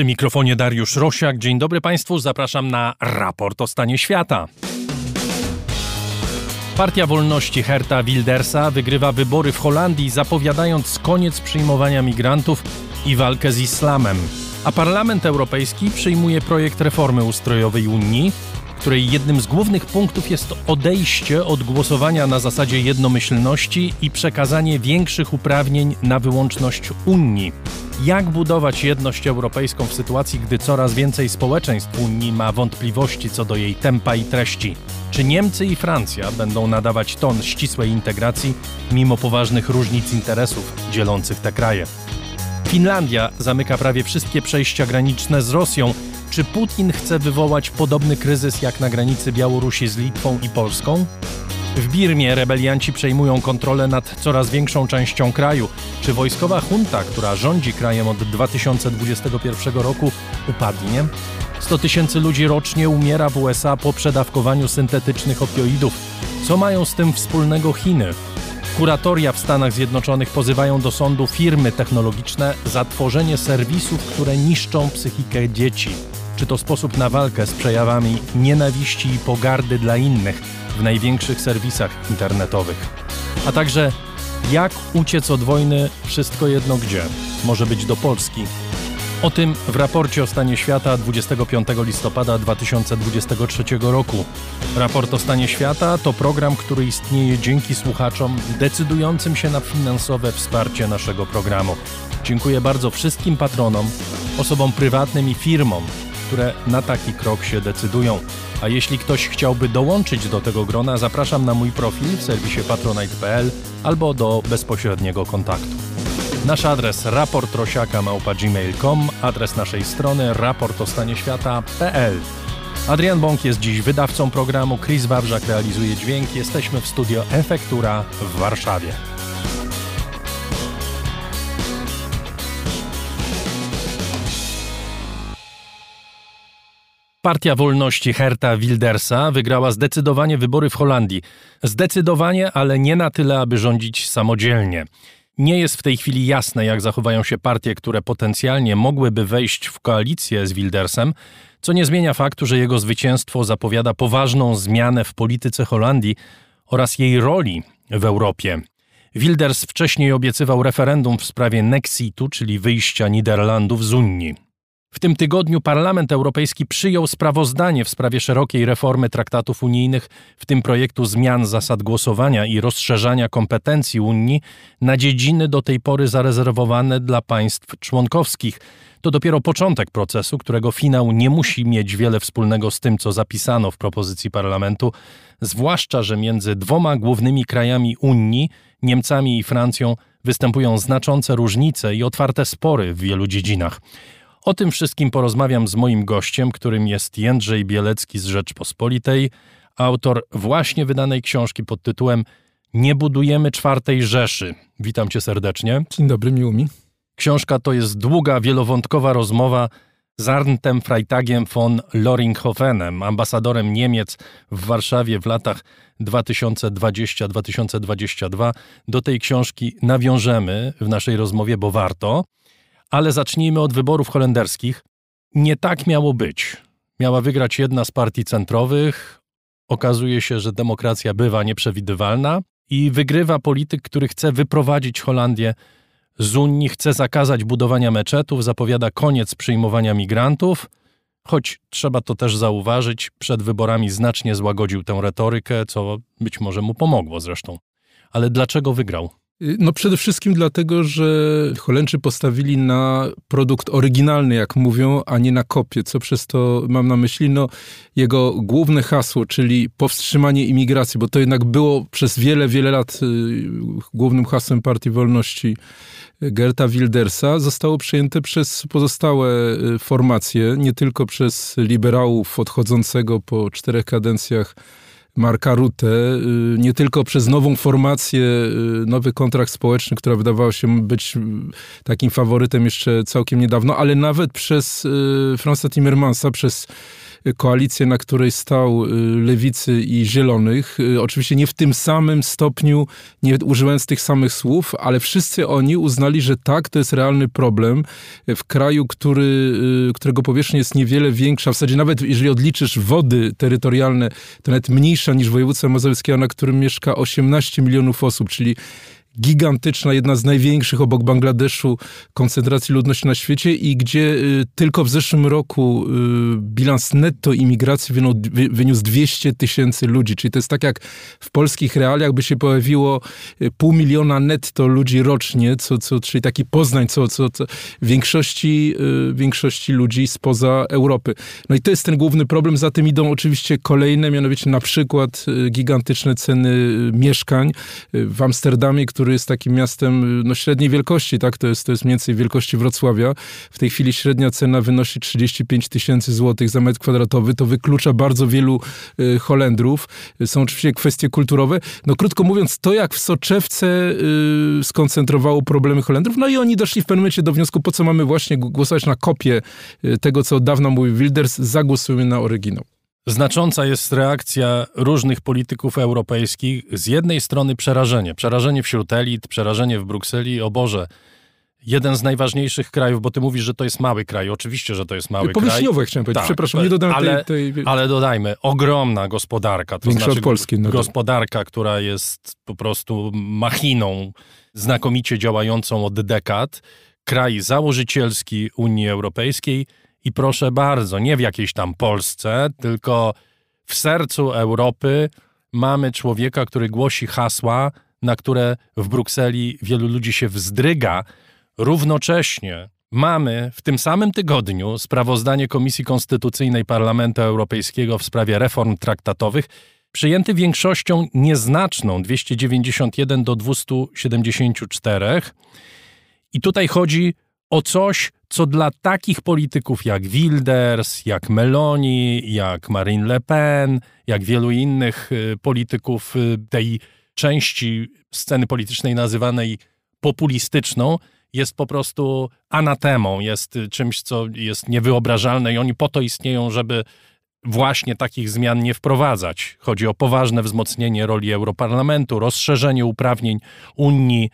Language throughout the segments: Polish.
Przy mikrofonie Dariusz Rosiak. Dzień dobry Państwu, zapraszam na raport o stanie świata. Partia Wolności Herta Wildersa wygrywa wybory w Holandii, zapowiadając koniec przyjmowania migrantów i walkę z islamem. A Parlament Europejski przyjmuje projekt reformy ustrojowej Unii, której jednym z głównych punktów jest odejście od głosowania na zasadzie jednomyślności i przekazanie większych uprawnień na wyłączność Unii. Jak budować jedność europejską w sytuacji, gdy coraz więcej społeczeństw Unii ma wątpliwości co do jej tempa i treści? Czy Niemcy i Francja będą nadawać ton ścisłej integracji mimo poważnych różnic interesów dzielących te kraje? Finlandia zamyka prawie wszystkie przejścia graniczne z Rosją. Czy Putin chce wywołać podobny kryzys jak na granicy Białorusi z Litwą i Polską? W Birmie rebelianci przejmują kontrolę nad coraz większą częścią kraju. Czy wojskowa junta, która rządzi krajem od 2021 roku, upadnie? 100 tysięcy ludzi rocznie umiera w USA po przedawkowaniu syntetycznych opioidów. Co mają z tym wspólnego Chiny? Kuratoria w Stanach Zjednoczonych pozywają do sądu firmy technologiczne za tworzenie serwisów, które niszczą psychikę dzieci. Czy to sposób na walkę z przejawami nienawiści i pogardy dla innych w największych serwisach internetowych? A także jak uciec od wojny wszystko jedno gdzie? Może być do Polski. O tym w raporcie o stanie świata 25 listopada 2023 roku. Raport o stanie świata to program, który istnieje dzięki słuchaczom decydującym się na finansowe wsparcie naszego programu. Dziękuję bardzo wszystkim patronom, osobom prywatnym i firmom, które na taki krok się decydują. A jeśli ktoś chciałby dołączyć do tego grona, zapraszam na mój profil w serwisie patronite.pl albo do bezpośredniego kontaktu. Nasz adres raportrosiaka.gmail.com, adres naszej strony raportostanieświata.pl. Adrian Bąk jest dziś wydawcą programu, Chris Wawrzak realizuje dźwięk. Jesteśmy w studio Efektura w Warszawie. Partia Wolności Herta Wildersa wygrała zdecydowanie wybory w Holandii. Zdecydowanie, ale nie na tyle, aby rządzić samodzielnie. Nie jest w tej chwili jasne, jak zachowają się partie, które potencjalnie mogłyby wejść w koalicję z Wildersem, co nie zmienia faktu, że jego zwycięstwo zapowiada poważną zmianę w polityce Holandii oraz jej roli w Europie. Wilders wcześniej obiecywał referendum w sprawie Nexitu, czyli wyjścia Niderlandów z Unii. W tym tygodniu Parlament Europejski przyjął sprawozdanie w sprawie szerokiej reformy traktatów unijnych, w tym projektu zmian zasad głosowania i rozszerzania kompetencji Unii na dziedziny do tej pory zarezerwowane dla państw członkowskich. To dopiero początek procesu, którego finał nie musi mieć wiele wspólnego z tym, co zapisano w propozycji parlamentu, zwłaszcza, że między dwoma głównymi krajami Unii, Niemcami i Francją, występują znaczące różnice i otwarte spory w wielu dziedzinach. O tym wszystkim porozmawiam z moim gościem, którym jest Jędrzej Bielecki z Rzeczpospolitej, autor właśnie wydanej książki pod tytułem Nie budujemy czwartej Rzeszy. Witam cię serdecznie. Dzień dobry, miło mi. Książka to jest długa, wielowątkowa rozmowa z Arntem Freitagiem von Loringhofenem, ambasadorem Niemiec w Warszawie w latach 2020-2022. Do tej książki nawiążemy w naszej rozmowie, bo warto. Ale zacznijmy od wyborów holenderskich. Nie tak miało być. Miała wygrać jedna z partii centrowych. Okazuje się, że demokracja bywa nieprzewidywalna i wygrywa polityk, który chce wyprowadzić Holandię z Unii, chce zakazać budowania meczetów, zapowiada koniec przyjmowania migrantów. Choć trzeba to też zauważyć, przed wyborami znacznie złagodził tę retorykę, co być może mu pomogło zresztą. Ale dlaczego wygrał? No przede wszystkim dlatego, że Holendrzy postawili na produkt oryginalny, jak mówią, a nie na kopię. Co przez to mam na myśli? No, jego główne hasło, czyli powstrzymanie imigracji, bo to jednak było przez wiele, wiele lat y, głównym hasłem Partii Wolności Gerta Wildersa, zostało przyjęte przez pozostałe y, formacje, nie tylko przez liberałów odchodzącego po czterech kadencjach Marka Rutte, y, nie tylko przez nową formację, y, nowy kontrakt społeczny, która wydawała się być y, takim faworytem jeszcze całkiem niedawno, ale nawet przez Franza Timmermansa, przez koalicję, na której stał Lewicy i Zielonych. Oczywiście nie w tym samym stopniu, nie używając tych samych słów, ale wszyscy oni uznali, że tak, to jest realny problem w kraju, który, którego powierzchnia jest niewiele większa, w zasadzie nawet jeżeli odliczysz wody terytorialne, to nawet mniejsza niż województwo mazowieckiego, na którym mieszka 18 milionów osób, czyli gigantyczna, jedna z największych obok Bangladeszu koncentracji ludności na świecie i gdzie y, tylko w zeszłym roku y, bilans netto imigracji wyniósł 200 tysięcy ludzi. Czyli to jest tak jak w polskich realiach by się pojawiło y, pół miliona netto ludzi rocznie, co, co, czyli taki Poznań, co, co, co większości, większości ludzi spoza Europy. No i to jest ten główny problem. Za tym idą oczywiście kolejne, mianowicie na przykład gigantyczne ceny mieszkań w Amsterdamie, który który jest takim miastem no, średniej wielkości, tak? To jest, to jest mniej więcej wielkości Wrocławia. W tej chwili średnia cena wynosi 35 tysięcy złotych za metr kwadratowy. To wyklucza bardzo wielu y, Holendrów. Są oczywiście kwestie kulturowe. No krótko mówiąc, to jak w soczewce y, skoncentrowało problemy Holendrów, no i oni doszli w pewnym momencie do wniosku, po co mamy właśnie głosować na kopię y, tego, co od dawna mówił Wilders, zagłosujmy na oryginał. Znacząca jest reakcja różnych polityków europejskich. Z jednej strony przerażenie. Przerażenie wśród elit, przerażenie w Brukseli. O Boże, jeden z najważniejszych krajów, bo ty mówisz, że to jest mały kraj. Oczywiście, że to jest mały kraj. Powierzchniowe chciałem powiedzieć. Tak, Przepraszam, nie dodałem ale, tej, tej... Ale dodajmy, ogromna gospodarka. To Większa znaczy od Polski. No gospodarka, która jest po prostu machiną znakomicie działającą od dekad. Kraj założycielski Unii Europejskiej – i proszę bardzo, nie w jakiejś tam Polsce, tylko w sercu Europy mamy człowieka, który głosi hasła, na które w Brukseli wielu ludzi się wzdryga. Równocześnie mamy w tym samym tygodniu sprawozdanie Komisji Konstytucyjnej Parlamentu Europejskiego w sprawie reform traktatowych, przyjęty większością nieznaczną 291 do 274. I tutaj chodzi o coś, co dla takich polityków jak Wilders, jak Meloni, jak Marine Le Pen, jak wielu innych y, polityków y, tej części sceny politycznej nazywanej populistyczną, jest po prostu anatemą, jest czymś, co jest niewyobrażalne i oni po to istnieją, żeby właśnie takich zmian nie wprowadzać. Chodzi o poważne wzmocnienie roli Europarlamentu, rozszerzenie uprawnień Unii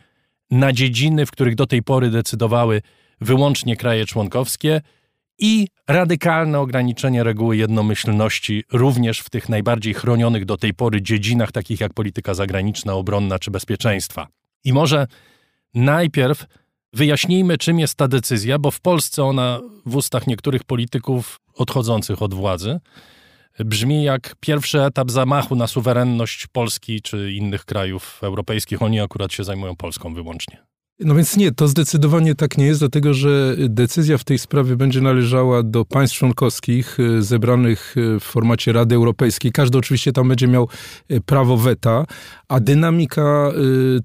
na dziedziny, w których do tej pory decydowały wyłącznie kraje członkowskie i radykalne ograniczenie reguły jednomyślności również w tych najbardziej chronionych do tej pory dziedzinach, takich jak polityka zagraniczna, obronna czy bezpieczeństwa. I może najpierw wyjaśnijmy, czym jest ta decyzja, bo w Polsce ona w ustach niektórych polityków odchodzących od władzy brzmi jak pierwszy etap zamachu na suwerenność Polski czy innych krajów europejskich. Oni akurat się zajmują Polską wyłącznie. No więc nie, to zdecydowanie tak nie jest, dlatego że decyzja w tej sprawie będzie należała do państw członkowskich e, zebranych e, w formacie Rady Europejskiej. Każdy oczywiście tam będzie miał e, prawo weta, a dynamika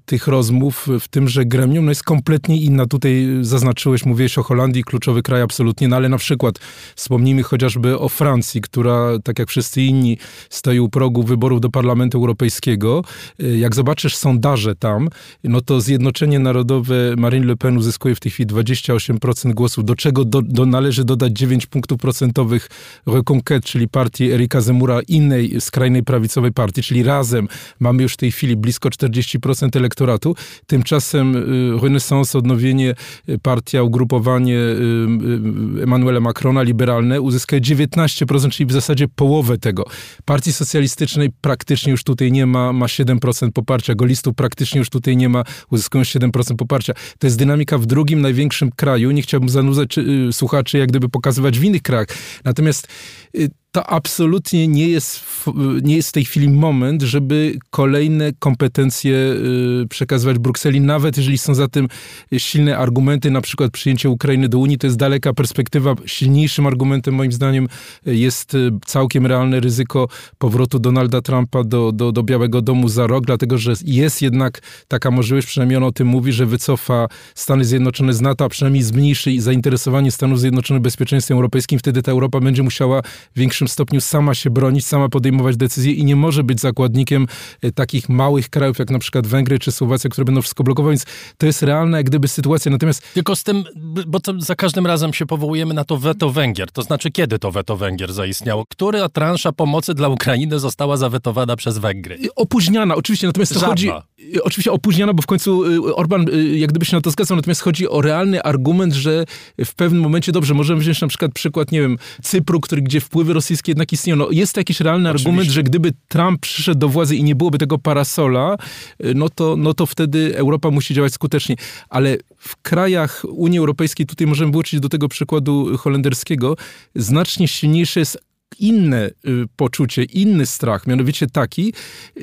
tych rozmów w tymże gremium no jest kompletnie inna. Tutaj zaznaczyłeś, mówiłeś o Holandii, kluczowy kraj absolutnie, no ale na przykład wspomnijmy chociażby o Francji, która tak jak wszyscy inni stoi u progu wyborów do Parlamentu Europejskiego. Jak zobaczysz sondaże tam, no to Zjednoczenie Narodowe Marine Le Pen uzyskuje w tej chwili 28% głosów, do czego do, do należy dodać 9 punktów procentowych Reconquête, czyli partii Erika Zemura, innej skrajnej prawicowej partii, czyli razem mamy już w tej chwili blisko 40% elektoratu. Tymczasem y, Renaissance, odnowienie, y, partia, ugrupowanie y, Emmanuela Macrona, liberalne, uzyskuje 19%, czyli w zasadzie połowę tego. Partii Socjalistycznej praktycznie już tutaj nie ma, ma 7% poparcia, golistów praktycznie już tutaj nie ma, uzyskują 7% poparcia poparcia. To jest dynamika w drugim największym kraju. Nie chciałbym zanudzać y, słuchaczy, jak gdyby pokazywać w innych krajach. Natomiast y, to absolutnie nie jest, nie jest w tej chwili moment, żeby kolejne kompetencje y, przekazywać Brukseli, nawet jeżeli są za tym silne argumenty, na przykład przyjęcie Ukrainy do Unii, to jest daleka perspektywa. Silniejszym argumentem moim zdaniem jest y, całkiem realne ryzyko powrotu Donalda Trumpa do, do, do Białego Domu za rok, dlatego że jest jednak taka możliwość, przynajmniej on o tym mówi, że wycofa Stany Zjednoczone z NATO, a przynajmniej zmniejszy zainteresowanie Stanów Zjednoczonych bezpieczeństwem europejskim. Wtedy ta Europa będzie musiała większy większym stopniu sama się bronić, sama podejmować decyzje i nie może być zakładnikiem e, takich małych krajów, jak na przykład Węgry czy Słowacja, które będą wszystko blokować, więc to jest realna jak gdyby sytuacja. Natomiast... Tylko z tym, bo za każdym razem się powołujemy na to weto Węgier, to znaczy kiedy to weto Węgier zaistniało? Która transza pomocy dla Ukrainy została zawetowana przez Węgry? Opóźniana, oczywiście, natomiast to Żadna. chodzi... Oczywiście opóźniana, bo w końcu Orban jak gdyby się na to zgadzał, natomiast chodzi o realny argument, że w pewnym momencie, dobrze, możemy wziąć na przykład przykład, nie wiem, Cypru, który, gdzie wpływy rosyjskie jednak istnieją. No, jest to jakiś realny Oczywiście. argument, że gdyby Trump przyszedł do władzy i nie byłoby tego parasola, no to, no to wtedy Europa musi działać skutecznie. Ale w krajach Unii Europejskiej, tutaj możemy wrócić do tego przykładu holenderskiego, znacznie silniejsze jest inne y, poczucie, inny strach, mianowicie taki,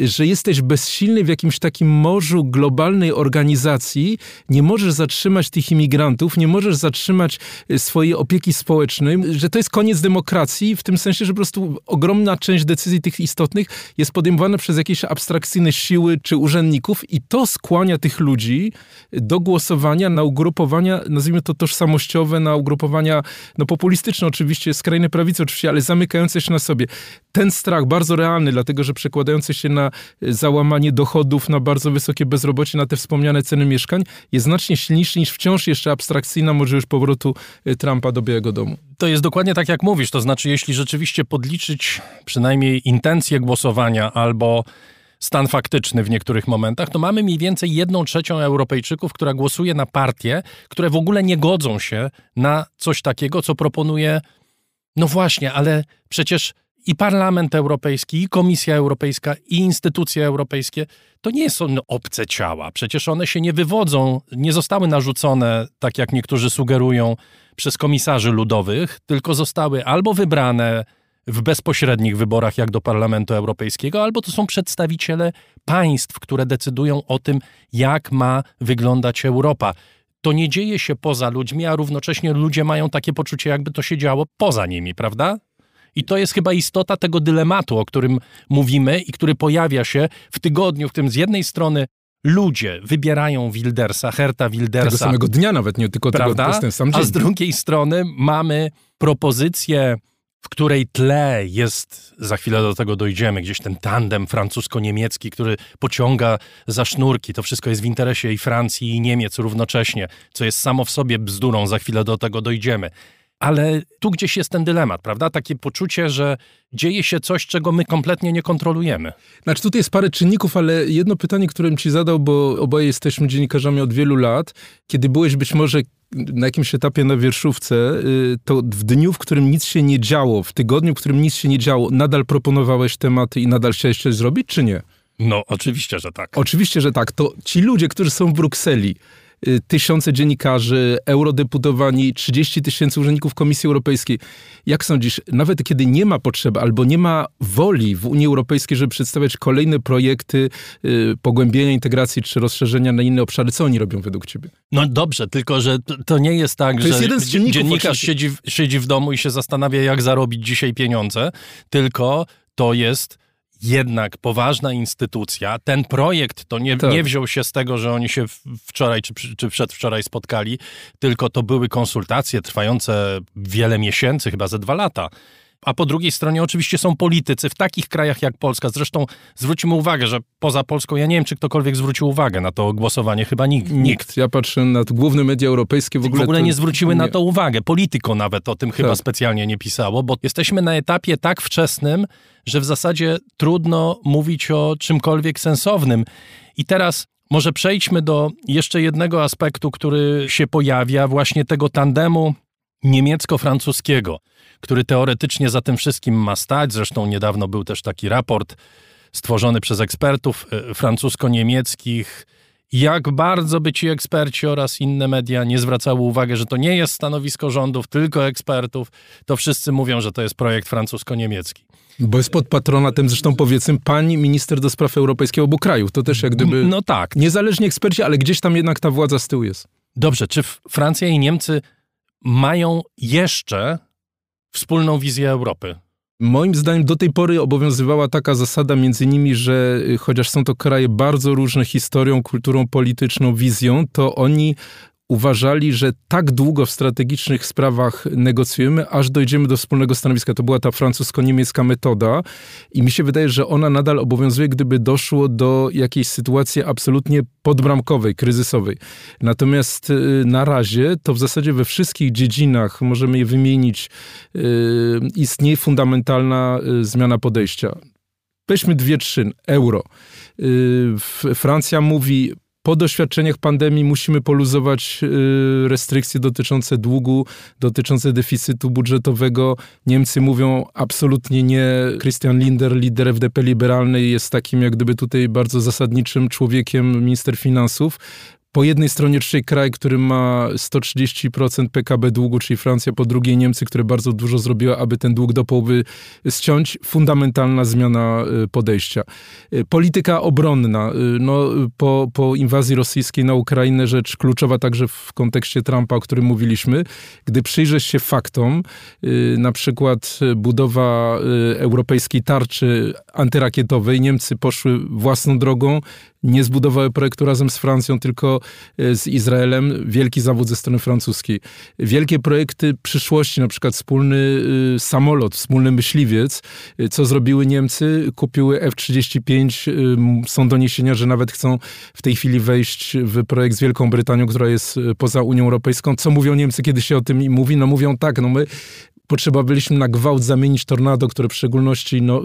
że jesteś bezsilny w jakimś takim morzu globalnej organizacji, nie możesz zatrzymać tych imigrantów, nie możesz zatrzymać y, swojej opieki społecznej, że to jest koniec demokracji, w tym sensie, że po prostu ogromna część decyzji tych istotnych jest podejmowana przez jakieś abstrakcyjne siły czy urzędników i to skłania tych ludzi do głosowania na ugrupowania, nazwijmy to tożsamościowe, na ugrupowania no populistyczne oczywiście, skrajne prawicy oczywiście, ale zamykają skupiające się na sobie. Ten strach bardzo realny, dlatego że przekładający się na e, załamanie dochodów, na bardzo wysokie bezrobocie, na te wspomniane ceny mieszkań, jest znacznie silniejszy niż wciąż jeszcze abstrakcyjna możliwość powrotu e, Trumpa do Białego Domu. To jest dokładnie tak, jak mówisz. To znaczy, jeśli rzeczywiście podliczyć przynajmniej intencje głosowania albo stan faktyczny w niektórych momentach, to mamy mniej więcej jedną trzecią Europejczyków, która głosuje na partie, które w ogóle nie godzą się na coś takiego, co proponuje no właśnie, ale przecież i Parlament Europejski, i Komisja Europejska, i instytucje europejskie to nie są obce ciała. Przecież one się nie wywodzą, nie zostały narzucone, tak jak niektórzy sugerują, przez komisarzy ludowych, tylko zostały albo wybrane w bezpośrednich wyborach, jak do Parlamentu Europejskiego, albo to są przedstawiciele państw, które decydują o tym, jak ma wyglądać Europa to nie dzieje się poza ludźmi, a równocześnie ludzie mają takie poczucie, jakby to się działo poza nimi, prawda? I to jest chyba istota tego dylematu, o którym mówimy i który pojawia się w tygodniu, w którym z jednej strony ludzie wybierają Wildersa, Herta Wildersa. Tego samego dnia nawet, nie tylko prawda? tego, ten sam dzień. A z drugiej strony mamy propozycję w której tle jest, za chwilę do tego dojdziemy, gdzieś ten tandem francusko-niemiecki, który pociąga za sznurki. To wszystko jest w interesie i Francji, i Niemiec równocześnie, co jest samo w sobie bzdurą, za chwilę do tego dojdziemy. Ale tu gdzieś jest ten dylemat, prawda? Takie poczucie, że dzieje się coś, czego my kompletnie nie kontrolujemy. Znaczy tutaj jest parę czynników, ale jedno pytanie, które bym ci zadał, bo oboje jesteśmy dziennikarzami od wielu lat. Kiedy byłeś być może na jakimś etapie na wierszówce, y, to w dniu, w którym nic się nie działo, w tygodniu, w którym nic się nie działo, nadal proponowałeś tematy i nadal chciałeś coś zrobić, czy nie? No, oczywiście, że tak. Oczywiście, że tak. To ci ludzie, którzy są w Brukseli, tysiące dziennikarzy, eurodeputowani, 30 tysięcy urzędników Komisji Europejskiej. Jak sądzisz, nawet kiedy nie ma potrzeby albo nie ma woli w Unii Europejskiej, żeby przedstawiać kolejne projekty y, pogłębienia integracji czy rozszerzenia na inne obszary, co oni robią według ciebie? No dobrze, tylko że to nie jest tak, to że jest jeden z dziennikarz siedzi, siedzi w domu i się zastanawia, jak zarobić dzisiaj pieniądze, tylko to jest jednak poważna instytucja. Ten projekt to nie, tak. nie wziął się z tego, że oni się wczoraj czy, czy przedwczoraj spotkali, tylko to były konsultacje trwające wiele miesięcy, chyba ze dwa lata. A po drugiej stronie oczywiście są politycy w takich krajach jak Polska. Zresztą zwróćmy uwagę, że poza Polską, ja nie wiem, czy ktokolwiek zwrócił uwagę na to głosowanie, chyba nikt. nikt. Ja patrzę na główne media europejskie w ogóle. W ogóle nie zwróciły nie. na to uwagę. Polityko nawet o tym tak. chyba specjalnie nie pisało, bo jesteśmy na etapie tak wczesnym, że w zasadzie trudno mówić o czymkolwiek sensownym. I teraz może przejdźmy do jeszcze jednego aspektu, który się pojawia, właśnie tego tandemu niemiecko-francuskiego, który teoretycznie za tym wszystkim ma stać. Zresztą niedawno był też taki raport stworzony przez ekspertów e, francusko-niemieckich. Jak bardzo by ci eksperci oraz inne media nie zwracały uwagi, że to nie jest stanowisko rządów, tylko ekspertów, to wszyscy mówią, że to jest projekt francusko-niemiecki. Bo jest pod patronatem, zresztą powiedzmy, pani minister do spraw europejskiego obu krajów. To też jak gdyby... No tak. Niezależni eksperci, ale gdzieś tam jednak ta władza z tyłu jest. Dobrze, czy Francja i Niemcy mają jeszcze wspólną wizję Europy? Moim zdaniem do tej pory obowiązywała taka zasada między nimi, że y, chociaż są to kraje bardzo różne historią, kulturą polityczną, wizją, to oni uważali, że tak długo w strategicznych sprawach negocjujemy, aż dojdziemy do wspólnego stanowiska. To była ta francusko-niemiecka metoda i mi się wydaje, że ona nadal obowiązuje, gdyby doszło do jakiejś sytuacji absolutnie podbramkowej, kryzysowej. Natomiast y, na razie to w zasadzie we wszystkich dziedzinach, możemy je wymienić, y, istnieje fundamentalna y, zmiana podejścia. Weźmy dwie, trzy. Euro. Francja mówi, po doświadczeniach pandemii musimy poluzować y, restrykcje dotyczące długu, dotyczące deficytu budżetowego. Niemcy mówią absolutnie nie. Christian Linder, lider FDP liberalnej, jest takim jak gdyby tutaj bardzo zasadniczym człowiekiem, minister finansów po jednej stronie trzej kraj, który ma 130% PKB długu, czyli Francja, po drugiej Niemcy, które bardzo dużo zrobiły, aby ten dług do połowy ściąć. Fundamentalna zmiana y, podejścia. Y, polityka obronna. Y, no, po, po inwazji rosyjskiej na Ukrainę rzecz kluczowa także w kontekście Trumpa, o którym mówiliśmy. Gdy przyjrzeć się faktom, na przykład budowa europejskiej tarczy antyrakietowej, Niemcy poszły własną drogą, nie zbudowały projektu razem z Francją, tylko e, z Izraelem. Wielki zawód ze strony francuskiej. Wielkie projekty przyszłości, na przykład wspólny e, samolot, wspólny myśliwiec. E, co zrobiły Niemcy? Kupiły F-35. Są doniesienia, że nawet chcą w tej chwili wejść w projekt z Wielką Brytanią, która jest poza Unią Europejską. Co mówią Niemcy, kiedy się o tym mówi? No mówią tak, no my potrzeba byliśmy na gwałt zamienić tornado, które w szczególności no,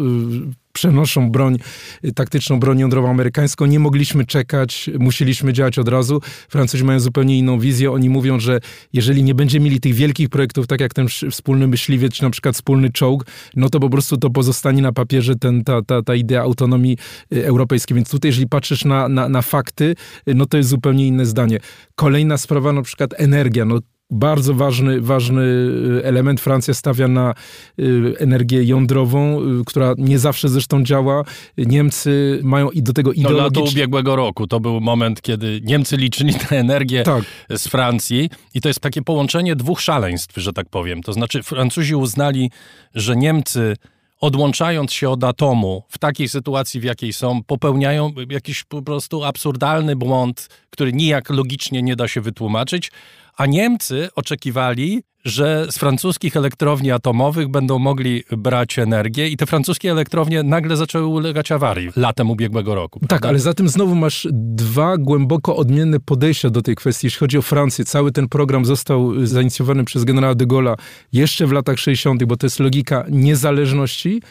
przenoszą broń, y, taktyczną broń jądrową amerykańską. Nie mogliśmy czekać, musieliśmy działać od razu. Francuzi mają zupełnie inną wizję. Oni mówią, że jeżeli nie będziemy mieli tych wielkich projektów, tak jak ten wspólny myśliwiec, czy na przykład wspólny czołg, no to po prostu to pozostanie na papierze ten, ta, ta, ta idea autonomii y, europejskiej. Więc tutaj, jeżeli patrzysz na, na, na fakty, y, no to jest zupełnie inne zdanie. Kolejna sprawa, na przykład energia. No bardzo ważny, ważny y, element. Francja stawia na y, energię jądrową, y, która nie zawsze zresztą działa. Niemcy mają i do tego ideologicznie... No lato ubiegłego roku to był moment, kiedy Niemcy liczyli tę energię tak. z Francji i to jest takie połączenie dwóch szaleństw, że tak powiem. To znaczy Francuzi uznali, że Niemcy odłączając się od atomu w takiej sytuacji, w jakiej są, popełniają jakiś po prostu absurdalny błąd, który nijak logicznie nie da się wytłumaczyć, a Niemcy oczekiwali, że z francuskich elektrowni atomowych będą mogli brać energię i te francuskie elektrownie nagle zaczęły ulegać awarii latem ubiegłego roku. Tak, prawda? ale zatem znowu masz dwa głęboko odmienne podejścia do tej kwestii. Jeśli chodzi o Francję, cały ten program został zainicjowany przez generała de Gaulle'a jeszcze w latach 60., bo to jest logika niezależności,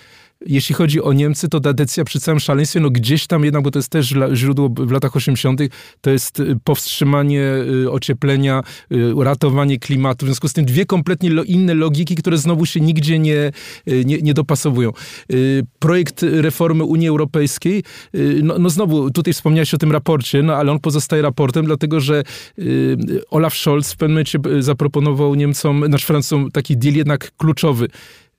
jeśli chodzi o Niemcy, to ta decyzja przy całym szaleństwie, no gdzieś tam jednak, bo to jest też źródło w latach 80., to jest y, powstrzymanie y, ocieplenia, y, ratowanie klimatu. W związku z tym dwie kompletnie inne logiki, które znowu się nigdzie nie, nie, nie dopasowują. Projekt reformy Unii Europejskiej, no, no znowu, tutaj wspomniałeś o tym raporcie, no ale on pozostaje raportem, dlatego że Olaf Scholz w pewnym momencie zaproponował Niemcom, znaczy Francuzom taki deal jednak kluczowy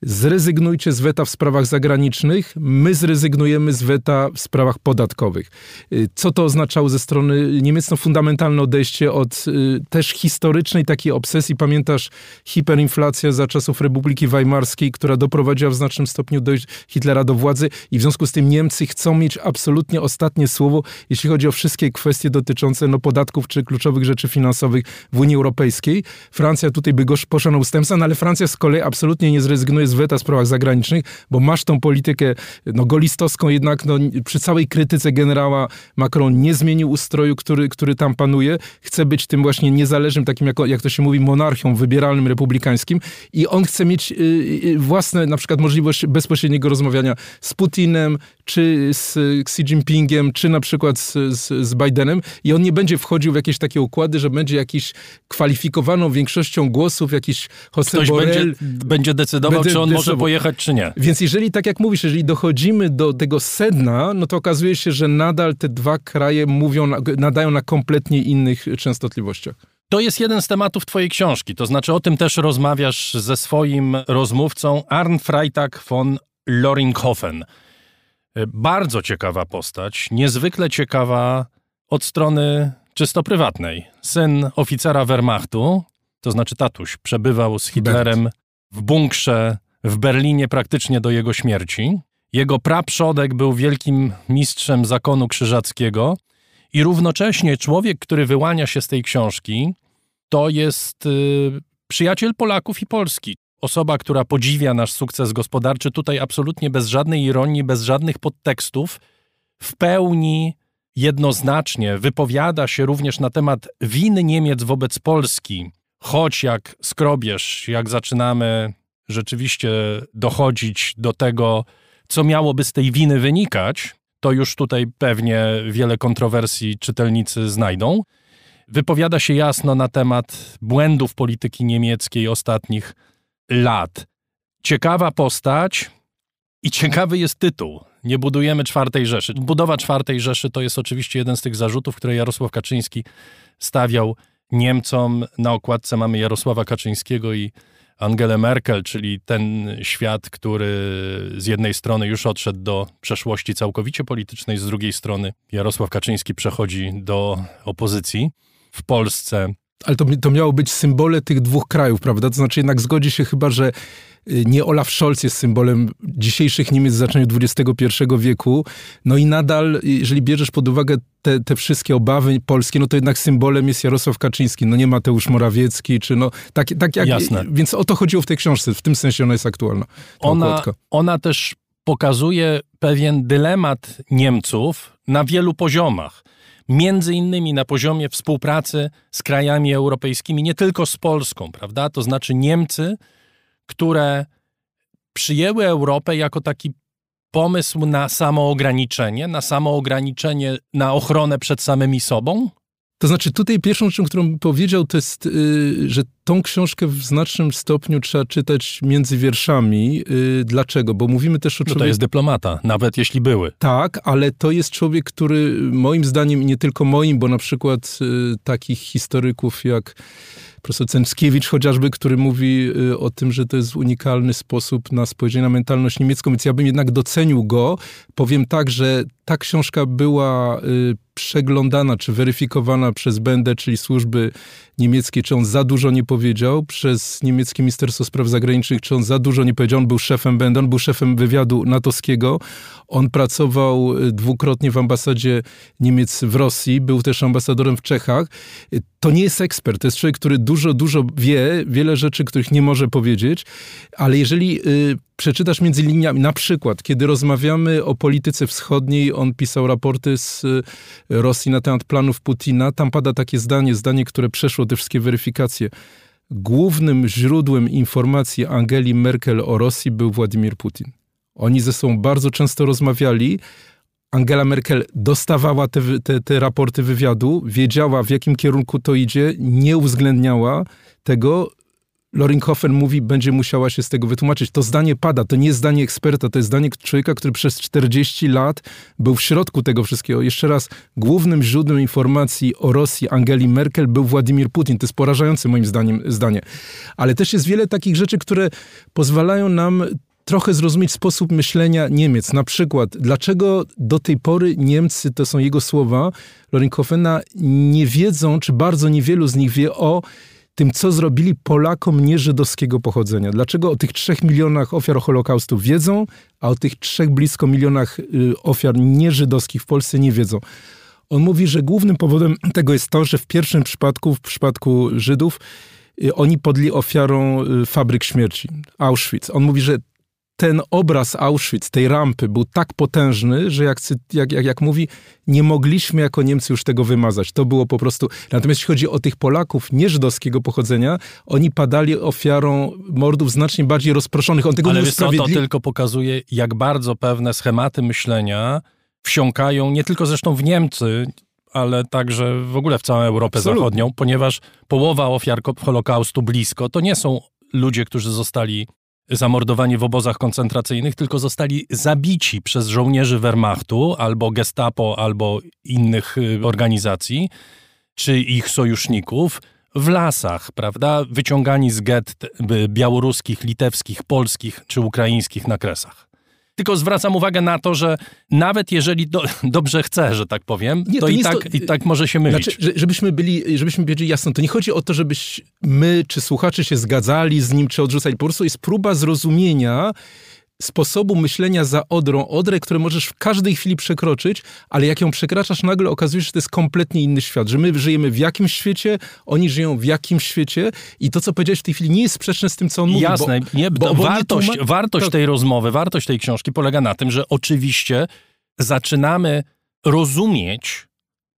zrezygnujcie z weta w sprawach zagranicznych, my zrezygnujemy z weta w sprawach podatkowych. Y, co to oznaczało ze strony Niemiec? No fundamentalne odejście od y, też historycznej takiej obsesji. Pamiętasz hiperinflacja za czasów Republiki Weimarskiej, która doprowadziła w znacznym stopniu do Hitlera do władzy i w związku z tym Niemcy chcą mieć absolutnie ostatnie słowo, jeśli chodzi o wszystkie kwestie dotyczące no, podatków czy kluczowych rzeczy finansowych w Unii Europejskiej. Francja tutaj by go poszła na ustępstwa, no ale Francja z kolei absolutnie nie zrezygnuje z weta w sprawach zagranicznych, bo masz tą politykę no, golistowską, jednak no, przy całej krytyce generała Macron nie zmienił ustroju, który, który tam panuje. Chce być tym właśnie niezależnym, takim jak, jak to się mówi, monarchią wybieralnym, republikańskim i on chce mieć y, y, własne, na przykład możliwość bezpośredniego rozmawiania z Putinem, czy z Xi Jinpingiem, czy na przykład z, z, z Bidenem i on nie będzie wchodził w jakieś takie układy, że będzie jakiś kwalifikowaną większością głosów, jakiś Jose Ktoś. Będzie, będzie decydował, będzie czy on może pojechać, czy nie. Więc jeżeli, tak jak mówisz, jeżeli dochodzimy do tego sedna, no to okazuje się, że nadal te dwa kraje mówią, nadają na kompletnie innych częstotliwościach. To jest jeden z tematów twojej książki, to znaczy o tym też rozmawiasz ze swoim rozmówcą Arn Freitag von Loringhofen. Bardzo ciekawa postać, niezwykle ciekawa od strony czysto prywatnej. Syn oficera Wehrmachtu, to znaczy tatuś, przebywał z Hitlerem w bunkrze w Berlinie praktycznie do jego śmierci. Jego praprzodek był wielkim mistrzem zakonu krzyżackiego i równocześnie człowiek, który wyłania się z tej książki, to jest y, przyjaciel Polaków i Polski. Osoba, która podziwia nasz sukces gospodarczy, tutaj absolutnie bez żadnej ironii, bez żadnych podtekstów, w pełni jednoznacznie wypowiada się również na temat winy Niemiec wobec Polski, choć jak skrobiesz, jak zaczynamy rzeczywiście dochodzić do tego, co miałoby z tej winy wynikać, to już tutaj pewnie wiele kontrowersji czytelnicy znajdą. Wypowiada się jasno na temat błędów polityki niemieckiej ostatnich lat. Ciekawa postać i ciekawy jest tytuł. Nie budujemy czwartej Rzeszy. Budowa czwartej Rzeszy to jest oczywiście jeden z tych zarzutów, które Jarosław Kaczyński stawiał Niemcom. Na okładce mamy Jarosława Kaczyńskiego i Angelę Merkel, czyli ten świat, który z jednej strony już odszedł do przeszłości całkowicie politycznej, z drugiej strony Jarosław Kaczyński przechodzi do opozycji w Polsce. Ale to, to miało być symbole tych dwóch krajów, prawda? To znaczy jednak zgodzi się chyba, że nie Olaf Scholz jest symbolem dzisiejszych Niemiec w zaczęciu XXI wieku. No i nadal, jeżeli bierzesz pod uwagę te, te wszystkie obawy polskie, no to jednak symbolem jest Jarosław Kaczyński, no nie Mateusz Morawiecki, czy no tak, tak jak... Jasne. Więc o to chodziło w tej książce, w tym sensie ona jest aktualna. Ona, ona też pokazuje pewien dylemat Niemców na wielu poziomach. Między innymi na poziomie współpracy z krajami europejskimi, nie tylko z Polską, prawda? To znaczy Niemcy które przyjęły Europę jako taki pomysł na samoograniczenie, na samoograniczenie, na ochronę przed samymi sobą? To znaczy, tutaj pierwszą rzeczą, którą bym powiedział, to jest, yy, że tą książkę w znacznym stopniu trzeba czytać między wierszami. Yy, dlaczego? Bo mówimy też o człowieku... No to jest dyplomata, nawet jeśli były. Tak, ale to jest człowiek, który moim zdaniem, nie tylko moim, bo na przykład yy, takich historyków jak profesor Cęckiewicz chociażby, który mówi y, o tym, że to jest unikalny sposób na spojrzenie na mentalność niemiecką, więc ja bym jednak docenił go. Powiem tak, że ta książka była y, przeglądana czy weryfikowana przez Bendę, czyli służby niemieckie, czy on za dużo nie powiedział, przez niemieckie Ministerstwo Spraw Zagranicznych, czy on za dużo nie powiedział. On był szefem Bendę, on był szefem wywiadu natowskiego. On pracował y, dwukrotnie w ambasadzie Niemiec w Rosji, był też ambasadorem w Czechach. Y, to nie jest ekspert, to jest człowiek, który dużo, dużo wie, wiele rzeczy, których nie może powiedzieć, ale jeżeli y, przeczytasz między liniami, na przykład, kiedy rozmawiamy o polityce wschodniej, on pisał raporty z Rosji na temat planów Putina, tam pada takie zdanie, zdanie, które przeszło te wszystkie weryfikacje. Głównym źródłem informacji Angeli Merkel o Rosji był Władimir Putin. Oni ze sobą bardzo często rozmawiali. Angela Merkel dostawała te, te, te raporty wywiadu, wiedziała w jakim kierunku to idzie, nie uwzględniała tego, Loringhofen mówi, będzie musiała się z tego wytłumaczyć. To zdanie pada, to nie jest zdanie eksperta, to jest zdanie człowieka, który przez 40 lat był w środku tego wszystkiego. Jeszcze raz, głównym źródłem informacji o Rosji Angeli Merkel był Władimir Putin. To jest porażające moim zdaniem zdanie. Ale też jest wiele takich rzeczy, które pozwalają nam trochę zrozumieć sposób myślenia Niemiec. Na przykład, dlaczego do tej pory Niemcy, to są jego słowa, Loringhofena, nie wiedzą, czy bardzo niewielu z nich wie o tym, co zrobili Polakom nieżydowskiego pochodzenia. Dlaczego o tych trzech milionach ofiar Holokaustu wiedzą, a o tych trzech blisko milionach y, ofiar nieżydowskich w Polsce nie wiedzą. On mówi, że głównym powodem tego jest to, że w pierwszym przypadku, w przypadku Żydów, y, oni podli ofiarą y, fabryk śmierci, Auschwitz. On mówi, że ten obraz Auschwitz, tej rampy był tak potężny, że jak, jak, jak, jak mówi, nie mogliśmy jako Niemcy już tego wymazać. To było po prostu... Natomiast jeśli chodzi o tych Polaków nieżydowskiego pochodzenia, oni padali ofiarą mordów znacznie bardziej rozproszonych. On tego Ale nie usprawiedli... to tylko pokazuje, jak bardzo pewne schematy myślenia wsiąkają nie tylko zresztą w Niemcy, ale także w ogóle w całą Europę Absolutnie. Zachodnią, ponieważ połowa ofiar Holokaustu blisko to nie są ludzie, którzy zostali zamordowani w obozach koncentracyjnych, tylko zostali zabici przez żołnierzy Wehrmachtu albo Gestapo, albo innych y, organizacji, czy ich sojuszników w lasach, prawda? Wyciągani z gett y, białoruskich, litewskich, polskich czy ukraińskich na kresach. Tylko zwracam uwagę na to, że nawet jeżeli do, dobrze chcę, że tak powiem, nie, to, to i, tak, to, i tak może się mylić. Znaczy, żebyśmy byli, żebyśmy wiedzieli jasno, to nie chodzi o to, żebyś my czy słuchacze się zgadzali z nim, czy odrzucali. Po prostu jest próba zrozumienia sposobu myślenia za Odrą, Odrę, które możesz w każdej chwili przekroczyć, ale jak ją przekraczasz, nagle okazuje się, że to jest kompletnie inny świat, że my żyjemy w jakimś świecie, oni żyją w jakimś świecie i to, co powiedziałeś w tej chwili nie jest sprzeczne z tym, co on mówi. Jasne, bo, nie, bo, bo wartość, wartość tak. tej rozmowy, wartość tej książki polega na tym, że oczywiście zaczynamy rozumieć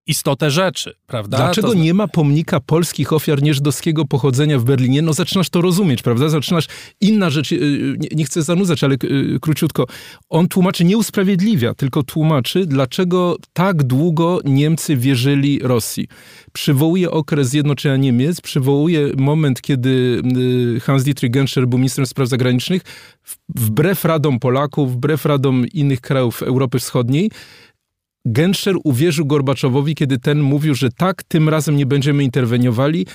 istotę rzeczy, prawda? Dlaczego to... nie ma pomnika polskich ofiar nieżydowskiego pochodzenia w Berlinie? No zaczynasz to rozumieć, prawda? Zaczynasz inna rzecz, y, nie, nie chcę zanudzać, ale y, króciutko. On tłumaczy, nie usprawiedliwia, tylko tłumaczy, dlaczego tak długo Niemcy wierzyli Rosji. Przywołuje okres zjednoczenia Niemiec, przywołuje moment, kiedy y, Hans-Dietrich Genscher był ministrem spraw zagranicznych, wbrew radom Polaków, wbrew radom innych krajów Europy Wschodniej, Genscher uwierzył Gorbaczowowi, kiedy ten mówił, że tak, tym razem nie będziemy interweniowali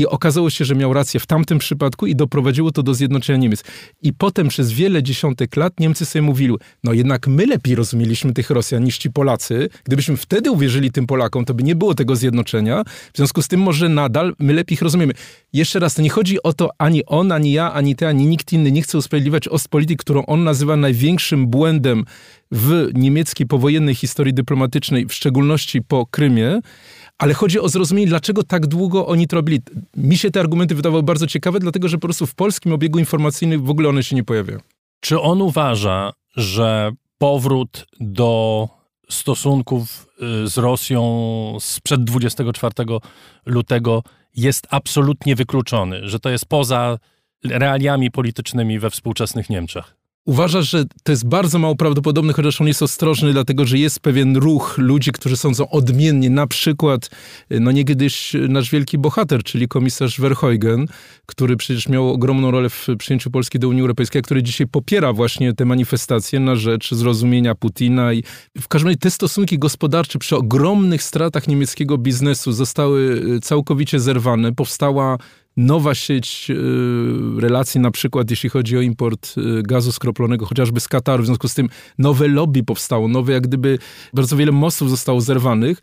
i okazało się, że miał rację w tamtym przypadku i doprowadziło to do zjednoczenia Niemiec. I potem przez wiele dziesiątek lat Niemcy sobie mówili, no jednak my lepiej rozumieliśmy tych Rosjan niż ci Polacy. Gdybyśmy wtedy uwierzyli tym Polakom, to by nie było tego zjednoczenia. W związku z tym może nadal my lepiej ich rozumiemy. Jeszcze raz, to nie chodzi o to, ani on, ani ja, ani ty, ani nikt inny nie chce usprawiedliwiać Ostpolitik, którą on nazywa największym błędem w niemieckiej powojennej historii dyplomatycznej, w szczególności po Krymie, ale chodzi o zrozumienie, dlaczego tak długo oni to robili. Mi się te argumenty wydawały bardzo ciekawe, dlatego że po prostu w polskim obiegu informacyjnym w ogóle one się nie pojawiają. Czy on uważa, że powrót do stosunków y, z Rosją sprzed 24 lutego jest absolutnie wykluczony, że to jest poza realiami politycznymi we współczesnych Niemczech? Uważasz, że to jest bardzo mało prawdopodobne, chociaż on jest ostrożny, dlatego że jest pewien ruch ludzi, którzy sądzą odmiennie. Na przykład, no niegdyś nasz wielki bohater, czyli komisarz Verheugen, który przecież miał ogromną rolę w przyjęciu Polski do Unii Europejskiej, który dzisiaj popiera właśnie te manifestacje na rzecz zrozumienia Putina. I w każdym razie te stosunki gospodarcze przy ogromnych stratach niemieckiego biznesu zostały całkowicie zerwane. Powstała nowa sieć y, relacji, na przykład jeśli chodzi o import y, gazu skroplonego, chociażby z Kataru. W związku z tym nowe lobby powstało, nowe jak gdyby bardzo wiele mostów zostało zerwanych.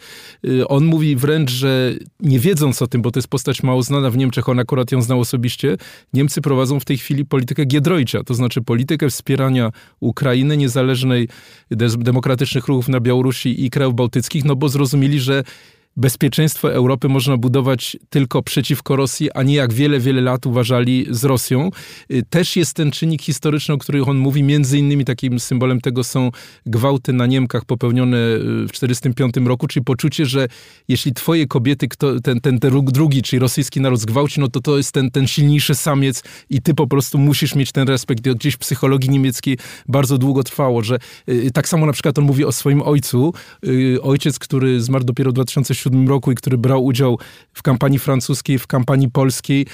Y, on mówi wręcz, że nie wiedząc o tym, bo to jest postać mało znana w Niemczech, on akurat ją znał osobiście, Niemcy prowadzą w tej chwili politykę Giedroycia, to znaczy politykę wspierania Ukrainy, niezależnej, demokratycznych ruchów na Białorusi i krajów bałtyckich, no bo zrozumieli, że bezpieczeństwo Europy można budować tylko przeciwko Rosji, a nie jak wiele, wiele lat uważali z Rosją. Y, też jest ten czynnik historyczny, o którym on mówi. Między innymi takim symbolem tego są gwałty na Niemkach popełnione y, w 1945 roku, czyli poczucie, że jeśli twoje kobiety, kto, ten, ten, drugi, czyli rosyjski naród zgwałci, no to to jest ten, ten silniejszy samiec i ty po prostu musisz mieć ten respekt. I gdzieś w psychologii niemieckiej bardzo długo trwało, że y, tak samo na przykład on mówi o swoim ojcu. Ojciec, który zmarł dopiero w 2007 2007 roku i który brał udział w kampanii francuskiej, w kampanii polskiej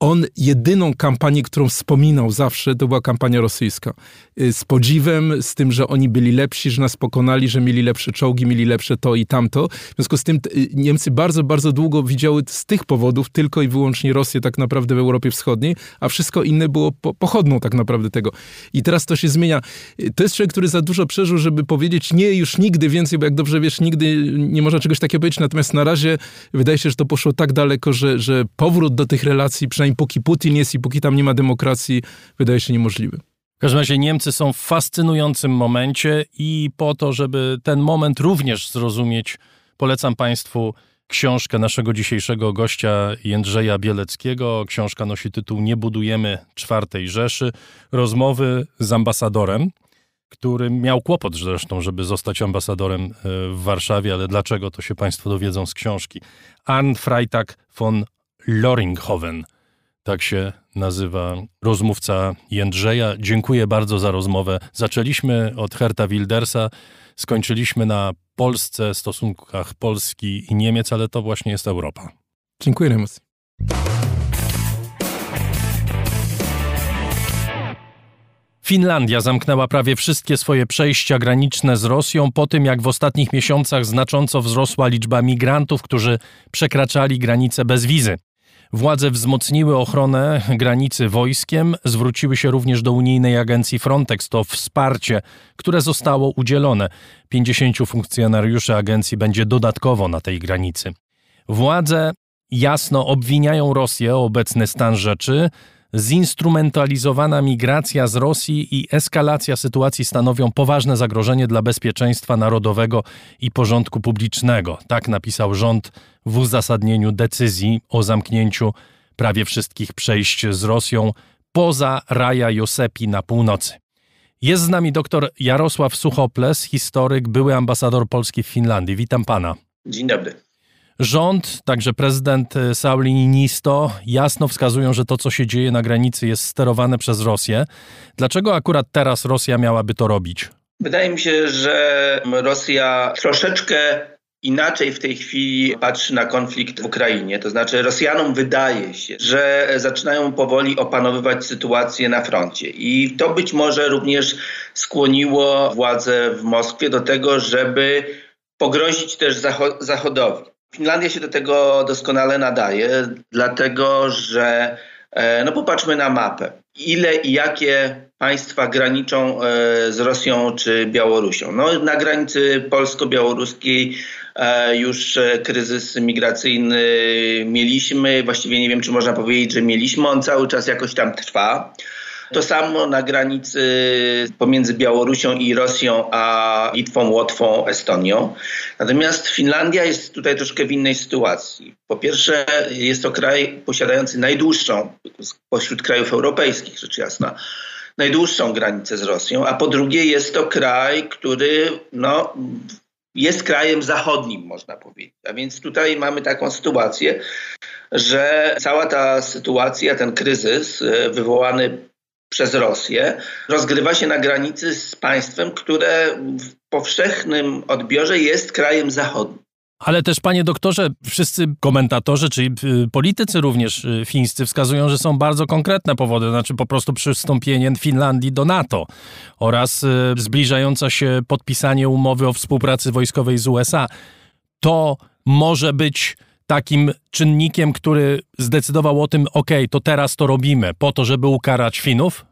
on jedyną kampanię, którą wspominał zawsze, to była kampania rosyjska. Y, z podziwem, z tym, że oni byli lepsi, że nas pokonali, że mieli lepsze czołgi, mieli lepsze to i tamto. W związku z tym y, Niemcy bardzo, bardzo długo widziały z tych powodów tylko i wyłącznie Rosję tak naprawdę w Europie Wschodniej, a wszystko inne było po, pochodną tak naprawdę tego. I teraz to się zmienia. Y, to jest człowiek, który za dużo przeżył, żeby powiedzieć nie już nigdy więcej, bo jak dobrze wiesz, nigdy nie można czegoś takiego powiedzieć. Natomiast na razie wydaje się, że to poszło tak daleko, że, że powrót do tych relacji, przynajmniej póki Putin jest i póki tam nie ma demokracji, wydaje się niemożliwy. W każdym razie Niemcy są w fascynującym momencie i po to, żeby ten moment również zrozumieć, polecam Państwu książkę naszego dzisiejszego gościa Jędrzeja Bieleckiego. Książka nosi tytuł Nie budujemy czwartej Rzeszy. Rozmowy z ambasadorem, który miał kłopot zresztą, żeby zostać ambasadorem e, w Warszawie, ale dlaczego to się Państwo dowiedzą z książki. Arn Freitag von Loringhoven – tak się nazywa rozmówca Jędrzeja. Dziękuję bardzo za rozmowę. Zaczęliśmy od Herta Wildersa, skończyliśmy na Polsce, stosunkach Polski i Niemiec, ale to właśnie jest Europa. Dziękuję, Remus. Finlandia zamknęła prawie wszystkie swoje przejścia graniczne z Rosją po tym, jak w ostatnich miesiącach znacząco wzrosła liczba migrantów, którzy przekraczali granice bez wizy. Władze wzmocniły ochronę granicy wojskiem, zwróciły się również do unijnej agencji Frontex. To wsparcie, które zostało udzielone. 50 funkcjonariuszy agencji będzie dodatkowo na tej granicy. Władze jasno obwiniają Rosję o obecny stan rzeczy, zinstrumentalizowana migracja z Rosji i eskalacja sytuacji stanowią poważne zagrożenie dla bezpieczeństwa narodowego i porządku publicznego. Tak napisał rząd w uzasadnieniu decyzji o zamknięciu prawie wszystkich przejść z Rosją poza Raja Josepi na północy. Jest z nami dr Jarosław Suchoples, historyk, były ambasador Polski w Finlandii. Witam pana. Dzień dobry. Rząd, także prezydent Sauli Niinisto jasno wskazują, że to, co się dzieje na granicy, jest sterowane przez Rosję. Dlaczego akurat teraz Rosja miałaby to robić? Wydaje mi się, że Rosja troszeczkę inaczej w tej chwili patrzy na konflikt w Ukrainie. To znaczy Rosjanom wydaje się, że zaczynają powoli opanowywać sytuację na froncie. I to być może również skłoniło władze w Moskwie do tego, żeby pogrozić też Zachodowi. Finlandia się do tego doskonale nadaje, dlatego że e, no popatrzmy na mapę. Ile i jakie państwa graniczą e, z Rosją czy Białorusią? No, na granicy polsko-białoruskiej e, już kryzys migracyjny mieliśmy. Właściwie nie wiem, czy można powiedzieć, że mieliśmy. On cały czas jakoś tam trwa. To samo na granicy pomiędzy Białorusią i Rosją, a Litwą, Łotwą, Estonią. Natomiast Finlandia jest tutaj troszkę w innej sytuacji. Po pierwsze, jest to kraj posiadający najdłuższą pośród krajów europejskich, rzecz jasna, najdłuższą granicę z Rosją, a po drugie jest to kraj, który no, jest krajem zachodnim, można powiedzieć. A więc tutaj mamy taką sytuację, że cała ta sytuacja, ten kryzys e, wywołany przez Rosję rozgrywa się na granicy z państwem, które w powszechnym odbiorze jest krajem zachodnim. Ale też, panie doktorze, wszyscy komentatorzy, czyli y, politycy również y, fińscy wskazują, że są bardzo konkretne powody, znaczy po prostu przystąpienie Finlandii do NATO oraz y, zbliżająca się podpisanie umowy o współpracy wojskowej z USA. To może być takim czynnikiem, który zdecydował o tym, ok, to teraz to robimy, po to, żeby ukarać Finów?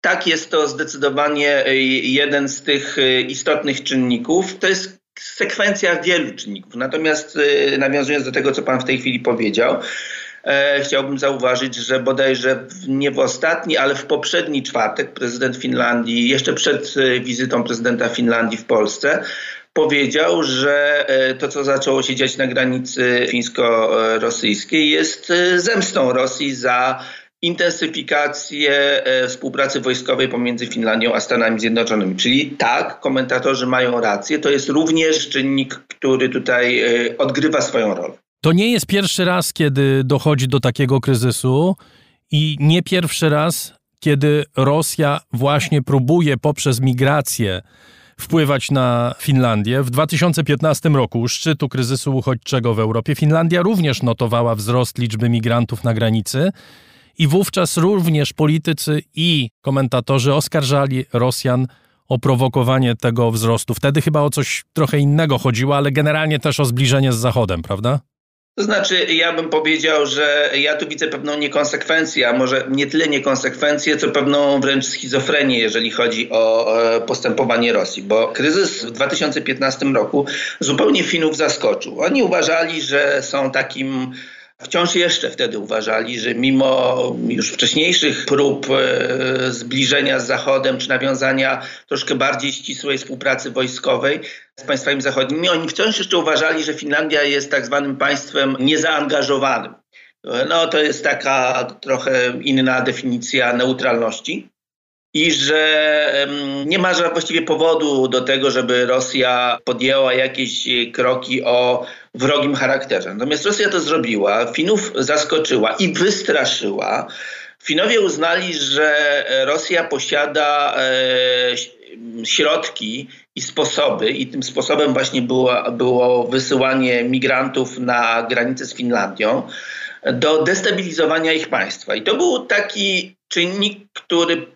Tak, jest to zdecydowanie y, jeden z tych y, istotnych czynników. To jest sekwencja wielu czynników. Natomiast y, nawiązując do tego, co Pan w tej chwili powiedział, e, chciałbym zauważyć, że bodajże nie w ostatni, ale w poprzedni czwartek prezydent Finlandii, jeszcze przed wizytą prezydenta Finlandii w Polsce, powiedział, że e, to, co zaczęło się dziać na granicy fińsko-rosyjskiej, jest e, zemstą Rosji za intensyfikację e, współpracy wojskowej pomiędzy Finlandią a Stanami Zjednoczonymi. Czyli tak, komentatorzy mają rację, to jest również czynnik, który tutaj odgrywa swoją rolę. To nie jest pierwszy raz, kiedy dochodzi do takiego kryzysu i nie pierwszy raz, kiedy Rosja właśnie próbuje poprzez migrację wpływać na Finlandię. W 2015 roku, szczytu kryzysu uchodźczego w Europie, Finlandia również notowała wzrost liczby migrantów na granicy. I wówczas również politycy i komentatorzy oskarżali Rosjan o prowokowanie tego wzrostu. Wtedy chyba o coś trochę innego chodziło, ale generalnie też o zbliżenie z Zachodem, prawda? To znaczy, ja bym powiedział, że ja tu widzę pewną niekonsekwencję, a może nie tyle niekonsekwencję, co pewną wręcz schizofrenię, jeżeli chodzi o postępowanie Rosji, bo kryzys w 2015 roku zupełnie Finów zaskoczył. Oni uważali, że są takim Wciąż jeszcze wtedy uważali, że mimo już wcześniejszych prób e, zbliżenia z Zachodem czy nawiązania troszkę bardziej ścisłej współpracy wojskowej z państwami zachodnimi, oni wciąż jeszcze uważali, że Finlandia jest tak zwanym państwem niezaangażowanym. No to jest taka trochę inna definicja neutralności i że nie ma właściwie powodu do tego, żeby Rosja podjęła jakieś kroki o wrogim charakterze. Natomiast Rosja to zrobiła, Finów zaskoczyła i wystraszyła. Finowie uznali, że Rosja posiada e, środki i sposoby, i tym sposobem właśnie było, było wysyłanie migrantów na granicę z Finlandią, do destabilizowania ich państwa. I to był taki czynnik, który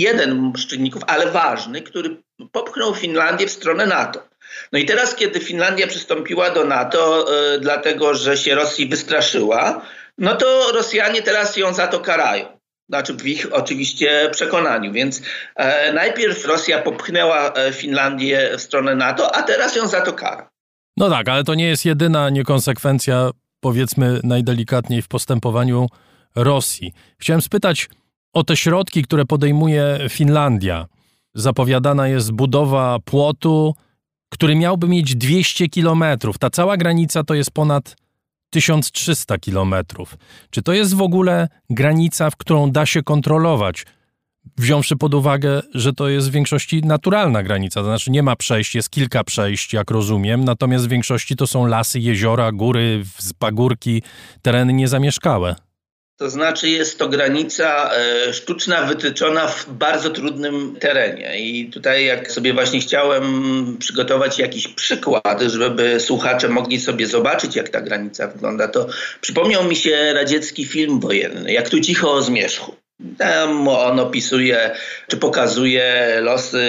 jeden z czynników, ale ważny, który popchnął Finlandię w stronę NATO. No i teraz, kiedy Finlandia przystąpiła do NATO, yy, dlatego że się Rosji wystraszyła, no to Rosjanie teraz ją za to karają. Znaczy w ich oczywiście przekonaniu. Więc e, najpierw Rosja popchnęła e, Finlandię w stronę NATO, a teraz ją za to kara. No tak, ale to nie jest jedyna niekonsekwencja, powiedzmy najdelikatniej w postępowaniu Rosji. Chciałem spytać o te środki, które podejmuje Finlandia. Zapowiadana jest budowa płotu, który miałby mieć 200 kilometrów. Ta cała granica to jest ponad 1300 kilometrów. Czy to jest w ogóle granica, w którą da się kontrolować? Wziąwszy pod uwagę, że to jest w większości naturalna granica, to znaczy nie ma przejść, jest kilka przejść, jak rozumiem, natomiast w większości to są lasy, jeziora, góry, pagórki, tereny niezamieszkałe. To znaczy jest to granica e, sztuczna, wytyczona w bardzo trudnym terenie. I tutaj jak sobie właśnie chciałem przygotować jakiś przykład, żeby słuchacze mogli sobie zobaczyć, jak ta granica wygląda, to przypomniał mi się radziecki film wojenny, jak tu cicho o zmierzchu. Tam on opisuje, czy pokazuje losy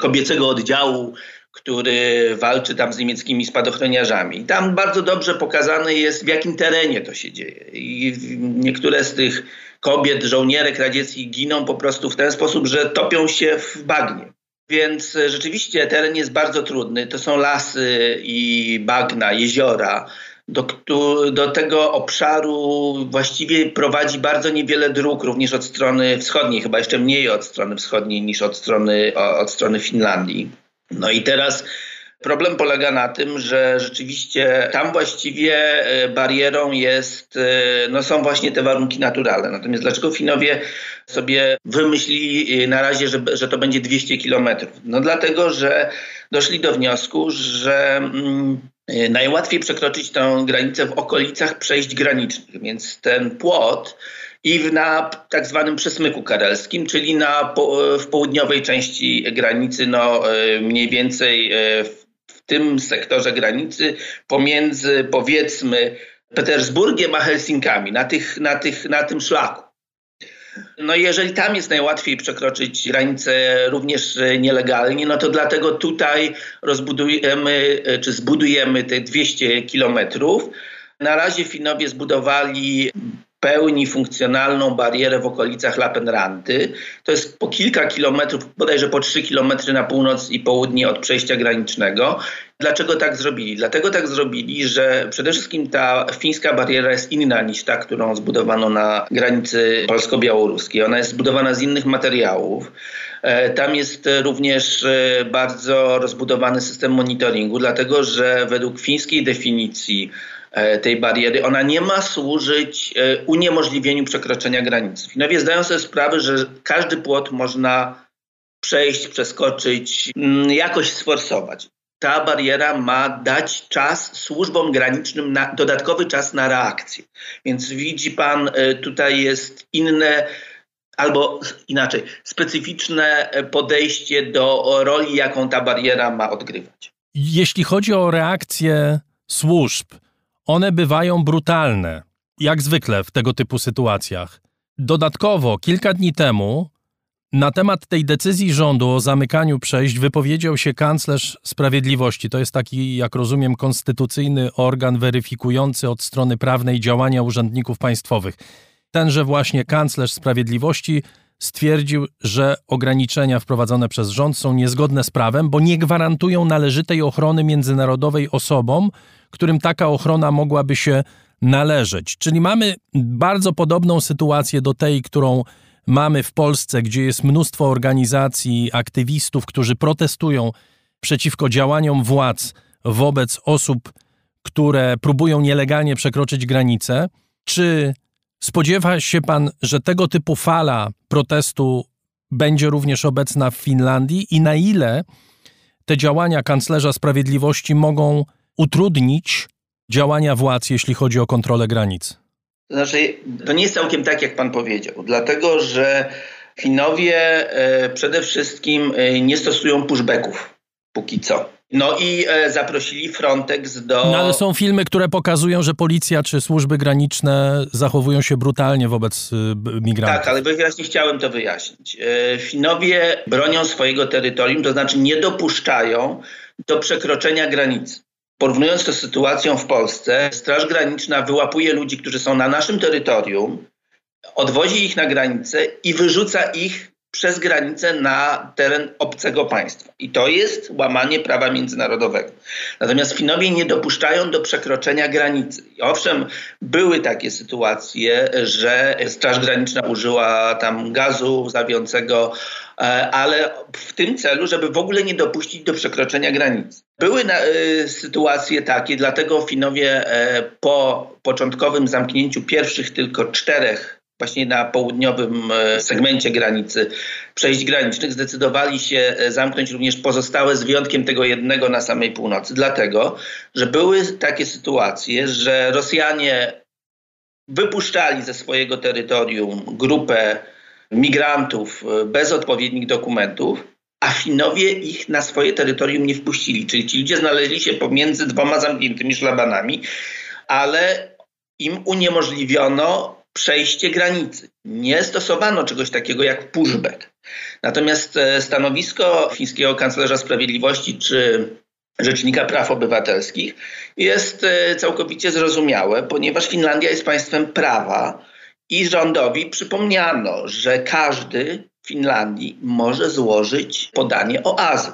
kobiecego oddziału który walczy tam z niemieckimi spadochroniarzami. Tam bardzo dobrze pokazane jest, w jakim terenie to się dzieje. I niektóre z tych kobiet, żołnierek radzieckich giną po prostu w ten sposób, że topią się w bagnie. Więc rzeczywiście teren jest bardzo trudny. To są lasy i bagna, jeziora. Do, do, tego obszaru właściwie prowadzi bardzo niewiele dróg, również od strony wschodniej, chyba jeszcze mniej od strony wschodniej niż od strony, od strony Finlandii. No i teraz Problem polega na tym, że rzeczywiście tam właściwie e, barierą jest, e, no są właśnie te warunki naturalne. Natomiast dlaczego Finowie sobie wymyślili e, na razie, że, że to będzie 200 kilometrów? No dlatego, że doszli do wniosku, że mm, najłatwiej przekroczyć tę granicę w okolicach przejść granicznych, więc ten płot i na tak zwanym przesmyku karelskim, czyli na, w południowej części granicy, no e, mniej więcej e, w tym sektorze granicy pomiędzy powiedzmy Petersburgiem a Helsinkami, na, tych, na, tych, na tym szlaku. No jeżeli tam jest najłatwiej przekroczyć granicę również nielegalnie, no to dlatego tutaj rozbudujemy czy zbudujemy te 200 kilometrów. Na razie Finowie zbudowali pełni funkcjonalną barierę w okolicach Lapenranty. To jest po kilka kilometrów, bodajże po trzy kilometry na północ i południe od przejścia granicznego. Dlaczego tak zrobili? Dlatego tak zrobili, że przede wszystkim ta fińska bariera jest inna niż ta, którą zbudowano na granicy polsko-białoruskiej. Ona jest zbudowana z innych materiałów. E, tam jest również e, bardzo rozbudowany system monitoringu, dlatego że według fińskiej definicji tej bariery, ona nie ma służyć e, uniemożliwieniu przekroczenia granicy. Finowie zdają sobie sprawę, że każdy płot można przejść, przeskoczyć, mm, jakoś sforsować. Ta bariera ma dać czas służbom granicznym, na, dodatkowy czas na reakcję. Więc widzi pan, e, tutaj jest inne albo inaczej, specyficzne podejście do roli, jaką ta bariera ma odgrywać. Jeśli chodzi o reakcję służb, one bywają brutalne, jak zwykle w tego typu sytuacjach. Dodatkowo, kilka dni temu na temat tej decyzji rządu o zamykaniu przejść wypowiedział się kanclerz sprawiedliwości. To jest taki, jak rozumiem, konstytucyjny organ weryfikujący od strony prawnej działania urzędników państwowych. Tenże właśnie kanclerz sprawiedliwości stwierdził, że ograniczenia wprowadzone przez rząd są niezgodne z prawem, bo nie gwarantują należytej ochrony międzynarodowej osobom, którym taka ochrona mogłaby się należeć. Czyli mamy bardzo podobną sytuację do tej, którą mamy w Polsce, gdzie jest mnóstwo organizacji, aktywistów, którzy protestują przeciwko działaniom władz wobec osób, które próbują nielegalnie przekroczyć granicę. Czy spodziewa się pan, że tego typu fala protestu będzie również obecna w Finlandii i na ile te działania kanclerza sprawiedliwości mogą utrudnić działania władz, jeśli chodzi o kontrolę granic? To znaczy, to nie jest całkiem tak, jak pan powiedział, dlatego że Finowie e, przede wszystkim e, nie stosują pushbacków póki co. No i e, zaprosili Frontex do. No ale są filmy, które pokazują, że policja czy służby graniczne zachowują się brutalnie wobec migrantów. Tak, ale wyraźnie chciałem to wyjaśnić. Finowie bronią swojego terytorium, to znaczy nie dopuszczają do przekroczenia granicy. Porównując to z sytuacją w Polsce, Straż Graniczna wyłapuje ludzi, którzy są na naszym terytorium, odwozi ich na granicę i wyrzuca ich przez granicę na teren obcego państwa. I to jest łamanie prawa międzynarodowego. Natomiast Finowie nie dopuszczają do przekroczenia granicy. I owszem, były takie sytuacje, że Straż Graniczna użyła tam gazu zawiącego, e, ale w tym celu, żeby w ogóle nie dopuścić do przekroczenia granicy. Były na, y, sytuacje takie, dlatego Finowie e, po początkowym zamknięciu pierwszych tylko czterech właśnie na południowym e, segmencie granicy przejść granicznych zdecydowali się e, zamknąć również pozostałe z wyjątkiem tego jednego na samej północy, dlatego że były takie sytuacje, że Rosjanie wypuszczali ze swojego terytorium grupę migrantów e, bez odpowiednich dokumentów, a Finowie ich na swoje terytorium nie wpuścili. Czyli ci ludzie znaleźli się pomiędzy dwoma zamkniętymi szlabanami, ale im uniemożliwiono przejście granicy. Nie stosowano czegoś takiego jak pushback. Natomiast e, stanowisko fińskiego kanclerza sprawiedliwości czy Rzecznika Praw Obywatelskich jest e, całkowicie zrozumiałe, ponieważ Finlandia jest państwem prawa i rządowi przypomniano, że każdy w Finlandii może złożyć podanie o azyl.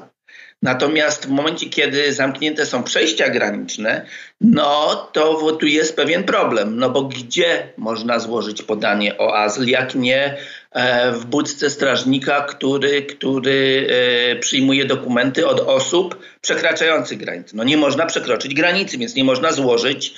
Natomiast w momencie, kiedy zamknięte są przejścia graniczne, no to tu jest pewien problem, no bo gdzie można złożyć podanie o azyl, jak nie e, w budce strażnika, który, który e, przyjmuje dokumenty od osób przekraczających granicę. No nie można przekroczyć granicy, więc nie można złożyć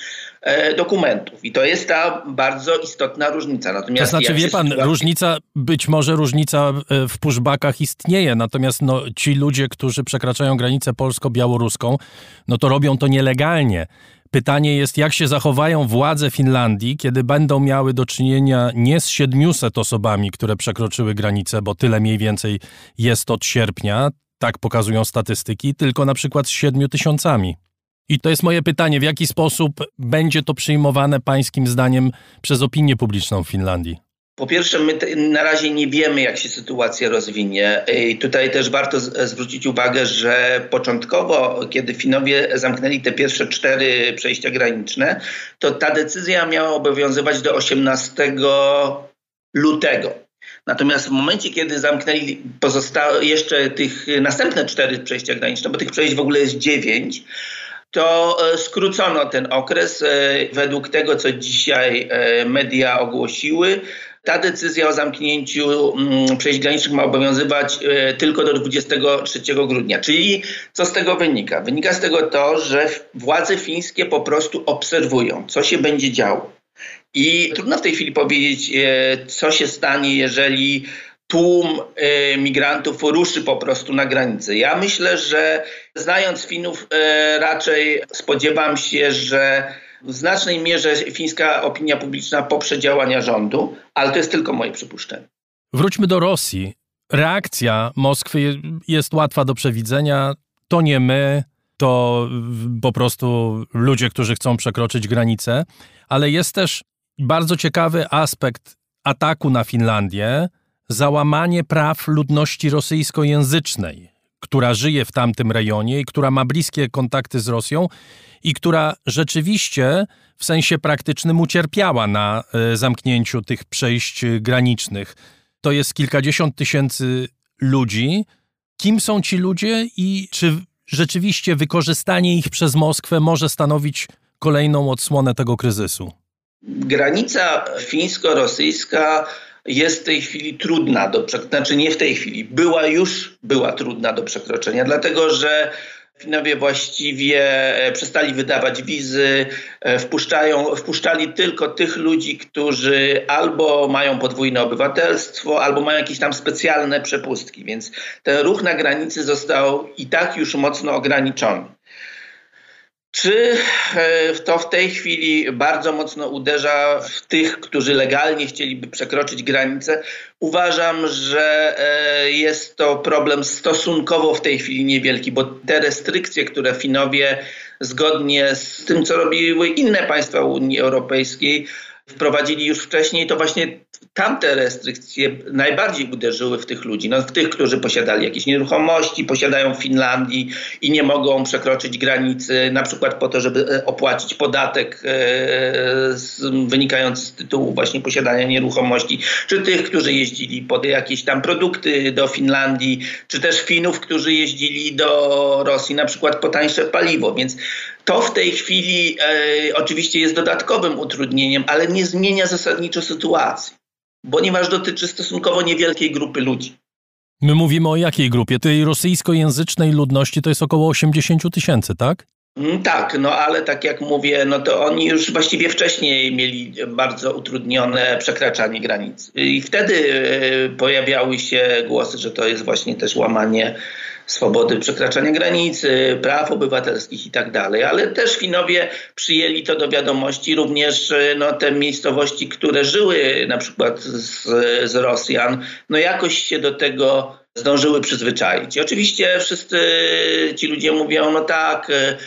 dokumentów. I to jest ta bardzo istotna różnica. Natomiast to znaczy, wie pan, sytuacja... różnica, być może różnica e, w pushbackach istnieje, natomiast no, ci ludzie, którzy przekraczają granicę polsko-białoruską, no to robią to nielegalnie. Pytanie jest, jak się zachowają władze Finlandii, kiedy będą miały do czynienia nie z 700 osobami, które przekroczyły granicę, bo tyle mniej więcej jest od sierpnia, tak pokazują statystyki, tylko na przykład z 7 tysiącami. I to jest moje pytanie, w jaki sposób będzie to przyjmowane pańskim zdaniem przez opinię publiczną w Finlandii? Po pierwsze, my na razie nie wiemy, jak się sytuacja rozwinie. I tutaj też warto zwrócić uwagę, że początkowo, kiedy Finowie zamknęli te pierwsze cztery przejścia graniczne, to ta decyzja miała obowiązywać do 18 lutego. Natomiast w momencie, kiedy zamknęli pozostałe jeszcze tych następne cztery przejścia graniczne, bo tych przejść w ogóle jest dziewięć, to e, skrócono ten okres. E, według tego, co dzisiaj e, media ogłosiły, ta decyzja o zamknięciu mm, przejść granicznych ma obowiązywać tylko do 23 grudnia. Czyli co z tego wynika? Wynika z tego to, że władze fińskie po prostu obserwują, co się będzie działo. I trudno w tej chwili powiedzieć, co się stanie, jeżeli tłum migrantów ruszy po prostu na granicę. Ja myślę, że znając Finów, y, raczej spodziewam się, że w znacznej mierze fińska opinia publiczna poprze działania rządu, ale to jest tylko moje przypuszczenie. Wróćmy do Rosji. Reakcja Moskwy jest łatwa do przewidzenia. To nie my, to po prostu ludzie, którzy chcą przekroczyć granicę, ale jest też bardzo ciekawy aspekt ataku na Finlandię, załamanie praw ludności rosyjskojęzycznej, która żyje w tamtym rejonie i która ma bliskie kontakty z Rosją i która rzeczywiście w sensie praktycznym ucierpiała na e, zamknięciu tych przejść granicznych. To jest kilkadziesiąt tysięcy ludzi. Kim są ci ludzie i czy rzeczywiście wykorzystanie ich przez Moskwę może stanowić kolejną odsłonę tego kryzysu? Granica fińsko-rosyjska jest w tej chwili trudna do przekroczenia, znaczy nie w tej chwili, była już, była trudna do przekroczenia, dlatego że Finowie właściwie e, przestali wydawać wizy, e, wpuszczają, wpuszczali tylko tych ludzi, którzy albo mają podwójne obywatelstwo, albo mają jakieś tam specjalne przepustki, więc ten ruch na granicy został i tak już mocno ograniczony. Czy e, to w tej chwili bardzo mocno uderza w tych, którzy legalnie chcieliby przekroczyć granicę? Uważam, że e, jest to problem stosunkowo w tej chwili niewielki, bo te restrykcje, które Finowie zgodnie z tym, co robiły inne państwa Unii Europejskiej, wprowadzili już wcześniej, to właśnie tamte restrykcje najbardziej uderzyły w tych ludzi, no, w tych, którzy posiadali jakieś nieruchomości, posiadają w Finlandii i nie mogą przekroczyć granicy, na przykład po to, żeby e, opłacić podatek e, wynikający z tytułu właśnie posiadania nieruchomości, czy tych, którzy jeździli po jakieś tam produkty do Finlandii, czy też Finów, którzy jeździli do Rosji na przykład po tańsze paliwo, więc to w tej chwili e, oczywiście jest dodatkowym utrudnieniem, ale nie zmienia zasadniczo sytuacji ponieważ dotyczy stosunkowo niewielkiej grupy ludzi. My mówimy o jakiej grupie? Tej rosyjskojęzycznej ludności to jest około 80 tysięcy, tak? Mm, tak, no ale tak jak mówię, no to oni już właściwie wcześniej mieli bardzo utrudnione przekraczanie granic. I wtedy e, pojawiały się głosy, że to jest właśnie też łamanie swobody przekraczania granicy, praw obywatelskich i tak dalej, ale też Finowie przyjęli to do wiadomości również e, no, te miejscowości, które żyły na przykład z, z Rosjan, no jakoś się do tego zdążyły przyzwyczaić. I oczywiście wszyscy ci ludzie mówią, no tak, e,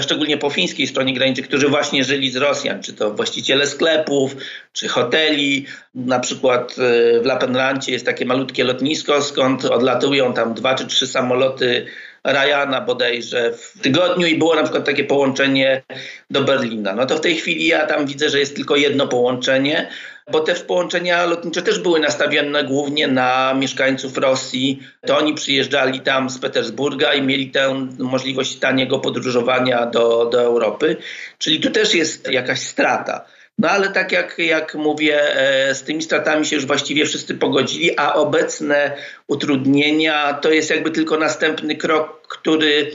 szczególnie po fińskiej stronie granicy, którzy właśnie żyli z Rosjan, czy to właściciele sklepów, czy hoteli. Na przykład e, w Lapenrancie jest takie malutkie lotnisko, skąd odlatują tam dwa czy trzy samoloty Ryana bodajże w tygodniu i było na przykład takie połączenie do Berlina. No to w tej chwili ja tam widzę, że jest tylko jedno połączenie bo te połączenia lotnicze też były nastawione głównie na mieszkańców Rosji. To oni przyjeżdżali tam z Petersburga i mieli tę możliwość taniego podróżowania do, do Europy. Czyli tu też jest jakaś strata. No ale tak jak, jak mówię, e, z tymi stratami się już właściwie wszyscy pogodzili, a obecne utrudnienia to jest jakby tylko następny krok, który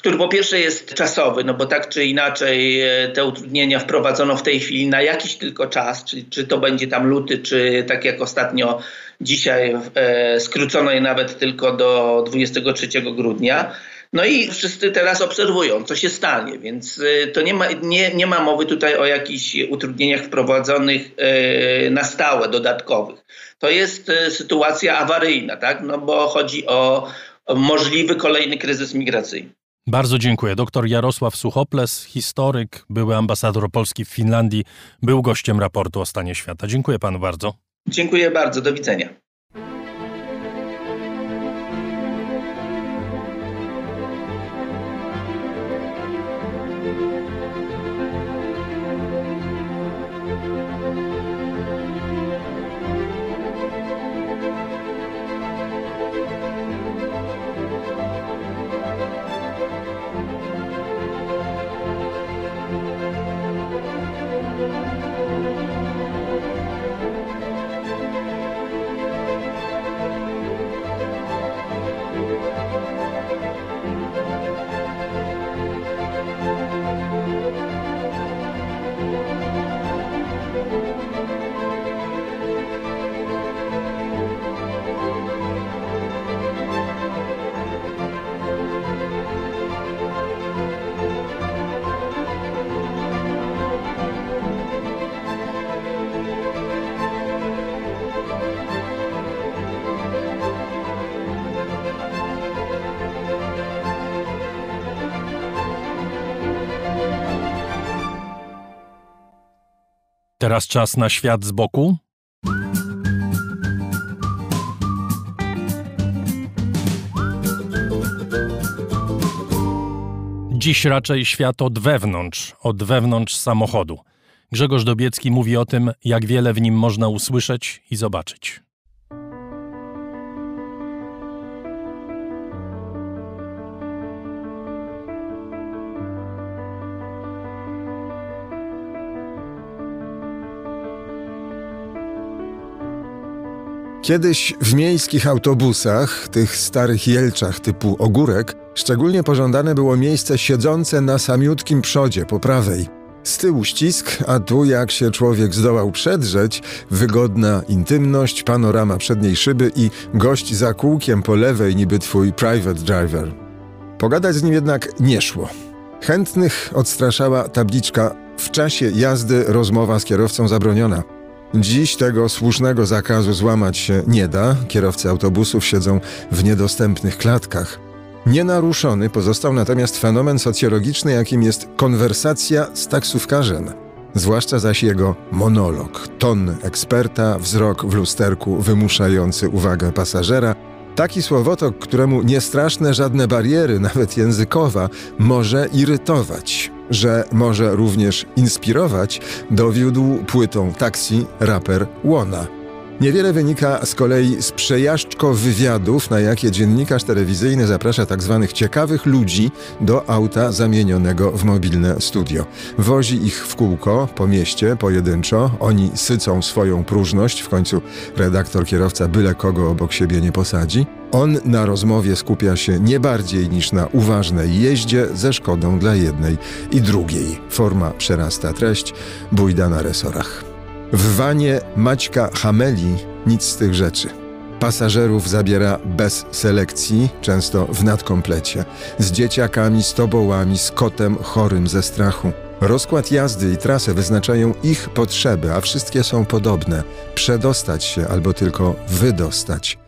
który po pierwsze jest czasowy, no bo tak czy inaczej e, te utrudnienia wprowadzono w tej chwili na jakiś tylko czas, czyli czy to będzie tam luty, czy tak jak ostatnio dzisiaj e, skrócono je nawet tylko do 23 grudnia. No i wszyscy teraz obserwują, co się stanie, więc e, to nie ma, nie, nie ma mowy tutaj o jakichś utrudnieniach wprowadzonych e, na stałe, dodatkowych. To jest sytuacja awaryjna, tak? no bo chodzi o, o możliwy kolejny kryzys migracyjny. Bardzo dziękuję. Dr Jarosław Suchoples, historyk, były ambasador Polski w Finlandii, był gościem raportu o stanie świata. Dziękuję panu bardzo. Dziękuję bardzo. Do widzenia. Teraz czas na świat z boku. Dziś raczej świat od wewnątrz, od wewnątrz samochodu. Grzegorz Dobiecki mówi o tym, jak wiele w nim można usłyszeć i zobaczyć. Kiedyś w miejskich autobusach, tych starych jelczach typu ogórek, szczególnie pożądane było miejsce siedzące na samiutkim przodzie po prawej. Z tyłu ścisk, a tu jak się człowiek zdołał przedrzeć, wygodna intymność, panorama przedniej szyby i gość za kółkiem po lewej niby twój private driver. Pogadać z nim jednak nie szło. Chętnych odstraszała tabliczka w czasie jazdy rozmowa z kierowcą zabroniona. Dziś tego słusznego zakazu złamać się nie da. Kierowcy autobusów siedzą w niedostępnych klatkach. Nienaruszony pozostał natomiast fenomen socjologiczny, jakim jest konwersacja z taksówkarzem. Zwłaszcza zaś jego monolog, ton eksperta, wzrok w lusterku wymuszający uwagę pasażera, Taki słowotok, któremu nie straszne żadne bariery, nawet językowa, może irytować, że może również inspirować, dowiódł płytą taksi raper Łona. Niewiele wynika z kolei z przejażdżko wywiadów, na jakie dziennikarz telewizyjny zaprasza tzw. Tak ciekawych ludzi do auta zamienionego w mobilne studio. Wozi ich w kółko po mieście, pojedynczo, oni sycą swoją próżność, w końcu redaktor, kierowca byle kogo obok siebie nie posadzi. On na rozmowie skupia się nie bardziej niż na uważnej jeździe ze szkodą dla jednej i drugiej. Forma przerasta treść, bójda na resorach. W wanie Maćka Hameli nic z tych rzeczy. Pasażerów zabiera bez selekcji, często w nadkomplecie, z dzieciakami, z tobołami, z kotem chorym ze strachu. Rozkład jazdy i trasę wyznaczają ich potrzeby, a wszystkie są podobne: przedostać się albo tylko wydostać.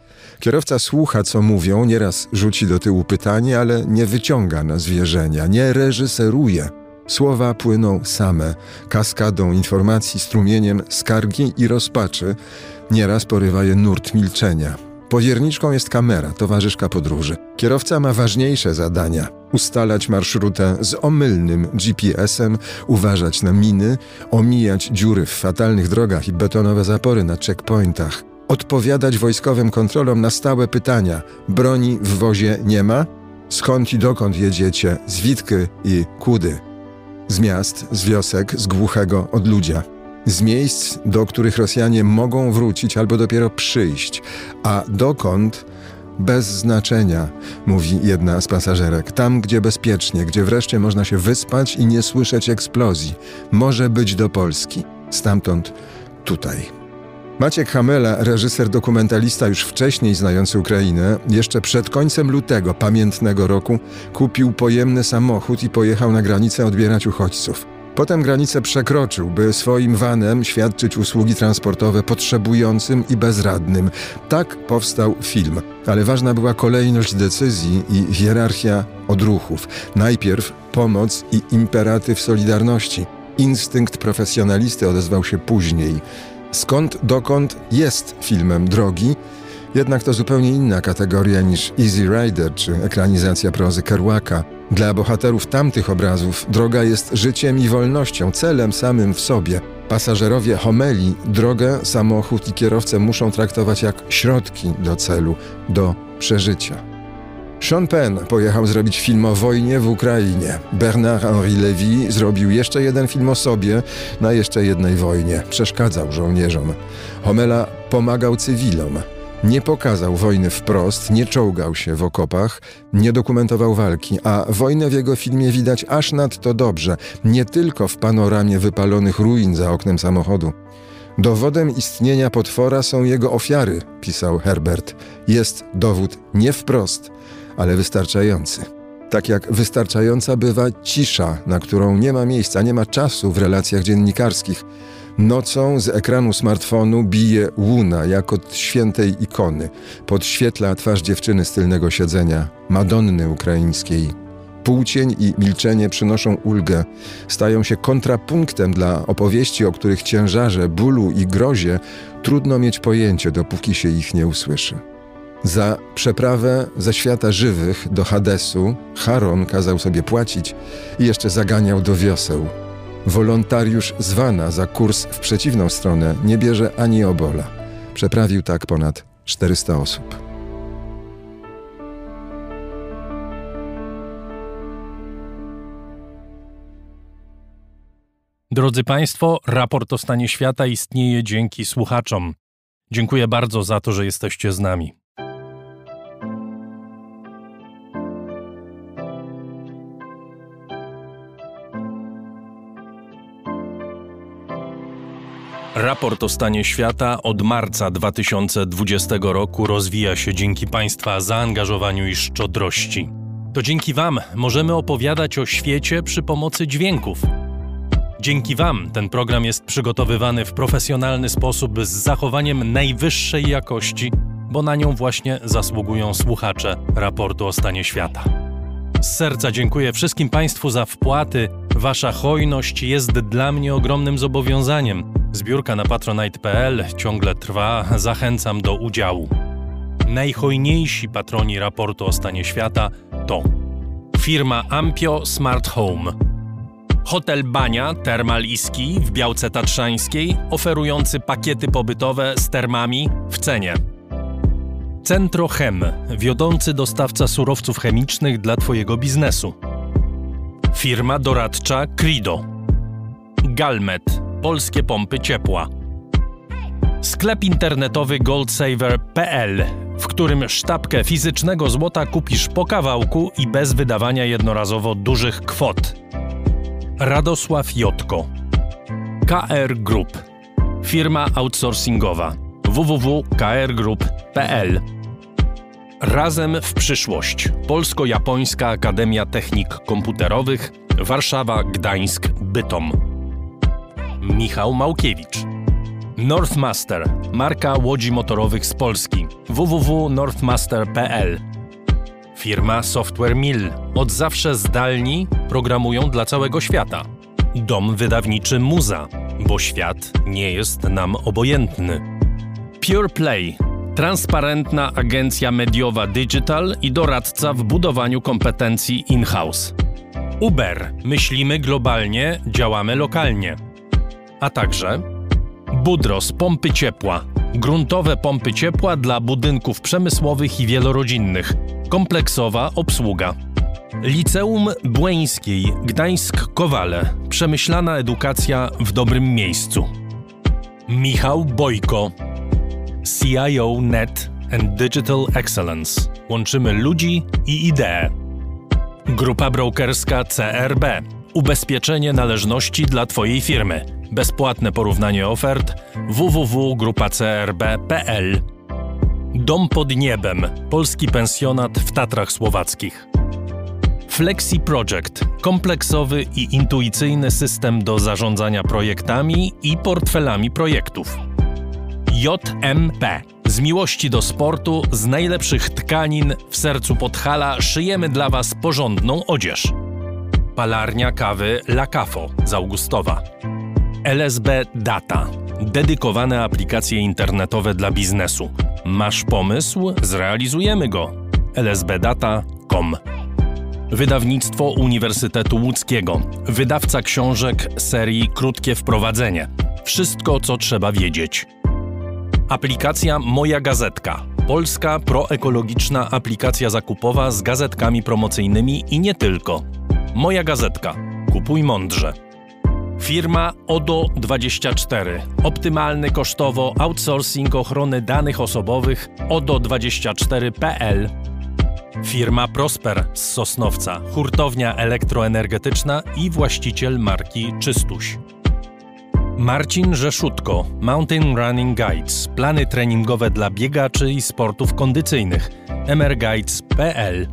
Kierowca słucha, co mówią, nieraz rzuci do tyłu pytanie, ale nie wyciąga na zwierzenia, nie reżyseruje. Słowa płyną same, kaskadą informacji, strumieniem skargi i rozpaczy. Nieraz porywa je nurt milczenia. Powierniczką jest kamera, towarzyszka podróży. Kierowca ma ważniejsze zadania: ustalać marszrutę z omylnym GPS-em, uważać na miny, omijać dziury w fatalnych drogach i betonowe zapory na checkpointach, odpowiadać wojskowym kontrolom na stałe pytania: broni w wozie nie ma? Skąd i dokąd jedziecie? Z Witky i Kudy z miast, z wiosek, z głuchego odludzia. Z miejsc, do których Rosjanie mogą wrócić albo dopiero przyjść, a dokąd bez znaczenia, mówi jedna z pasażerek. Tam, gdzie bezpiecznie, gdzie wreszcie można się wyspać i nie słyszeć eksplozji. Może być do Polski. Stamtąd tutaj. Maciek Hamela, reżyser dokumentalista już wcześniej znający Ukrainę, jeszcze przed końcem lutego pamiętnego roku kupił pojemny samochód i pojechał na granicę odbierać uchodźców. Potem granicę przekroczył, by swoim vanem świadczyć usługi transportowe potrzebującym i bezradnym. Tak powstał film, ale ważna była kolejność decyzji i hierarchia odruchów. Najpierw pomoc i imperatyw solidarności. Instynkt profesjonalisty odezwał się później. Skąd dokąd jest filmem drogi, jednak to zupełnie inna kategoria niż Easy Rider czy ekranizacja prozy Kerouaka. Dla bohaterów tamtych obrazów droga jest życiem i wolnością, celem samym w sobie. Pasażerowie homeli drogę, samochód i kierowcę muszą traktować jak środki do celu, do przeżycia. Sean Penn pojechał zrobić film o wojnie w Ukrainie. Bernard-Henri Lévy zrobił jeszcze jeden film o sobie na jeszcze jednej wojnie. Przeszkadzał żołnierzom. Homela pomagał cywilom. Nie pokazał wojny wprost, nie czołgał się w okopach, nie dokumentował walki, a wojnę w jego filmie widać aż nadto dobrze, nie tylko w panoramie wypalonych ruin za oknem samochodu. Dowodem istnienia potwora są jego ofiary, pisał Herbert. Jest dowód nie wprost, ale wystarczający. Tak jak wystarczająca bywa cisza, na którą nie ma miejsca, nie ma czasu w relacjach dziennikarskich. Nocą z ekranu smartfonu bije łuna jak od świętej ikony. Podświetla twarz dziewczyny z tylnego siedzenia, Madonny ukraińskiej. Płcień i milczenie przynoszą ulgę, stają się kontrapunktem dla opowieści, o których ciężarze bólu i grozie trudno mieć pojęcie, dopóki się ich nie usłyszy. Za przeprawę ze świata żywych do Hadesu Charon kazał sobie płacić i jeszcze zaganiał do wioseł. Wolontariusz zwana za kurs w przeciwną stronę nie bierze ani obola. Przeprawił tak ponad 400 osób. Drodzy Państwo, raport o stanie świata istnieje dzięki słuchaczom. Dziękuję bardzo za to, że jesteście z nami. Raport o stanie świata od marca 2020 roku rozwija się dzięki Państwa zaangażowaniu i szczodrości. To dzięki Wam możemy opowiadać o świecie przy pomocy dźwięków. Dzięki Wam ten program jest przygotowywany w profesjonalny sposób z zachowaniem najwyższej jakości, bo na nią właśnie zasługują słuchacze raportu o stanie świata. Z serca dziękuję wszystkim Państwu za wpłaty. Wasza hojność jest dla mnie ogromnym zobowiązaniem. Zbiórka na patronite.pl ciągle trwa, zachęcam do udziału. Najhojniejsi patroni raportu o stanie świata to firma Ampio Smart Home, Hotel Bania Termal Iski w Białce Tatrzańskiej, oferujący pakiety pobytowe z termami w cenie. Centrochem, wiodący dostawca surowców chemicznych dla Twojego biznesu. Firma doradcza Crido. Galmet, polskie pompy ciepła. Sklep internetowy goldsaver.pl, w którym sztabkę fizycznego złota kupisz po kawałku i bez wydawania jednorazowo dużych kwot. Radosław Jotko. KR Group. Firma outsourcingowa www.krgroup.pl Razem w przyszłość. Polsko-Japońska Akademia Technik Komputerowych Warszawa, Gdańsk, Bytom. Michał Małkiewicz. Northmaster, marka łodzi motorowych z Polski. www.northmaster.pl Firma Software Mill. Od zawsze zdalni programują dla całego świata. Dom wydawniczy Muza, bo świat nie jest nam obojętny. Pure Play. Transparentna agencja mediowa digital i doradca w budowaniu kompetencji in-house. Uber. Myślimy globalnie, działamy lokalnie. A także Budros pompy ciepła. Gruntowe pompy ciepła dla budynków przemysłowych i wielorodzinnych. Kompleksowa obsługa. Liceum Błeńskiej, Gdańsk-Kowale. Przemyślana edukacja w dobrym miejscu. Michał Bojko. CIO Net and Digital Excellence. Łączymy ludzi i idee. Grupa brokerska CRB. Ubezpieczenie należności dla Twojej firmy. Bezpłatne porównanie ofert www.grupacrb.pl Dom pod niebem. Polski pensjonat w Tatrach Słowackich. Flexi Project. Kompleksowy i intuicyjny system do zarządzania projektami i portfelami projektów. JMP. Z miłości do sportu, z najlepszych tkanin w sercu Podhala szyjemy dla Was porządną odzież. Palarnia kawy La Cafo z Augustowa. LSB Data. Dedykowane aplikacje internetowe dla biznesu. Masz pomysł? Zrealizujemy go. lsbdata.com Wydawnictwo Uniwersytetu Łódzkiego. Wydawca książek serii Krótkie Wprowadzenie. Wszystko, co trzeba wiedzieć. Aplikacja Moja Gazetka. Polska proekologiczna aplikacja zakupowa z gazetkami promocyjnymi i nie tylko. Moja Gazetka. Kupuj mądrze. Firma ODO24. Optymalny kosztowo outsourcing ochrony danych osobowych ODO24.pl. Firma Prosper z Sosnowca, hurtownia elektroenergetyczna i właściciel marki Czystuś. Marcin Rzeszutko, Mountain Running Guides, plany treningowe dla biegaczy i sportów kondycyjnych, mrguides.pl.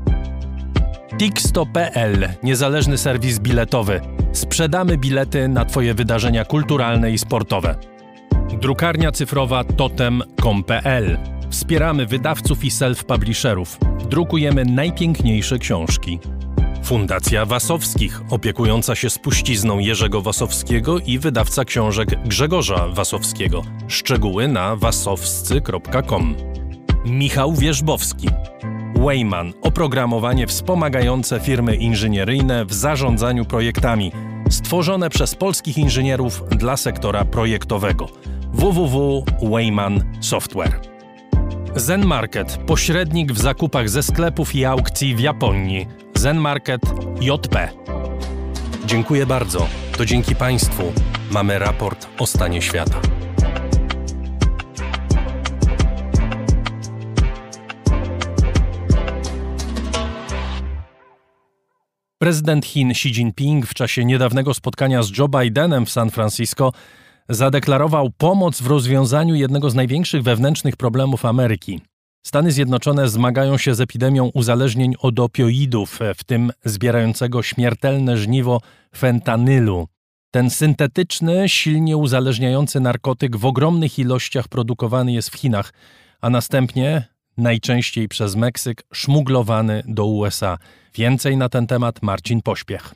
Tixto.pl, niezależny serwis biletowy. Sprzedamy bilety na Twoje wydarzenia kulturalne i sportowe. Drukarnia cyfrowa totem.com.pl. Wspieramy wydawców i self-publisherów. Drukujemy najpiękniejsze książki. Fundacja Wasowskich, opiekująca się spuścizną Jerzego Wasowskiego i wydawca książek Grzegorza Wasowskiego. Szczegóły na wasowscy.com. Michał Wierzbowski. Wayman oprogramowanie wspomagające firmy inżynieryjne w zarządzaniu projektami, stworzone przez polskich inżynierów dla sektora projektowego. www.wayman Software. Zen Market pośrednik w zakupach ze sklepów i aukcji w Japonii. Zen Market JP. Dziękuję bardzo. To dzięki Państwu mamy raport o stanie świata. Prezydent Chin Xi Jinping w czasie niedawnego spotkania z Joe Bidenem w San Francisco zadeklarował pomoc w rozwiązaniu jednego z największych wewnętrznych problemów Ameryki. Stany Zjednoczone zmagają się z epidemią uzależnień od opioidów, w tym zbierającego śmiertelne żniwo fentanylu. Ten syntetyczny, silnie uzależniający narkotyk w ogromnych ilościach produkowany jest w Chinach, a następnie najczęściej przez Meksyk, szmuglowany do USA. Więcej na ten temat Marcin Pośpiech.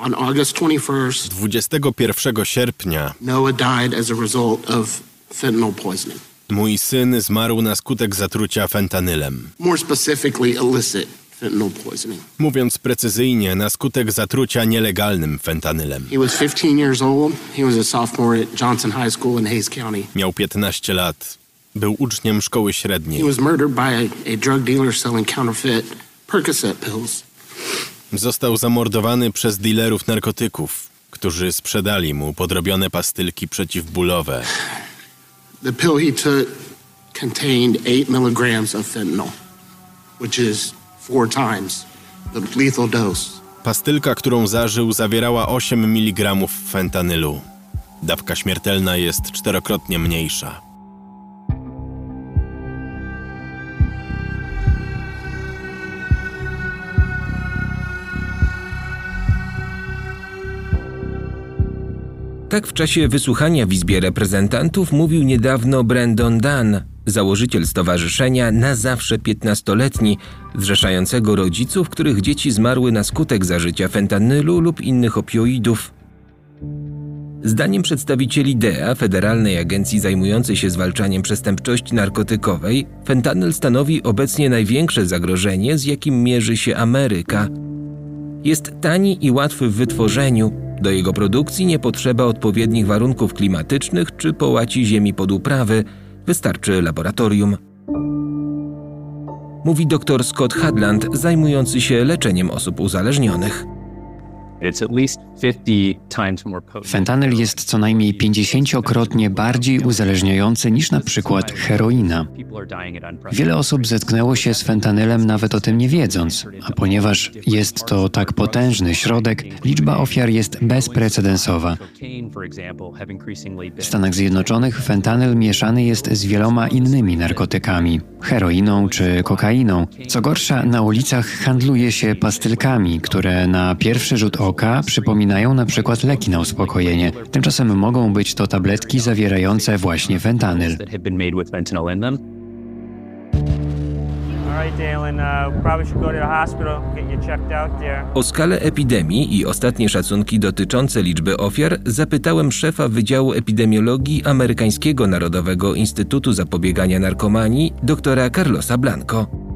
21 sierpnia Noah died as a result of fentanyl poisoning. Mój syn zmarł na skutek zatrucia fentanylem. More specifically illicit fentanyl poisoning. Mówiąc precyzyjnie, na skutek zatrucia nielegalnym fentanylem. He was 15 years old. He was a sophomore at Johnson High School in Hayes County. Miał 15 lat. Był uczniem szkoły średniej. He was murdered by a, a drug dealer selling counterfeit Percocet pills. Został zamordowany przez dealerów narkotyków, którzy sprzedali mu podrobione pastylki przeciwbólowe. The pill he took contained 8 milligrams of fentanyl, which is four times the lethal dose. Pastylka, którą zażył, zawierała 8 mg fentanylu. Dawka śmiertelna jest czterokrotnie mniejsza. Tak w czasie wysłuchania w Izbie Reprezentantów mówił niedawno Brandon Dunn, założyciel stowarzyszenia Na Zawsze 15-letni, zrzeszającego rodziców, których dzieci zmarły na skutek zażycia fentanylu lub innych opioidów. Zdaniem przedstawicieli DEA, Federalnej Agencji zajmującej się zwalczaniem przestępczości narkotykowej, fentanyl stanowi obecnie największe zagrożenie, z jakim mierzy się Ameryka. Jest tani i łatwy w wytworzeniu, do jego produkcji nie potrzeba odpowiednich warunków klimatycznych czy połaci ziemi pod uprawy, wystarczy laboratorium. Mówi dr Scott Hadland, zajmujący się leczeniem osób uzależnionych. Fentanyl jest co najmniej 50-krotnie bardziej uzależniający niż na przykład heroina. Wiele osób zetknęło się z fentanylem nawet o tym nie wiedząc, a ponieważ jest to tak potężny środek, liczba ofiar jest bezprecedensowa. W Stanach Zjednoczonych fentanyl mieszany jest z wieloma innymi narkotykami, heroiną czy kokainą. Co gorsza, na ulicach handluje się pastylkami, które na pierwszy rzut oka oka przypominają na przykład leki na uspokojenie. Tymczasem mogą być to tabletki zawierające właśnie fentanyl. O skalę epidemii i ostatnie szacunki dotyczące liczby ofiar zapytałem szefa Wydziału Epidemiologii Amerykańskiego Narodowego Instytutu Zapobiegania Narkomanii, doktora Carlosa Blanco.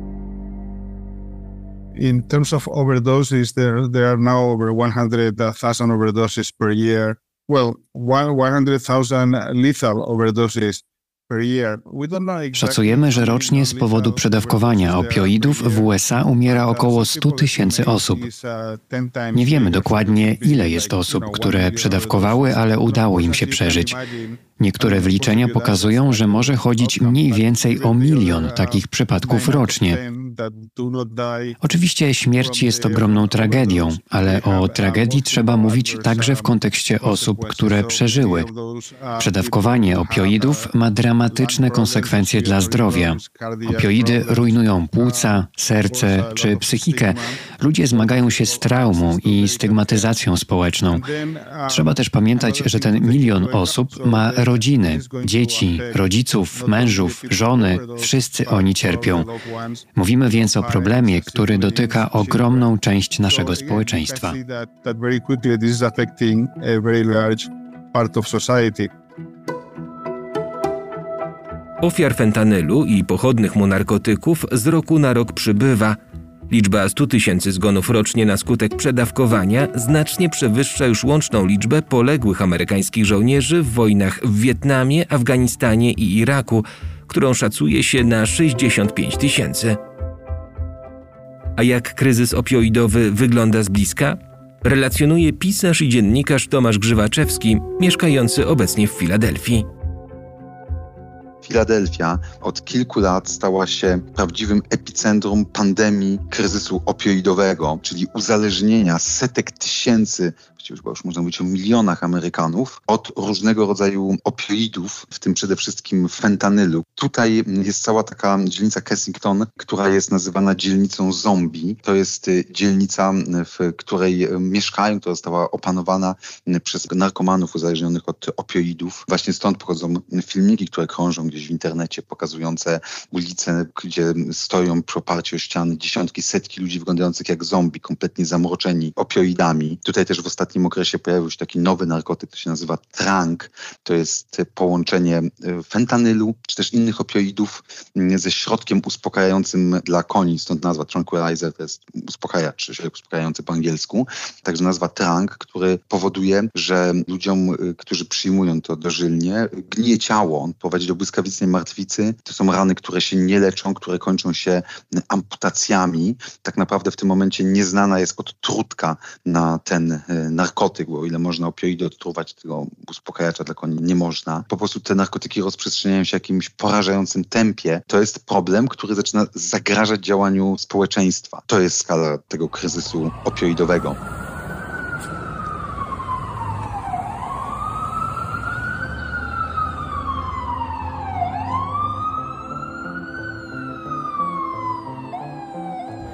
In terms of overdoses, there there are now over 100,000 overdoses per year. Well, 100,000 lethal overdoses Szacujemy, że rocznie z powodu przedawkowania opioidów w USA umiera około 100 tysięcy osób. Nie wiemy dokładnie, ile jest osób, które przedawkowały, ale udało im się przeżyć. Niektóre wliczenia pokazują, że może chodzić mniej więcej o milion takich przypadków rocznie. Oczywiście śmierć jest ogromną tragedią, ale o tragedii trzeba mówić także w kontekście osób, które przeżyły. Przedawkowanie opioidów ma dramatyczne konsekwencje dla zdrowia. Opioidy rujnują płuca, serce czy psychikę. Ludzie zmagają się z traumą i stygmatyzacją społeczną. Trzeba też pamiętać, że ten milion osób ma rodziny, dzieci, rodziców, mężów, żony, wszyscy oni cierpią. Mówimy więc o problemie, który dotyka ogromną część naszego społeczeństwa. Ofiar fentanylu i pochodnych mu narkotyków z roku na rok przybywa. Liczba 100 tysięcy zgonów rocznie na skutek przedawkowania znacznie przewyższa już łączną liczbę poległych amerykańskich żołnierzy w wojnach w Wietnamie, Afganistanie i Iraku, którą szacuje się na 65 tysięcy. A jak kryzys opioidowy wygląda z bliska? Relacjonuje pisarz i dziennikarz Tomasz Grzywaczewski, mieszkający obecnie w Filadelfii. Filadelfia od kilku lat stała się prawdziwym epicentrum pandemii kryzysu opioidowego, czyli uzależnienia setek tysięcy właściwie chyba już można mówić o milionach Amerykanów, od różnego rodzaju opioidów, w tym przede wszystkim fentanylu. Tutaj jest cała taka dzielnica Kensington, która jest nazywana dzielnicą zombie. To jest y, dzielnica, w której mieszkają, która została opanowana przez narkomanów uzależnionych od opioidów. Właśnie stąd pochodzą filmiki, które krążą gdzieś w internecie, pokazujące ulice, gdzie stoją przy oparciu o ściany dziesiątki, setki ludzi wyglądających jak zombie, kompletnie zamroczeni opioidami. Tutaj też w ostatnim okresie pojawił się taki nowy narkotyk, to się nazywa trank. To jest połączenie e, fentanylu, czy też innych opioidów mm, ze środkiem uspokajającym dla koni, stąd nazwa tranquilizer, to jest uspokajacz, środek uspokajający po angielsku. Także nazwa trank, który powoduje, że ludziom, y, którzy przyjmują to dożylnie, gnije ciało. On prowadzi do błyskawicznej martwicy. To są rany, które się nie leczą, które kończą się amputacjami. Tak naprawdę w tym momencie nieznana jest odtrutka na ten y, narkotyk, bo o ile można opioidy odtruwać, tego uspokajacza dla nie można. Po prostu te narkotyki rozprzestrzeniają się w jakimś porażającym tempie. To jest problem, który zaczyna zagrażać działaniu społeczeństwa. To jest skala tego kryzysu opioidowego.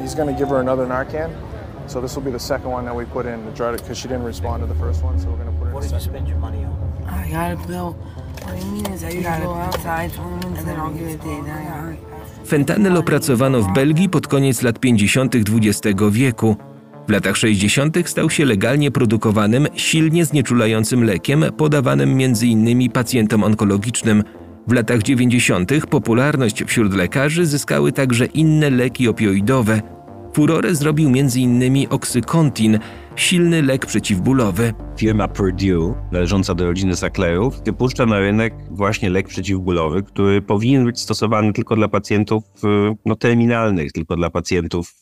He's to give her another Narcan. So this will be the second one that we put in to try to, because she didn't respond to the first one, so we're to put her What did you spend your money on? I got a bill. What do you mean is that you gotta go outside, and then I'll give it to you. Fentanyl opracowano w Belgii pod koniec lat 50. XX wieku. W latach 60. stał się legalnie produkowanym, silnie znieczulającym lekiem podawanym m.in. pacjentom onkologicznym. W latach 90. popularność wśród lekarzy zyskały także inne leki opioidowe, Furorę zrobił m.in. oksykontin, silny lek przeciwbólowy. Firma Purdue, należąca do rodziny Sacklerów, wypuszcza na rynek właśnie lek przeciwbólowy, który powinien być stosowany tylko dla pacjentów no, terminalnych, tylko dla pacjentów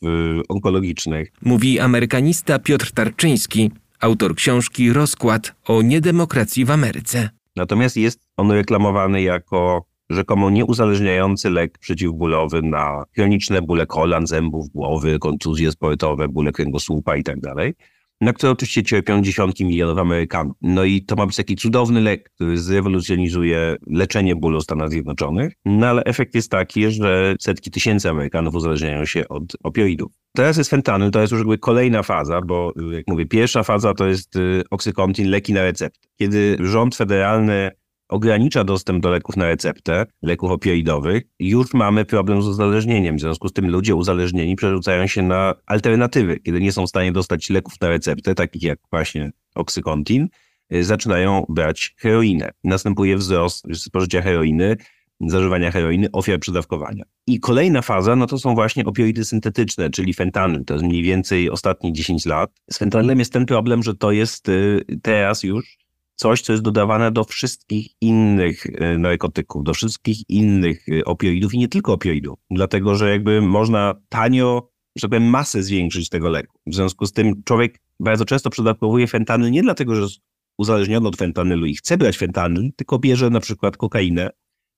onkologicznych. Mówi amerykanista Piotr Tarczyński, autor książki Rozkład o niedemokracji w Ameryce. Natomiast jest on reklamowany jako rzekomo nieuzależniający lek przeciwbólowy na chroniczne bóle kolan, zębów, głowy, kontuzje sportowe, bóle kręgosłupa itd., tak na które oczywiście cierpią dziesiątki milionów Amerykanów. No i to ma być taki cudowny lek, który zrewolucjonizuje leczenie bólu w Stanach Zjednoczonych, no ale efekt jest taki, że setki tysięcy Amerykanów uzależniają się od opioidów. Teraz jest fentanyl, to jest już jakby kolejna faza, bo jak mówię, pierwsza faza to jest y, oksykontin, leki na receptę. Kiedy rząd federalny ogranicza dostęp do leków na receptę, leków opioidowych, już mamy problem z uzależnieniem. W związku z tym ludzie uzależnieni przerzucają się na alternatywy. Kiedy nie są w stanie dostać leków na receptę, takich jak właśnie oksykontin, y, zaczynają brać heroinę. Następuje wzrost spożycia heroiny, zażywania heroiny, ofiar przedawkowania. I kolejna faza, no to są właśnie opioidy syntetyczne, czyli fentanyl. To jest mniej więcej ostatnie 10 lat. Z fentanylem jest ten problem, że to jest y, teraz już coś, co jest dodawane do wszystkich innych e, narkotyków, do wszystkich innych e, opioidów i nie tylko opioidów. Dlatego, że jakby można tanio, że powiem, masę zwiększyć tego leku. W związku z tym człowiek bardzo często przedawkowuje fentanyl nie dlatego, że jest uzależniony od fentanylu i chce brać fentanyl, tylko bierze na przykład kokainę,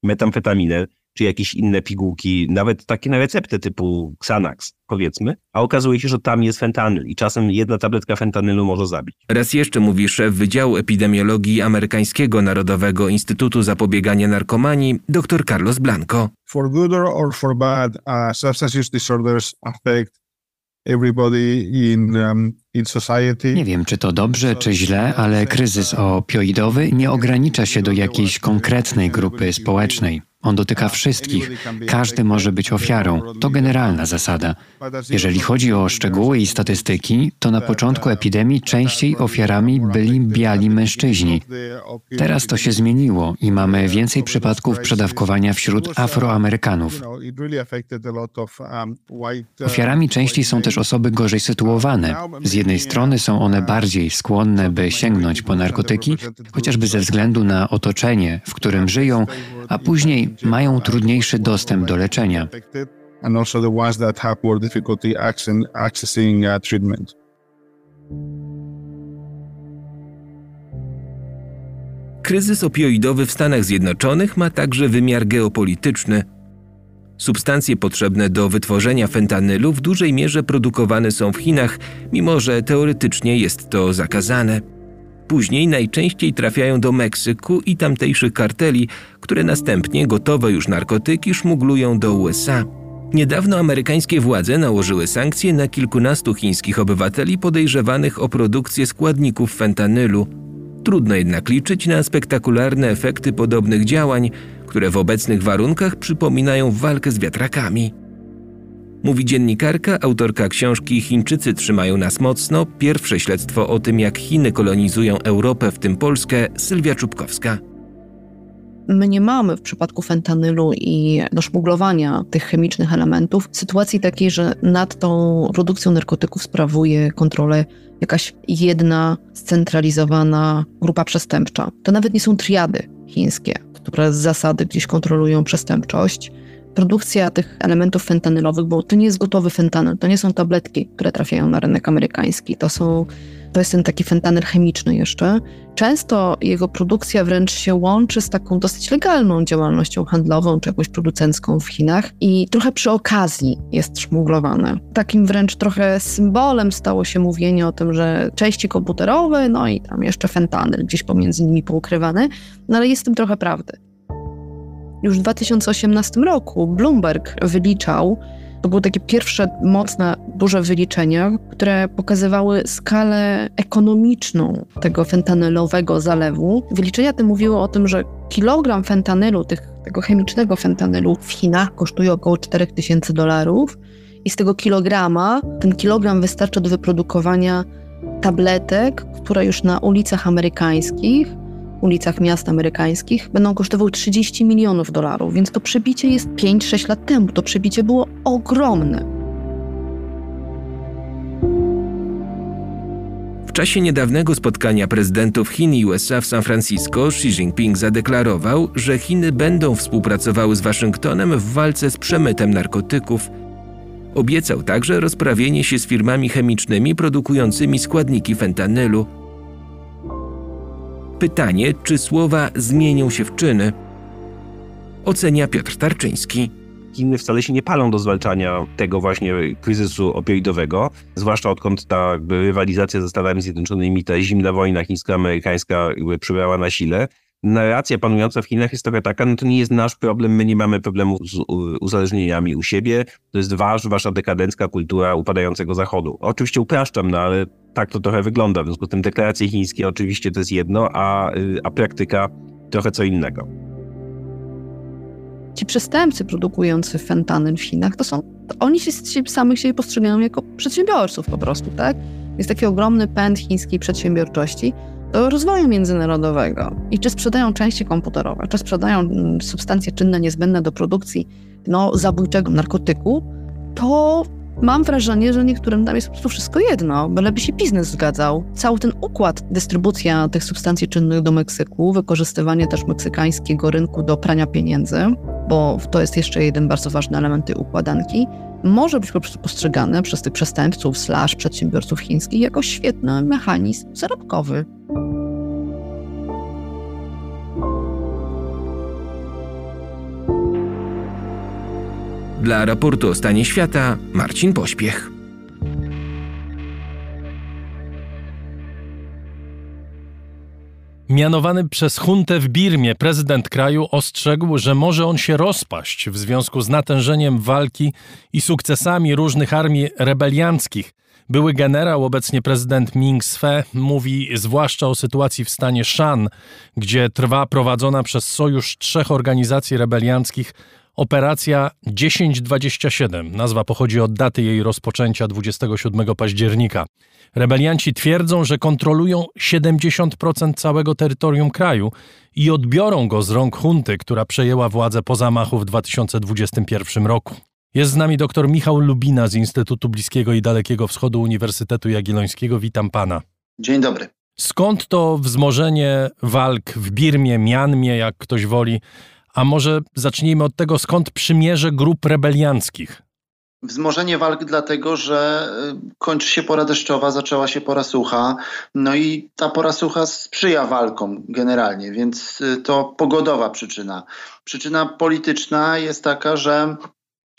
metamfetaminę, czy jakieś inne pigułki, nawet takie na receptę typu Xanax, powiedzmy, a okazuje się, że tam jest fentanyl i czasem jedna tabletka fentanylu może zabić. Raz jeszcze mówi szef Wydziału Epidemiologii Amerykańskiego Narodowego Instytutu Zapobiegania Narkomanii dr Carlos Blanco. For good or for bad, uh, substance use disorders affect Um, nie wiem, czy to dobrze, czy źle, ale kryzys opioidowy nie ogranicza się do jakiejś konkretnej grupy społecznej. On dotyka wszystkich. Każdy może być ofiarą. To generalna zasada. Jeżeli chodzi o szczegóły i statystyki, to na początku epidemii częściej ofiarami byli biali mężczyźni. Teraz to się zmieniło i mamy więcej przypadków przedawkowania wśród Afroamerykanów. Ofiarami częściej są też osoby gorzej sytuowane. Z jednej strony są one bardziej skłonne, by sięgnąć po narkotyki, chociażby ze względu na otoczenie, w którym żyją, a później mają trudniejszy dostęp do leczenia. Kryzys opioidowy w Stanach Zjednoczonych ma także wymiar geopolityczny. Substancje potrzebne do wytworzenia fentanylu w dużej mierze produkowane są w Chinach, mimo że teoretycznie jest to zakazane. Później najczęściej trafiają do Meksyku i tamtejszych karteli, które następnie gotowe już narkotyki szmuglują do USA. Niedawno amerykańskie władze nałożyły sankcje na kilkunastu chińskich obywateli podejrzewanych o produkcję składników fentanylu. Trudno jednak liczyć na spektakularne efekty podobnych działań, które w obecnych warunkach przypominają walkę z wiatrakami. Mówi dziennikarka, autorka książki Chińczycy trzymają nas mocno, pierwsze śledztwo o tym, jak Chiny kolonizują Europę, w tym Polskę, Sylwia Czubkowska. My nie mamy w przypadku fentanylu i do szmuglowania tych chemicznych elementów sytuacji takiej, że nad tą produkcją narkotyków sprawuje kontrolę jakaś jedna scentralizowana grupa przestępcza. To nawet nie są triady chińskie, które z zasady gdzieś kontrolują przestępczość. Produkcja tych elementów fentanylowych, bo to nie jest gotowy fentanyl, to nie są tabletki, które trafiają na rynek amerykański, to są to jest ten taki fentanyl chemiczny jeszcze. Często jego produkcja wręcz się łączy z taką dosyć legalną działalnością handlową czy jakąś producencką w Chinach i trochę przy okazji jest szmuglowane. Takim wręcz trochę symbolem stało się mówienie o tym, że części komputerowe, no i tam jeszcze fentanyl gdzieś pomiędzy nimi poukrywany, no ale jest w tym trochę prawdy. Już w 2018 roku Bloomberg wyliczał, to były takie pierwsze mocne, duże wyliczenia, które pokazywały skalę ekonomiczną tego fentanylowego zalewu. Wyliczenia te mówiły o tym, że kilogram fentanylu, tych, tego chemicznego fentanylu w Chinach kosztuje około 4000 dolarów i z tego kilograma, ten kilogram wystarcza do wyprodukowania tabletek, które już na ulicach amerykańskich ulicach miast amerykańskich będą kosztowały 30 milionów dolarów, więc to przebicie jest 5-6 lat temu. To przebicie było ogromne. W czasie niedawnego spotkania prezydentów Chin i USA w San Francisco Xi Jinping zadeklarował, że Chiny będą współpracowały z Waszyngtonem w walce z przemytem narkotyków. Obiecał także rozprawienie się z firmami chemicznymi produkującymi składniki fentanylu. Pytanie, czy słowa zmienią się w czyny, ocenia Piotr Tarczyński. Chiny wcale się nie palą do zwalczania tego właśnie kryzysu opioidowego, zwłaszcza odkąd ta rywalizacja ze Stanami Zjednoczonymi, ta zimna wojna chińsko-amerykańska przybrała na sile. Narracja panująca w Chinach jest trochę taka, no to nie jest nasz problem, my nie mamy problemu z uzależnieniami u siebie, to jest wasz, wasza dekadencka kultura upadającego Zachodu. Oczywiście upraszczam, no ale tak to trochę wygląda. W związku z tym deklaracje chińskie oczywiście to jest jedno, a, y, a praktyka trochę co innego. Ci przestępcy produkujący fentanyl w Chinach, to są, to oni się, samych siebie postrzegają jako przedsiębiorców po prostu, tak? Jest taki ogromny pęd chińskiej przedsiębiorczości do rozwoju międzynarodowego. I czy sprzedają części komputerowe, czy sprzedają mm, substancje czynne niezbędne do produkcji no, zabójczego narkotyku, to Mam wrażenie, że niektórym tam jest po prostu wszystko jedno, byleby się biznes zgadzał. Cały ten układ, dystrybucja tych substancji czynnych do Meksyku, wykorzystywanie też meksykańskiego rynku do prania pieniędzy, bo to jest jeszcze jeden bardzo ważny element tej układanki, może być po prostu postrzegane przez tych przestępców slash przedsiębiorców chińskich jako świetny mechanizm zarobkowy. Dla raportu o stanie świata Marcin Pośpiech. Mianowany przez huntę w Birmie prezydent kraju ostrzegł, że może on się rozpaść w związku z natężeniem walki i sukcesami różnych armii rebelianckich. Były generał, obecnie prezydent Ming Swe, mówi zwłaszcza o sytuacji w stanie Shan, gdzie trwa prowadzona przez sojusz trzech organizacji rebelianckich Operacja 1027. Nazwa pochodzi od daty jej rozpoczęcia 27 października. Rebelianci twierdzą, że kontrolują 70% całego terytorium kraju i odbiorą go z rąk hunty, która przejęła władzę po zamachu w 2021 roku. Jest z nami dr Michał Lubina z Instytutu Bliskiego i Dalekiego Wschodu Uniwersytetu Jagiellońskiego. Witam pana. Dzień dobry. Skąd to wzmożenie walk w Birmie, Mianmie, jak ktoś woli, a może zacznijmy od tego, skąd przymierze grup rebelianckich? Wzmożenie walk dlatego, że y, kończy się pora deszczowa, zaczęła się pora sucha, no i ta pora sucha sprzyja walkom generalnie, więc y, to pogodowa przyczyna. Przyczyna polityczna jest taka, że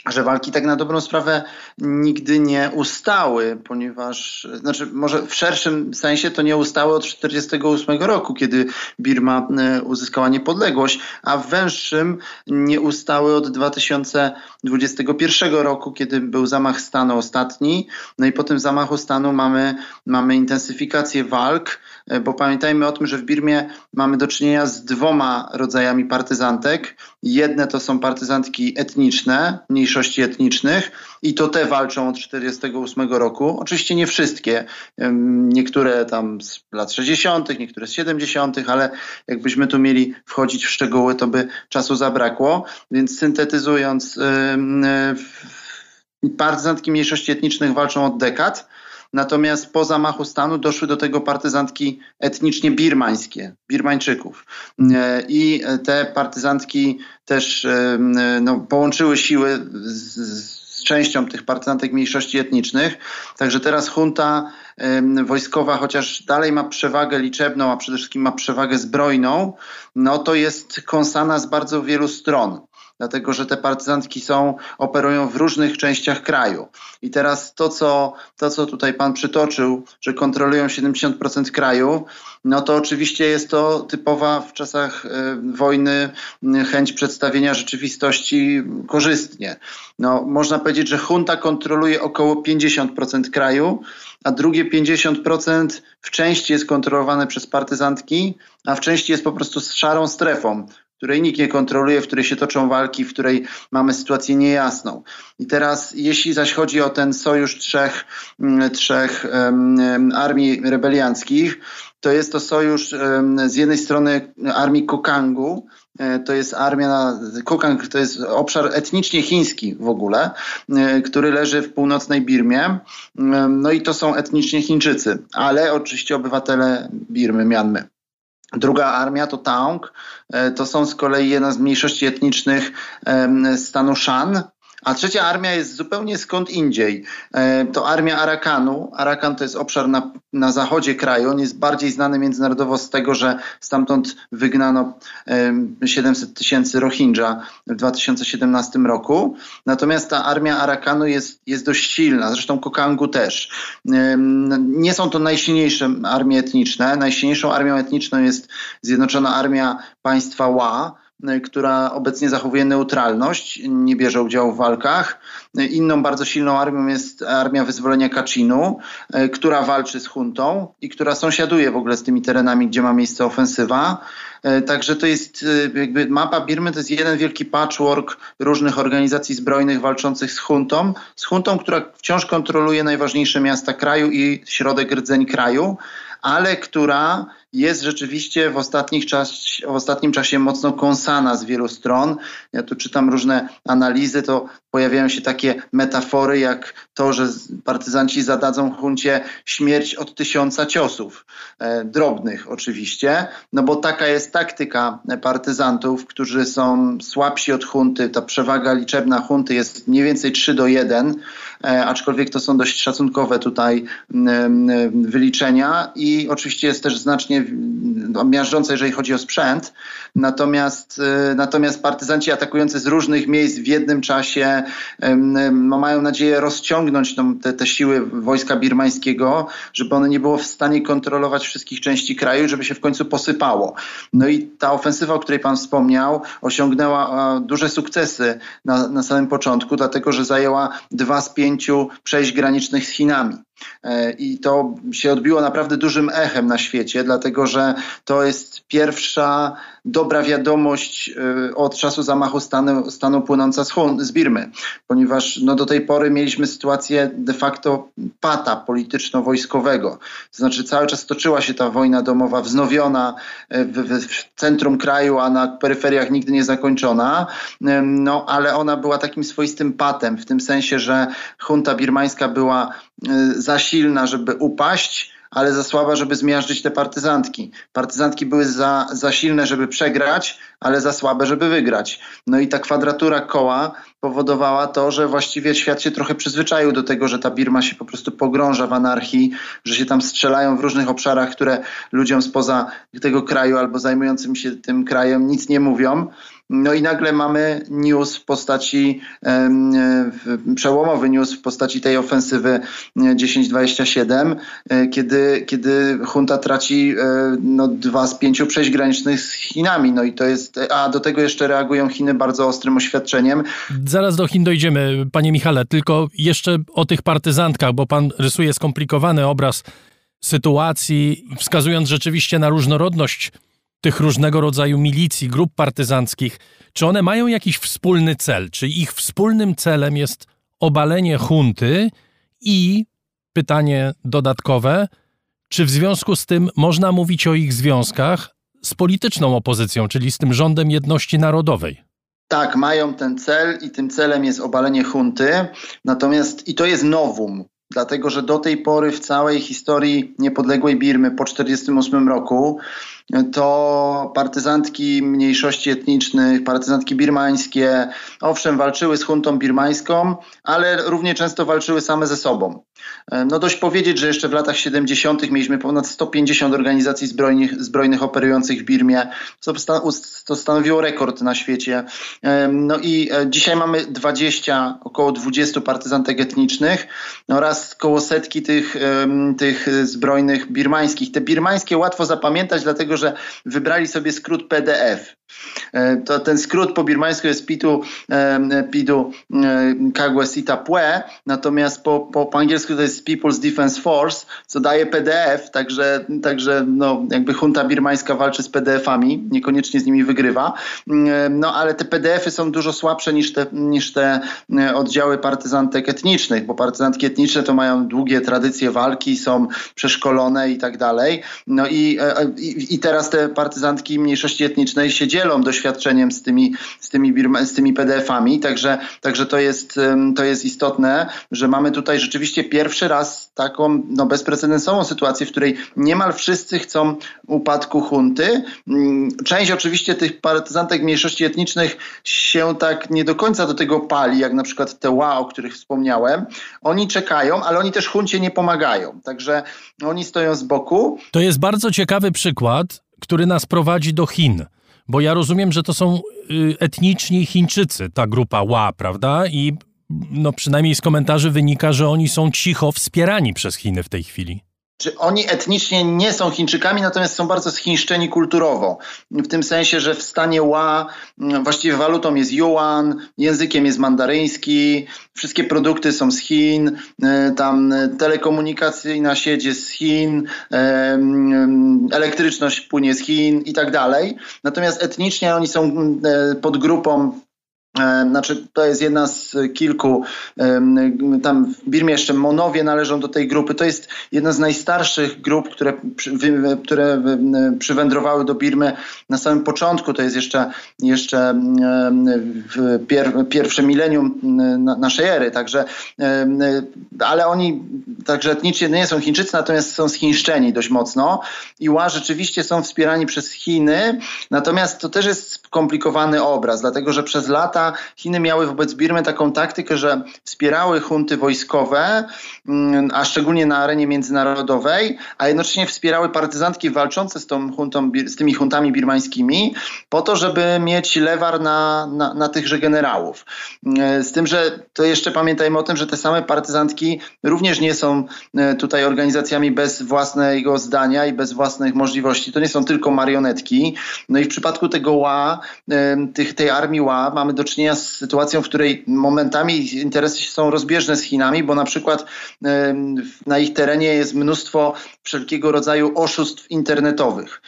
że walki tak na dobrą sprawę nigdy nie ustały, ponieważ, znaczy może w szerszym sensie to nie ustały od 1948 roku, kiedy Birma e, uzyskała niepodległość, a w węższym nie ustały od 2021 roku, kiedy był zamach stanu ostatni. No i po tym zamachu stanu mamy, mamy intensyfikację walk, bo pamiętajmy o tym, że w Birmie mamy do czynienia z dwoma rodzajami partyzantek. Jedne to są partyzantki etniczne, mniejszości etnicznych i to te walczą od 1948 roku. Oczywiście nie wszystkie, niektóre tam z lat 60., niektóre z 70., ale jakbyśmy tu mieli wchodzić w szczegóły, to by czasu zabrakło. Więc syntetyzując, partyzantki mniejszości etnicznych walczą od dekad. Natomiast po zamachu stanu doszły do tego partyzantki etnicznie birmańskie, Birmańczyków. E, I te partyzantki też e, no, połączyły siły z, z częścią tych partyzantek mniejszości etnicznych. Także teraz junta wojskowa, chociaż dalej ma przewagę liczebną, a przede wszystkim ma przewagę zbrojną, no to jest konsana z bardzo wielu stron dlatego że te partyzantki są, operują w różnych częściach kraju. I teraz to, co, to, co tutaj pan przytoczył, że kontrolują 70% kraju, no to oczywiście jest to typowa w czasach e, wojny chęć przedstawienia rzeczywistości korzystnie. No, można powiedzieć, że junta kontroluje około 50% kraju, a drugie 50% w części jest kontrolowane przez partyzantki, a w części jest po prostu szarą strefą, której nikt nie kontroluje, w której się toczą walki, w której mamy sytuację niejasną. I teraz, jeśli zaś chodzi o ten sojusz trzech, mm, trzech um, armii rebelianckich, to jest to sojusz um, z jednej strony armii Kokangu, e, to jest armia, Kokang to jest obszar etnicznie chiński w ogóle, e, który leży w północnej Birmie. No i to są etnicznie Chińczycy, ale oczywiście obywatele Birmy, Mianmy. Druga armia to Taung, e, to są z kolei jedna z mniejszości etnicznych stanu Shan, a trzecia armia jest zupełnie skąd indziej. E, to armia Arakanu. Arakan to jest obszar na, na zachodzie kraju. On jest bardziej znany międzynarodowo z tego, że stamtąd wygnano 700 tysięcy Rohingya w 2017 roku. Natomiast ta armia Arakanu jest, jest dość silna, zresztą Kokangu też. Nie są to najsilniejsze armie etniczne. Najsilniejszą armią etniczną jest Zjednoczona Armia Państwa Ła która obecnie zachowuje neutralność, nie bierze udziału w walkach. Inną bardzo silną armią jest Armia Wyzwolenia Kaczinu, e, która walczy z huntą i która sąsiaduje w ogóle z tymi terenami, gdzie ma miejsce ofensywa. Także to jest jakby mapa Birmy, to jest jeden wielki patchwork różnych organizacji zbrojnych walczących z huntą, z huntą, która wciąż kontroluje najważniejsze miasta kraju i środek rdzeń kraju, ale która jest rzeczywiście w, ostatnich czas, w ostatnim czasie mocno kąsana z wielu stron. Ja tu czytam różne analizy, to pojawiają się takie metafory jak to, że partyzanci zadadzą huncie śmierć od tysiąca ciosów, e, drobnych oczywiście, no bo taka jest taktyka partyzantów, którzy są słabsi od hunty. Ta przewaga liczebna hunty jest mniej więcej 3 do 1, e, aczkolwiek to są dość szacunkowe tutaj wyliczenia i oczywiście jest też znacznie no, miażdżące, jeżeli chodzi o sprzęt. Natomiast, y, natomiast partyzanci atakujący z różnych miejsc w jednym czasie no, mają nadzieję rozciągnąć te, te siły wojska birmańskiego, żeby one nie było w stanie kontrolować wszystkich części kraju, żeby się w końcu posypało. No i ta ofensywa, o której Pan wspomniał, osiągnęła duże sukcesy na, na samym początku, dlatego że zajęła dwa z pięciu przejść granicznych z Chinami. E, I to się odbiło naprawdę dużym echem na świecie, dlatego że to jest pierwsza dobra wiadomość y, od czasu zamachu stanu, stanu płynąca z, z Birmy, ponieważ no, do tej pory mieliśmy sytuację de facto pata polityczno-wojskowego. To znaczy cały czas toczyła się ta wojna domowa wznowiona y, w, w, w centrum kraju, a na peryferiach nigdy nie zakończona, no ale ona była takim swoistym patem, w tym sensie, że junta birmańska była za silna, żeby upaść, ale za słaba, żeby zmiażdżyć te partyzantki. Partyzantki były za, za silne, żeby przegrać, ale za słabe, żeby wygrać. No i ta kwadratura koła powodowała to, że właściwie świat się trochę przyzwyczaił do tego, że ta Birma się po prostu pogrąża w anarchii, że się tam strzelają w różnych obszarach, które ludziom spoza tego kraju albo zajmującym się tym krajem nic nie mówią. No i nagle mamy news w postaci, przełomowy news w postaci tej ofensywy 1027, kiedy, kiedy junta traci no, dwa z pięciu przejść granicznych z Chinami. No i to jest, a do tego jeszcze reagują Chiny bardzo ostrym oświadczeniem. Zaraz do Chin dojdziemy, panie Michale, tylko jeszcze o tych partyzantkach, bo pan rysuje skomplikowany obraz sytuacji, wskazując rzeczywiście na różnorodność tych różnego rodzaju milicji, grup partyzanckich. Czy one mają jakiś wspólny cel? Czy ich wspólnym celem jest obalenie hunty i pytanie dodatkowe, czy w związku z tym można mówić o ich związkach z polityczną opozycją, czyli z tym rządem jedności narodowej? Tak, mają ten cel i tym celem jest obalenie hunty. Natomiast i to jest nowum, dlatego że do tej pory w całej historii niepodległej Birmy po 1948 roku to partyzantki mniejszości etnicznych, partyzantki birmańskie, owszem, walczyły z huntą birmańską, ale równie często walczyły same ze sobą. E, no dość powiedzieć, że jeszcze w latach 70. mieliśmy ponad 150 organizacji zbrojnych, zbrojnych operujących w Birmie, co to stanowiło rekord na świecie. E, no i e, dzisiaj mamy 20, około 20 partyzantek etnicznych oraz koło setki tych, tych zbrojnych birmańskich. Te birmańskie łatwo zapamiętać, dlatego że wybrali sobie skrót PDF. E, to ten skrót po birmańsku jest Pitu, e, Pitu e, Kagwesita Pue, natomiast po, po, po angielsku to jest People's Defense Force, co daje PDF, także, także no, jakby junta birmańska walczy z PDF-ami, niekoniecznie z nimi wygrywa, no ale te PDF-y są dużo słabsze niż te, niż te oddziały partyzantek etnicznych, bo partyzantki etniczne to mają długie tradycje walki, są przeszkolone i tak dalej, no i, i, i teraz te partyzantki mniejszości etnicznej się dzielą dzielą doświadczeniem z tymi, z tymi, z tymi PDF-ami, także, także to, jest, to jest istotne, że mamy tutaj rzeczywiście pierwszy raz taką no, bezprecedensową sytuację, w której niemal wszyscy chcą upadku hunty. Mm, część oczywiście tych partyzantek mniejszości etnicznych się tak nie do końca do tego pali, jak na przykład te ła, o których wspomniałem. Oni czekają, ale oni też huncie nie pomagają, także oni stoją z boku. To jest bardzo ciekawy przykład, który nas prowadzi do Chin. Bo ja rozumiem, że to są y, etniczni Chińczycy, ta grupa Ła, prawda? I no przynajmniej z komentarzy wynika, że oni są cicho wspierani przez Chiny w tej chwili czy oni etnicznie nie są Chińczykami, natomiast są bardzo zchińszczeni kulturowo. W tym sensie, że w stanie Ła mm, właściwie walutą jest yuan, językiem jest mandaryński, wszystkie produkty są z Chin, y, tam telekomunikacyjna sieć jest z Chin, elektryczność płynie z Chin i tak dalej. Natomiast etnicznie oni są y, pod grupą E, znaczy, to jest jedna z kilku, tam w Birmie jeszcze Monowie należą do tej grupy. To jest jedna z najstarszych grup, które, które przywędrowały do Birmy na samym początku. To jest jeszcze, jeszcze pier, pierwsze milenium naszej ery. Także, ale oni także etnicznie nie są Chińczycy, natomiast są zchińszczeni dość mocno. I Ła rzeczywiście są wspierani przez Chiny. Natomiast to też jest skomplikowany obraz, dlatego że przez lata Chiny miały wobec Birmy taką taktykę, że wspierały hunty wojskowe, a szczególnie na arenie międzynarodowej, a jednocześnie wspierały partyzantki walczące z, tą huntą, z tymi huntami birmańskimi po to, żeby mieć lewar na, na, na tychże generałów. Z tym, że to jeszcze pamiętajmy o tym, że te same partyzantki również nie są e, tutaj organizacjami bez własnego zdania i bez własnych możliwości. To nie są tylko marionetki. No i w przypadku tego ła, e, tych, tej armii ła mamy do czynienia z sytuacją, w której momentami interesy są rozbieżne z Chinami, bo na przykład na ich terenie jest mnóstwo wszelkiego rodzaju oszustw internetowych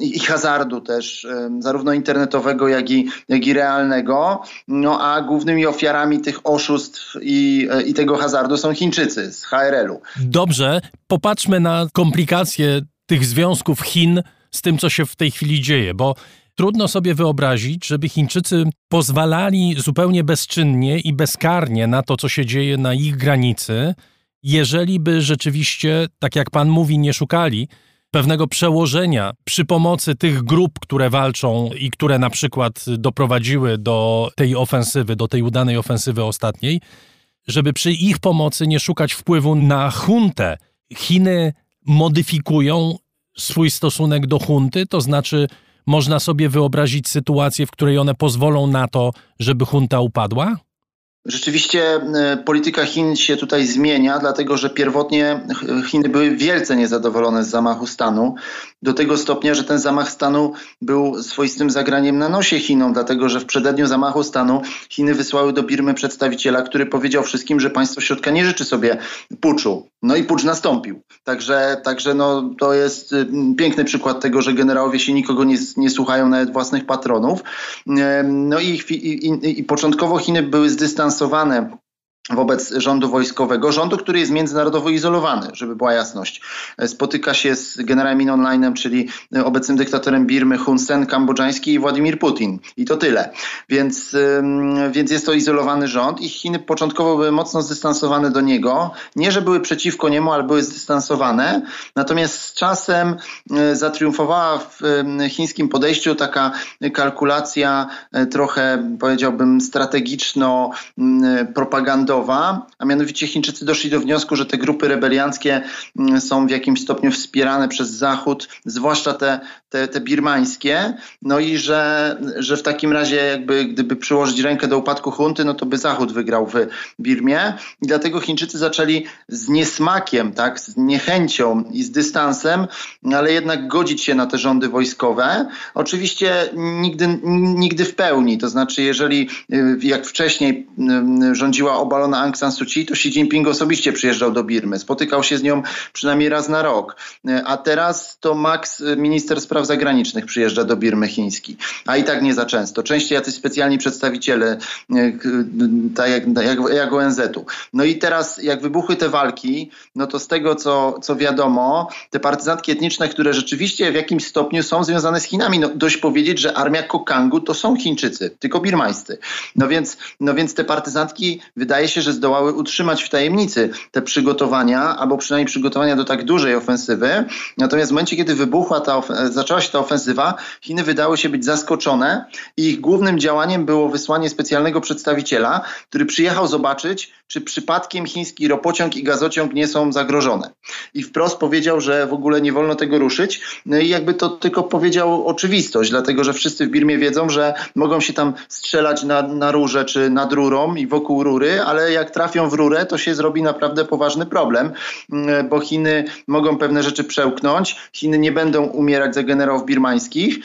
i hazardu też, zarówno internetowego, jak i, jak i realnego. No a głównymi ofiarami tych oszustw i, i tego hazardu są Chińczycy z HRL-u. Dobrze, popatrzmy na komplikacje tych związków Chin z tym, co się w tej chwili dzieje, bo Trudno sobie wyobrazić, żeby Chińczycy pozwalali zupełnie bezczynnie i bezkarnie na to, co się dzieje na ich granicy, jeżeli by rzeczywiście, tak jak pan mówi, nie szukali pewnego przełożenia przy pomocy tych grup, które walczą i które na przykład doprowadziły do tej ofensywy, do tej udanej ofensywy ostatniej, żeby przy ich pomocy nie szukać wpływu na huntę. Chiny modyfikują swój stosunek do hunty, to znaczy można sobie wyobrazić sytuację, w której one pozwolą na to, żeby junta upadła? Rzeczywiście e, polityka Chin się tutaj zmienia, dlatego że pierwotnie Chiny były wielce niezadowolone z zamachu stanu, do tego stopnia, że ten zamach stanu był swoistym zagraniem na nosie Chinom, dlatego że w przededniu zamachu stanu Chiny wysłały do Birmy przedstawiciela, który powiedział wszystkim, że państwo środka nie życzy sobie puczu. No i pucz nastąpił. Także, także no, to jest y, piękny przykład tego, że generałowie się nikogo nie, nie słuchają, nawet własnych patronów. No i, i, i, i początkowo Chiny były zdystansowane finansowane wobec rządu wojskowego, rządu, który jest międzynarodowo izolowany, żeby była jasność. Spotyka się z generałem Min Onlinem, czyli obecnym dyktatorem Birmy Hun Sen kambodżański i Władimir Putin. I to tyle. Więc, więc jest to izolowany rząd i Chiny początkowo były mocno zdystansowane do niego. Nie, że były przeciwko niemu, ale były zdystansowane. Natomiast z czasem e, zatriumfowała w chińskim podejściu taka kalkulacja e, trochę, powiedziałbym, strategiczno-propagandowa, a mianowicie Chińczycy doszli do wniosku, że te grupy rebelianckie mm, są w jakimś stopniu wspierane przez Zachód, zwłaszcza te, te, te birmańskie, no i że, że w takim razie jakby gdyby przyłożyć rękę do upadku hunty, no to by Zachód wygrał w Birmie i dlatego Chińczycy zaczęli z niesmakiem, tak, z niechęcią i z dystansem, ale jednak godzić się na te rządy wojskowe. Oczywiście nigdy, nigdy w pełni, to znaczy jeżeli y, jak wcześniej y, rządziła obalona na Aung San Suu Kyi, to Xi Jinping osobiście przyjeżdżał do Birmy. Spotykał się z nią przynajmniej raz na rok. A teraz to Max, minister spraw zagranicznych, przyjeżdża do Birmy chiński. A i tak nie za często. Częściej jacyś specjalni przedstawiciele, e, tak jak, jak, jak ONZ-u. No i teraz, jak wybuchły te walki, no to z tego, co, co wiadomo, te partyzantki etniczne, które rzeczywiście w jakimś stopniu są związane z Chinami, no dość powiedzieć, że armia Kokangu to są Chińczycy, tylko birmańscy. No więc, no więc te partyzantki wydaje się się, że zdołały utrzymać w tajemnicy te przygotowania, albo przynajmniej przygotowania do tak dużej ofensywy. Natomiast w momencie, kiedy wybuchła ta, zaczęła się ta ofensywa, Chiny wydały się być zaskoczone i ich głównym działaniem było wysłanie specjalnego przedstawiciela, który przyjechał zobaczyć, czy przypadkiem chiński ropociąg i gazociąg nie są zagrożone. I wprost powiedział, że w ogóle nie wolno tego ruszyć. No i jakby to tylko powiedział oczywistość, dlatego że wszyscy w Birmie wiedzą, że mogą się tam strzelać na, na rurze czy nad rurą i wokół rury, ale jak trafią w rurę, to się zrobi naprawdę poważny problem, mm, bo Chiny mogą pewne rzeczy przełknąć, Chiny nie będą umierać za generałów birmańskich.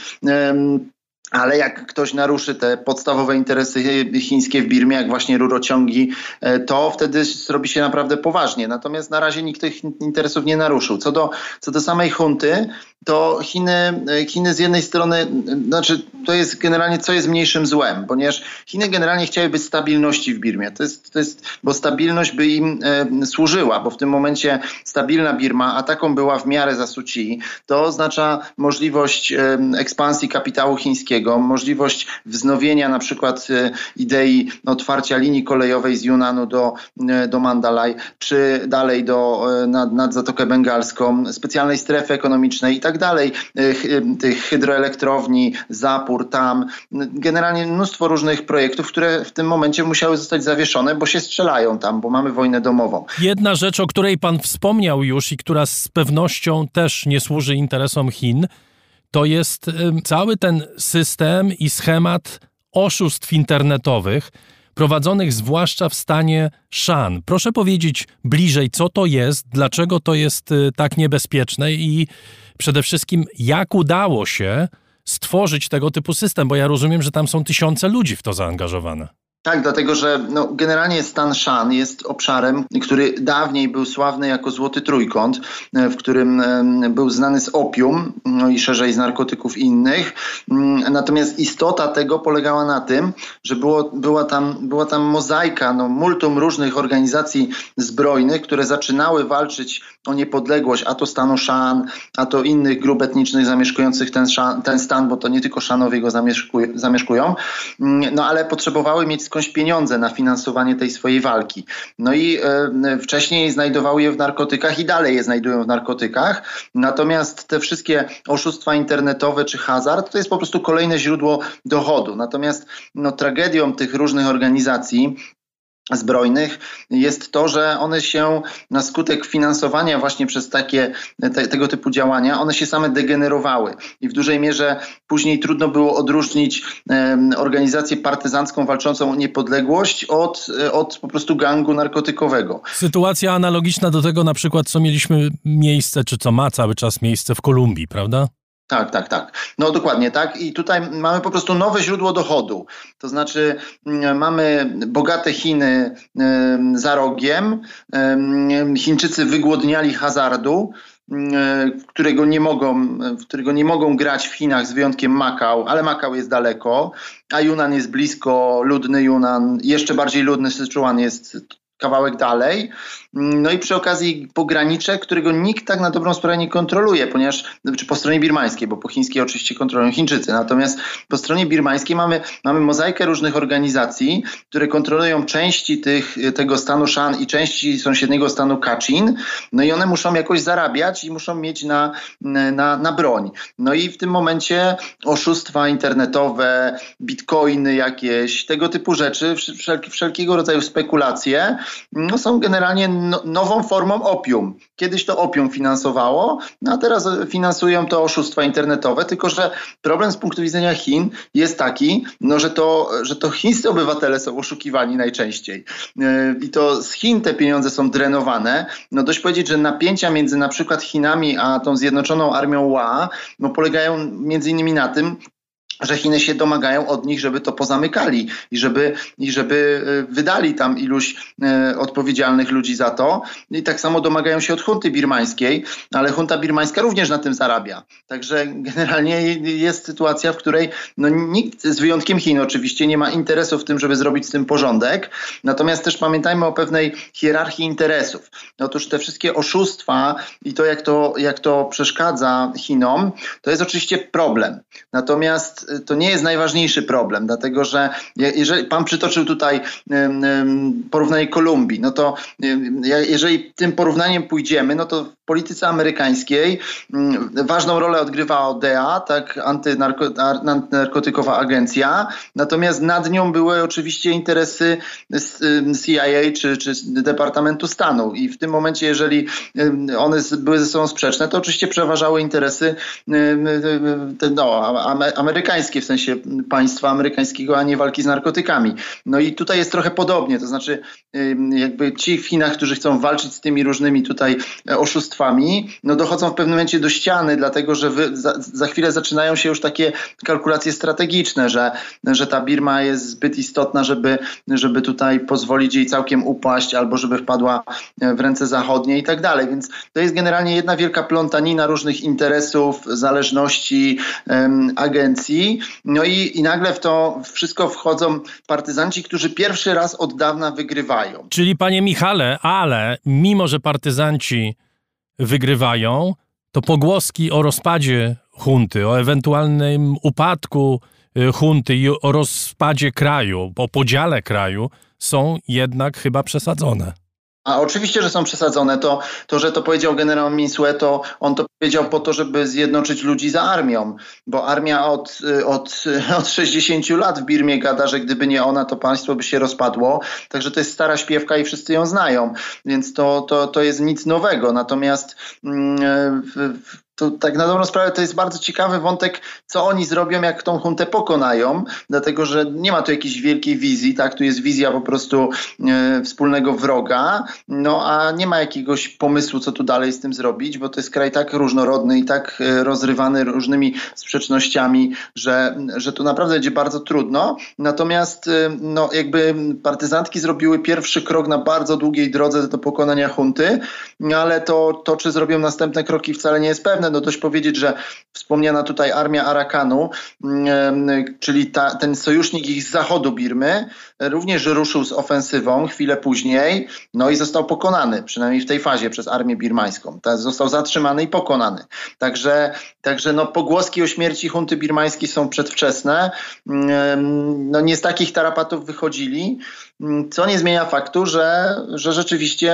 Ale jak ktoś naruszy te podstawowe interesy chińskie w Birmie, jak właśnie rurociągi, e, to wtedy zrobi się naprawdę poważnie. Natomiast na razie nikt tych interesów nie naruszył. Co do, co do samej hunty, to Chiny, Chiny z jednej strony, znaczy to jest generalnie co jest mniejszym złem, ponieważ Chiny generalnie chciałyby stabilności w Birmie. To jest, to jest, bo stabilność by im e, służyła, bo w tym momencie stabilna Birma, a taką była w miarę za Suci, to oznacza możliwość e, ekspansji kapitału chińskiego, możliwość wznowienia na przykład e, idei otwarcia linii kolejowej z Yunanu do, e, do Mandalay, czy dalej do, e, nad, nad Zatokę Bengalską, specjalnej strefy ekonomicznej i tak tak dalej, y, tych hydroelektrowni, zapór tam, generalnie mnóstwo różnych projektów, które w tym momencie musiały zostać zawieszone, bo się strzelają tam, bo mamy wojnę domową. Jedna rzecz, o której pan wspomniał już i która z pewnością też nie służy interesom Chin, to jest cały ten system i schemat oszustw internetowych, prowadzonych zwłaszcza w stanie Shan. Proszę powiedzieć bliżej, co to jest, dlaczego to jest tak niebezpieczne i przede wszystkim jak udało się stworzyć tego typu system, bo ja rozumiem, że tam są tysiące ludzi w to zaangażowane. Tak, dlatego że no, generalnie stan Shan jest obszarem, który dawniej był sławny jako Złoty Trójkąt, e, w którym był znany z opium, no i szerzej z narkotyków innych. Mm, natomiast istota tego polegała na tym, że było, była, tam, była tam mozaika, no, multum różnych organizacji zbrojnych, które zaczynały walczyć o niepodległość, a to stanu Shan, a to innych grup etnicznych zamieszkujących ten, ten stan, bo to nie tylko Shanowie go zamieszkują, mm, no ale potrzebowały mieć skądś pieniądze na finansowanie tej swojej walki. No i e, wcześniej znajdowały je w narkotykach i dalej je znajdują w narkotykach. Natomiast te wszystkie oszustwa internetowe czy hazard to jest po prostu kolejne źródło dochodu. Natomiast no, tragedią tych różnych organizacji zbrojnych jest to, że one się na skutek finansowania właśnie przez takie te, tego typu działania, one się same degenerowały i w dużej mierze później trudno było odróżnić organizację partyzancką walczącą o niepodległość od, od po prostu gangu narkotykowego. Sytuacja analogiczna do tego na przykład, co mieliśmy miejsce, czy co ma cały czas miejsce w Kolumbii, prawda? Tak, tak, tak. No dokładnie tak. I tutaj mamy po prostu nowe źródło dochodu. To znaczy mm, mamy bogate Chiny za rogiem. Chińczycy wygłodniali hazardu mm, którego nie, mogą, którego nie mogą grać w Chinach z wyjątkiem Makał, ale Makał jest daleko, a Yunan jest blisko, ludny Yunan, jeszcze bardziej ludny Sichuan jest kawałek dalej. No i przy okazji pogranicze, którego nikt tak na dobrą sprawę nie kontroluje, ponieważ, czy po stronie birmańskiej, bo po chińskiej oczywiście kontrolują Chińczycy, natomiast po stronie birmańskiej mamy, mamy mozaikę różnych organizacji, które kontrolują części tych, tego stanu Shan i części sąsiedniego stanu Kachin, no i one muszą jakoś zarabiać i muszą mieć na, na, na broń. No i w tym momencie oszustwa internetowe, bitcoiny jakieś, tego typu rzeczy, wszelki, wszelkiego rodzaju spekulacje, no są generalnie no, nową formą opium. Kiedyś to opium finansowało, no a teraz finansują to oszustwa internetowe, tylko że problem z punktu widzenia Chin jest taki, no, że, to, że to chińscy obywatele są oszukiwani najczęściej. Yy, I to z Chin te pieniądze są drenowane. No dość powiedzieć, że napięcia między na przykład Chinami a tą zjednoczoną armią Ła no, polegają między innymi na tym, że Chiny się domagają od nich, żeby to pozamykali i żeby, i żeby e, wydali tam iluś e, odpowiedzialnych ludzi za to. I tak samo domagają się od hunty birmańskiej, ale hunta birmańska również na tym zarabia. Także generalnie jest sytuacja, w której no, nikt, z wyjątkiem Chin oczywiście, nie ma interesu w tym, żeby zrobić z tym porządek. Natomiast też pamiętajmy o pewnej hierarchii interesów. Otóż te wszystkie oszustwa i to, jak to, jak to przeszkadza Chinom, to jest oczywiście problem. Natomiast to nie jest najważniejszy problem, dlatego że jeżeli pan przytoczył tutaj porównanie Kolumbii, no to jeżeli tym porównaniem pójdziemy, no to w polityce amerykańskiej mm, ważną rolę odgrywała ODEA, tak, antynarkotykowa agencja, natomiast nad nią były oczywiście interesy CIA czy, czy Departamentu Stanu. I w tym momencie, jeżeli one były ze sobą sprzeczne, to oczywiście przeważały interesy no, amerykańskie amerykańskie, w sensie państwa amerykańskiego, a nie walki z narkotykami. No i tutaj jest trochę podobnie, to znaczy jakby ci w Chinach, którzy chcą walczyć z tymi różnymi tutaj e, oszustwami, no dochodzą w pewnym momencie do ściany, dlatego że wy, za, za chwilę zaczynają się już takie kalkulacje strategiczne, że, że ta Birma jest zbyt istotna, żeby, żeby tutaj pozwolić jej całkiem upaść albo żeby wpadła e, w ręce zachodnie i tak dalej. Więc to jest generalnie jedna wielka plątanina różnych interesów, zależności, agencji no i, i nagle w to wszystko wchodzą partyzanci, którzy pierwszy raz od dawna wygrywają. Czyli panie Michale, ale mimo, że partyzanci wygrywają, to pogłoski o rozpadzie hunty, o ewentualnym upadku y, hunty i o rozpadzie kraju, o podziale kraju są jednak chyba przesadzone. A oczywiście, że są przesadzone. To, to że to powiedział generał Minsue, to on to powiedział po to, żeby zjednoczyć ludzi za armią, bo armia od, od, od 60 lat w Birmie gada, że gdyby nie ona, to państwo by się rozpadło. Także to jest stara śpiewka i wszyscy ją znają, więc to, to, to jest nic nowego. Natomiast mm, w, to tak na dobrą sprawę to jest bardzo ciekawy wątek, co oni zrobią, jak tą huntę pokonają, dlatego że nie ma tu jakiejś wielkiej wizji, tak? Tu jest wizja po prostu e, wspólnego wroga, no a nie ma jakiegoś pomysłu, co tu dalej z tym zrobić, bo to jest kraj tak różnorodny i tak e, rozrywany różnymi sprzecznościami, że, że tu naprawdę będzie bardzo trudno. Natomiast e, no, jakby partyzantki zrobiły pierwszy krok na bardzo długiej drodze do pokonania hunty, ale to, to czy zrobią następne kroki wcale nie jest pewne no dość powiedzieć, że wspomniana tutaj armia Arakanu, mm, czyli ta, ten sojusznik ich z zachodu Birmy, również ruszył z ofensywą chwilę później, no i został pokonany, przynajmniej w tej fazie przez armię birmańską. Został zatrzymany i pokonany. Także, także no, pogłoski o śmierci hunty birmańskiej są przedwczesne. Mm, no nie z takich tarapatów wychodzili, mm, co nie zmienia faktu, że, że rzeczywiście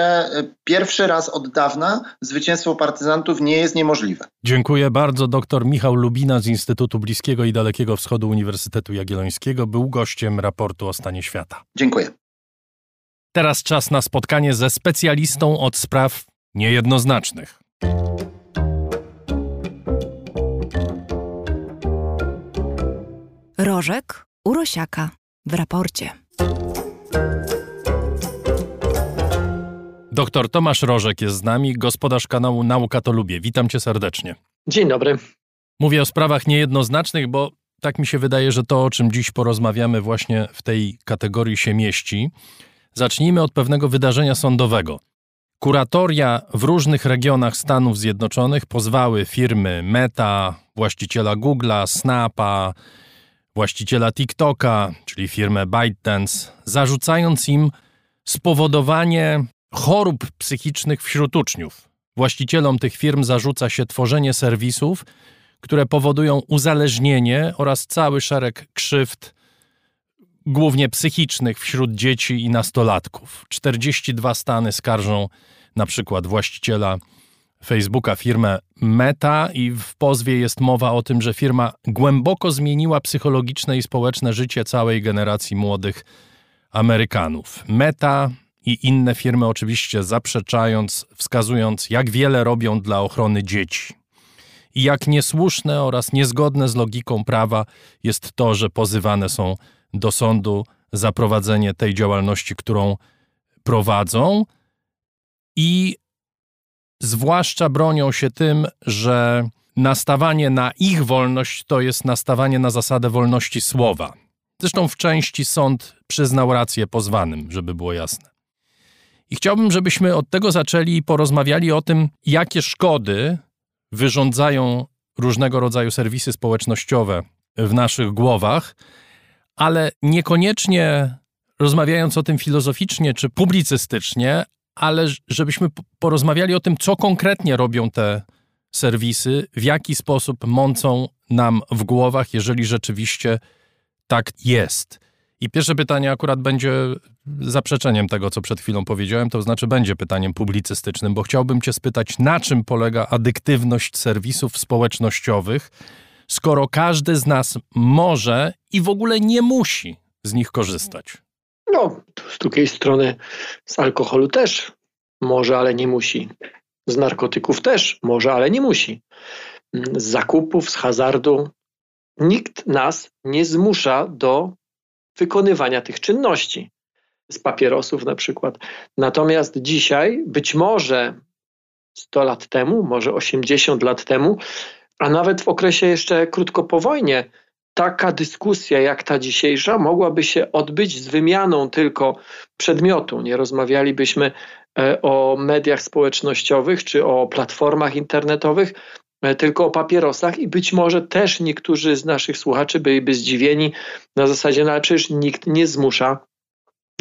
pierwszy raz od dawna zwycięstwo partyzantów nie jest niemożliwe. Dziękuję bardzo. Dr Michał Lubina z Instytutu Bliskiego i Dalekiego Wschodu Uniwersytetu Jagiellońskiego był gościem raportu o stanie świata. Dziękuję. Teraz czas na spotkanie ze specjalistą od spraw niejednoznacznych. Rożek Urosiaka w raporcie. Doktor Tomasz Rożek jest z nami, gospodarz kanału Nauka to Lubię. Witam cię serdecznie. Dzień dobry. Mówię o sprawach niejednoznacznych, bo tak mi się wydaje, że to, o czym dziś porozmawiamy, właśnie w tej kategorii się mieści. Zacznijmy od pewnego wydarzenia sądowego. Kuratoria w różnych regionach Stanów Zjednoczonych pozwały firmy Meta, właściciela Google'a, Snapa, właściciela TikToka, czyli firmę ByteDance, zarzucając im spowodowanie chorób psychicznych wśród uczniów. Właścicielom tych firm zarzuca się tworzenie serwisów, które powodują uzależnienie oraz cały szereg krzywd, głównie psychicznych, wśród dzieci i nastolatków. 42 stany skarżą na przykład właściciela Facebooka, firmę Meta, i w pozwie jest mowa o tym, że firma głęboko zmieniła psychologiczne i społeczne życie całej generacji młodych Amerykanów. Meta i inne firmy oczywiście zaprzeczając, wskazując, jak wiele robią dla ochrony dzieci. I jak niesłuszne oraz niezgodne z logiką prawa jest to, że pozywane są do sądu za prowadzenie tej działalności, którą prowadzą. I zwłaszcza bronią się tym, że nastawanie na ich wolność to jest nastawanie na zasadę wolności słowa. Zresztą w części sąd przyznał rację pozwanym, żeby było jasne. I chciałbym, żebyśmy od tego zaczęli i porozmawiali o tym, jakie szkody wyrządzają różnego rodzaju serwisy społecznościowe w naszych głowach, ale niekoniecznie rozmawiając o tym filozoficznie czy publicystycznie, ale żebyśmy porozmawiali o tym, co konkretnie robią te serwisy, w jaki sposób mącą nam w głowach, jeżeli rzeczywiście tak jest. I pierwsze pytanie akurat będzie zaprzeczeniem tego, co przed chwilą powiedziałem, to znaczy będzie pytaniem publicystycznym, bo chciałbym Cię spytać, na czym polega adyktywność serwisów społecznościowych, skoro każdy z nas może i w ogóle nie musi z nich korzystać? No, z drugiej strony z alkoholu też może, ale nie musi. Z narkotyków też może, ale nie musi. Z zakupów, z hazardu. Nikt nas nie zmusza do wykonywania tych czynności. Z papierosów na przykład. Natomiast dzisiaj, być może 100 lat temu, może 80 lat temu, a nawet w okresie jeszcze krótko po wojnie, taka dyskusja jak ta dzisiejsza mogłaby się odbyć z wymianą tylko przedmiotu. Nie rozmawialibyśmy e, o mediach społecznościowych czy o platformach internetowych, e, tylko o papierosach i być może też niektórzy z naszych słuchaczy byliby zdziwieni na zasadzie, no przecież nikt nie zmusza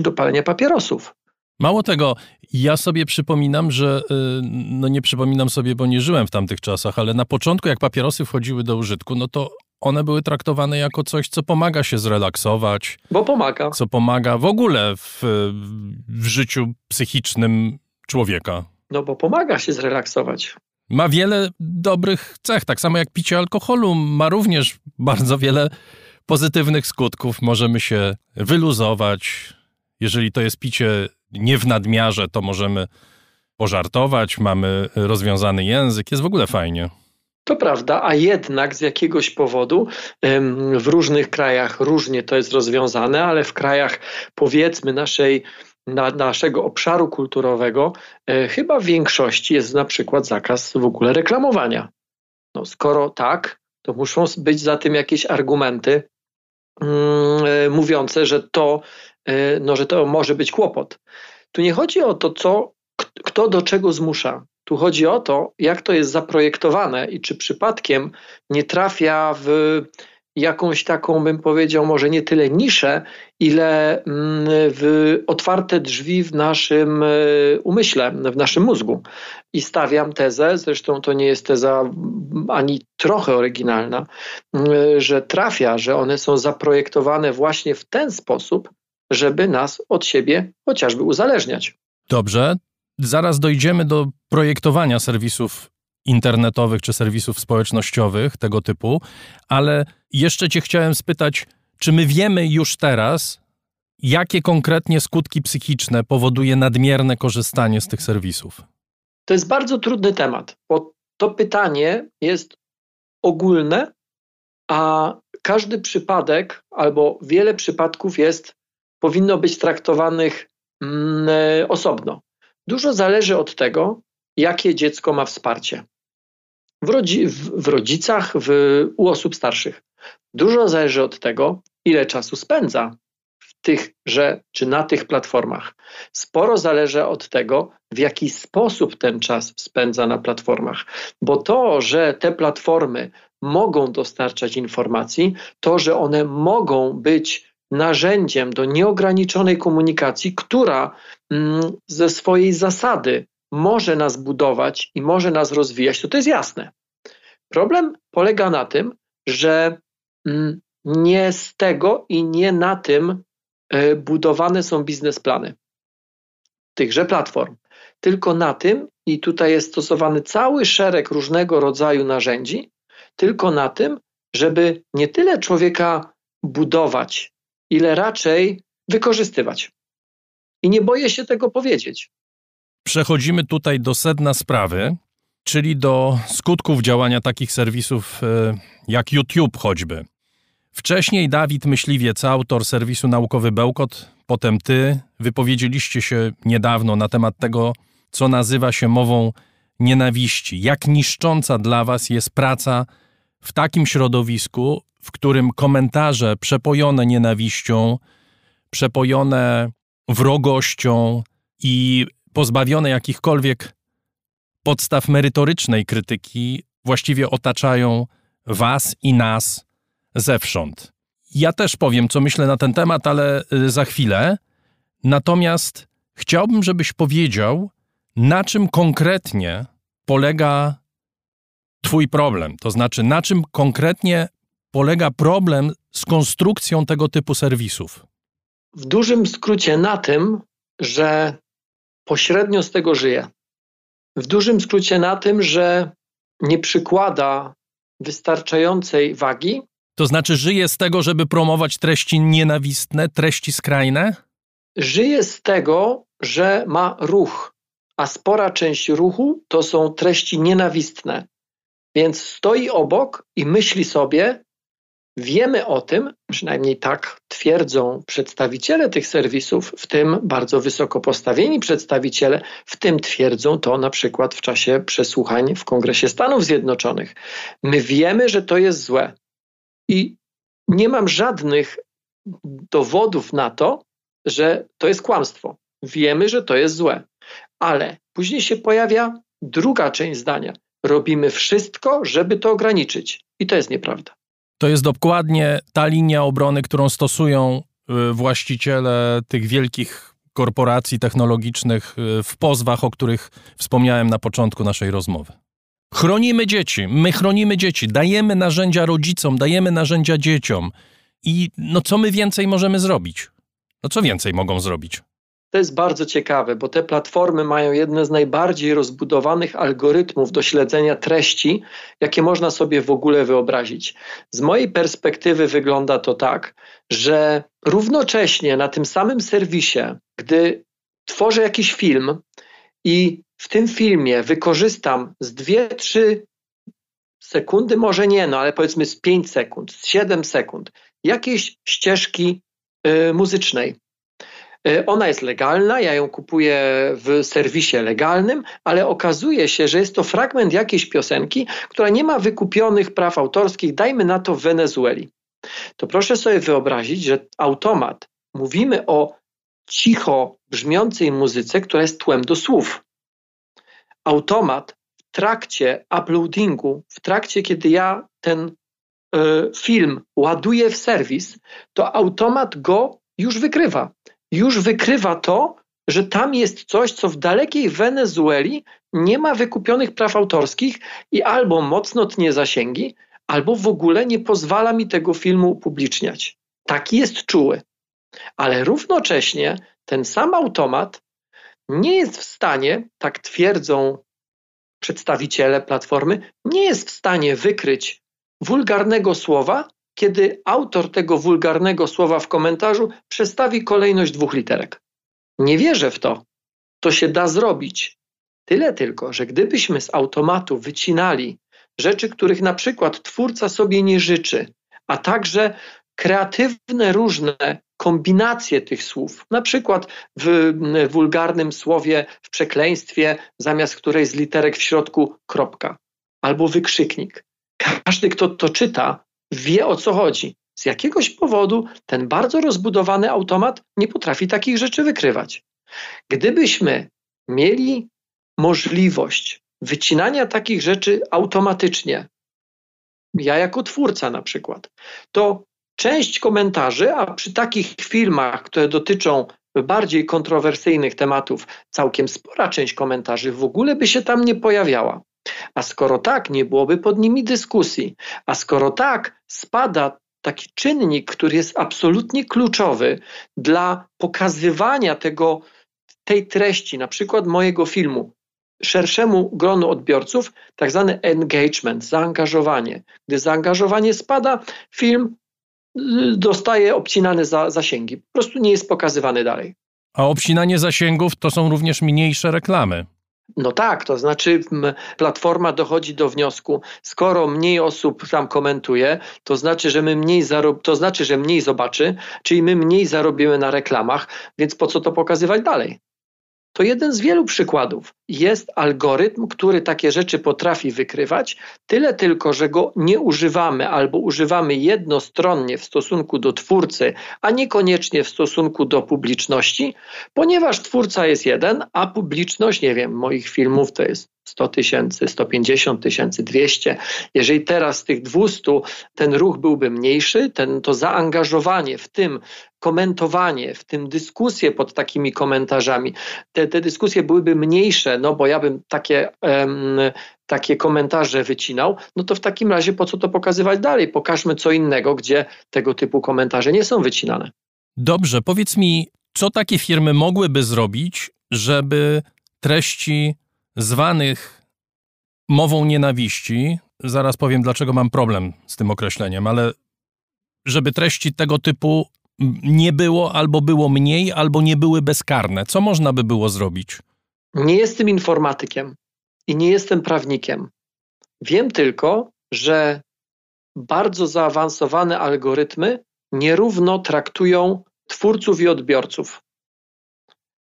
do palenia papierosów. Mało tego, ja sobie przypominam, że y, no nie przypominam sobie, bo nie żyłem w tamtych czasach, ale na początku, jak papierosy wchodziły do użytku, no to one były traktowane jako coś, co pomaga się zrelaksować. Bo pomaga. Co pomaga w ogóle w, w życiu psychicznym człowieka. No bo pomaga się zrelaksować. Ma wiele dobrych cech, tak samo jak picie alkoholu ma również bardzo wiele pozytywnych skutków. Możemy się wyluzować. Jeżeli to jest picie nie w nadmiarze, to możemy pożartować, mamy rozwiązany język, jest w ogóle fajnie. To prawda, a jednak z jakiegoś powodu w różnych krajach różnie to jest rozwiązane, ale w krajach powiedzmy naszej na, naszego obszaru kulturowego e, chyba w większości jest na przykład zakaz w ogóle reklamowania. No, skoro tak, to muszą być za tym jakieś argumenty mm, e, mówiące, że to, e, no, że to może być kłopot. Tu nie chodzi o to, co, kto do czego zmusza. Tu chodzi o to, jak to jest zaprojektowane i czy przypadkiem nie trafia w jakąś taką, bym powiedział, może nie tyle niszę, ile mm, w otwarte drzwi w naszym e, umyśle, w naszym mózgu. I stawiam tezę, zresztą to nie jest teza ani trochę oryginalna, że trafia, że one są zaprojektowane właśnie w ten sposób, żeby nas od siebie chociażby uzależniać. Dobrze, zaraz dojdziemy do projektowania serwisów internetowych czy serwisów społecznościowych tego typu, ale jeszcze Cię chciałem spytać, czy my wiemy już teraz, Jakie konkretnie skutki psychiczne powoduje nadmierne korzystanie z tych serwisów? To jest bardzo trudny temat, bo to pytanie jest ogólne, a każdy przypadek albo wiele przypadków jest, powinno być traktowanych mm, osobno. Dużo zależy od tego, jakie dziecko ma wsparcie. W, rodzi w, w rodzicach, w, u osób starszych. Dużo zależy od tego, ile czasu spędza w tych, że, czy na tych platformach. Sporo zależy od tego, w jaki sposób ten czas spędza na platformach. Bo to, że te platformy mogą dostarczać informacji, to, że one mogą być narzędziem do nieograniczonej komunikacji, która mm, ze swojej zasady może nas budować i może nas rozwijać, to to jest jasne. Problem polega na tym, że mm, nie z tego i nie na tym e, budowane są biznesplany tychże platform, tylko na tym, i tutaj jest stosowany cały szereg różnego rodzaju narzędzi, tylko na tym, żeby nie tyle człowieka budować, ile raczej wykorzystywać. I nie boję się tego powiedzieć. Przechodzimy tutaj do sedna sprawy, czyli do skutków działania takich serwisów e, jak YouTube choćby. Wcześniej Dawid Myśliwiec, autor serwisu Naukowy Bełkot, potem ty, wypowiedzieliście się niedawno na temat tego, co nazywa się mową nienawiści. Jak niszcząca dla was jest praca w takim środowisku, w którym komentarze przepojone nienawiścią, przepojone wrogością i pozbawione jakichkolwiek podstaw merytorycznej krytyki właściwie otaczają was i nas zewsząd. Ja też powiem, co myślę na ten temat, ale y, za chwilę. Natomiast chciałbym, żebyś powiedział, na czym konkretnie polega Twój problem. To znaczy, na czym konkretnie polega problem z konstrukcją tego typu serwisów? W dużym skrócie na tym, że pośrednio z tego żyje. W dużym skrócie na tym, że nie przykłada wystarczającej wagi. To znaczy, żyje z tego, żeby promować treści nienawistne, treści skrajne? Żyje z tego, że ma ruch, a spora część ruchu to są treści nienawistne. Więc stoi obok i myśli sobie, Wiemy o tym, przynajmniej tak twierdzą przedstawiciele tych serwisów, w tym bardzo wysoko postawieni przedstawiciele, w tym twierdzą to na przykład w czasie przesłuchań w Kongresie Stanów Zjednoczonych. My wiemy, że to jest złe i nie mam żadnych dowodów na to, że to jest kłamstwo. Wiemy, że to jest złe, ale później się pojawia druga część zdania. Robimy wszystko, żeby to ograniczyć. I to jest nieprawda. To jest dokładnie ta linia obrony, którą stosują y, właściciele tych wielkich korporacji technologicznych y, w pozwach, o których wspomniałem na początku naszej rozmowy. Chronimy dzieci, my chronimy dzieci, dajemy narzędzia rodzicom, dajemy narzędzia dzieciom. I no co my więcej możemy zrobić? No co więcej mogą zrobić? To jest bardzo ciekawe, bo te platformy mają jedne z najbardziej rozbudowanych algorytmów do śledzenia treści, jakie można sobie w ogóle wyobrazić. Z mojej perspektywy wygląda to tak, że równocześnie na tym samym serwisie, gdy tworzę jakiś film i w tym filmie wykorzystam z 2-3 sekundy, może nie, no ale powiedzmy z 5 sekund, z 7 sekund, jakiejś ścieżki y, muzycznej ona jest legalna, ja ją kupuję w serwisie legalnym, ale okazuje się, że jest to fragment jakiejś piosenki, która nie ma wykupionych praw autorskich, dajmy na to w Wenezueli. To proszę sobie wyobrazić, że automat, mówimy o cicho brzmiącej muzyce, która jest tłem do słów. Automat w trakcie uploadingu, w trakcie kiedy ja ten y, film ładuję w serwis, to automat go już wykrywa już wykrywa to, że tam jest coś, co w dalekiej Wenezueli nie ma wykupionych praw autorskich i albo mocno tnie zasięgi, albo w ogóle nie pozwala mi tego filmu upubliczniać. Taki jest czuły. Ale równocześnie ten sam automat nie jest w stanie, tak twierdzą przedstawiciele platformy, nie jest w stanie wykryć wulgarnego słowa kiedy autor tego wulgarnego słowa w komentarzu przestawi kolejność dwóch literek. Nie wierzę w to. To się da zrobić. Tyle tylko, że gdybyśmy z automatu wycinali rzeczy, których na przykład twórca sobie nie życzy, a także kreatywne różne kombinacje tych słów, na przykład w wulgarnym słowie, w przekleństwie, zamiast której z literek w środku kropka albo wykrzyknik. Każdy, kto to czyta, wie o co chodzi. Z jakiegoś powodu ten bardzo rozbudowany automat nie potrafi takich rzeczy wykrywać. Gdybyśmy mieli możliwość wycinania takich rzeczy automatycznie, ja jako twórca na przykład, to część komentarzy, a przy takich filmach, które dotyczą bardziej kontrowersyjnych tematów, całkiem spora część komentarzy w ogóle by się tam nie pojawiała. A skoro tak, nie byłoby pod nimi dyskusji. A skoro tak, spada taki czynnik, który jest absolutnie kluczowy dla pokazywania tego, tej treści, na przykład mojego filmu, szerszemu gronu odbiorców, tak zwany engagement, zaangażowanie. Gdy zaangażowanie spada, film y, dostaje obcinane za, zasięgi. Po prostu nie jest pokazywany dalej. A obcinanie zasięgów to są również mniejsze reklamy. No tak, to znaczy platforma dochodzi do wniosku, skoro mniej osób tam komentuje, to znaczy, że my mniej zarob- to znaczy, że mniej zobaczy, czyli my mniej zarobimy na reklamach, więc po co to pokazywać dalej? To jeden z wielu przykładów. Jest algorytm, który takie rzeczy potrafi wykrywać, tyle tylko, że go nie używamy albo używamy jednostronnie w stosunku do twórcy, a niekoniecznie w stosunku do publiczności, ponieważ twórca jest jeden, a publiczność, nie wiem, moich filmów to jest 100 tysięcy, 150 tysięcy, 200. Jeżeli teraz z tych 200 ten ruch byłby mniejszy, ten, to zaangażowanie w tym komentowanie, w tym dyskusje pod takimi komentarzami, te, te dyskusje byłyby mniejsze, no bo ja bym takie, um, takie komentarze wycinał, no to w takim razie po co to pokazywać dalej? Pokażmy co innego, gdzie tego typu komentarze nie są wycinane. Dobrze, powiedz mi, co takie firmy mogłyby zrobić, żeby treści zwanych mową nienawiści, zaraz powiem dlaczego mam problem z tym określeniem, ale żeby treści tego typu nie było, albo było mniej, albo nie były bezkarne. Co można by było zrobić? Nie jestem informatykiem i nie jestem prawnikiem. Wiem tylko, że bardzo zaawansowane algorytmy nierówno traktują twórców i odbiorców.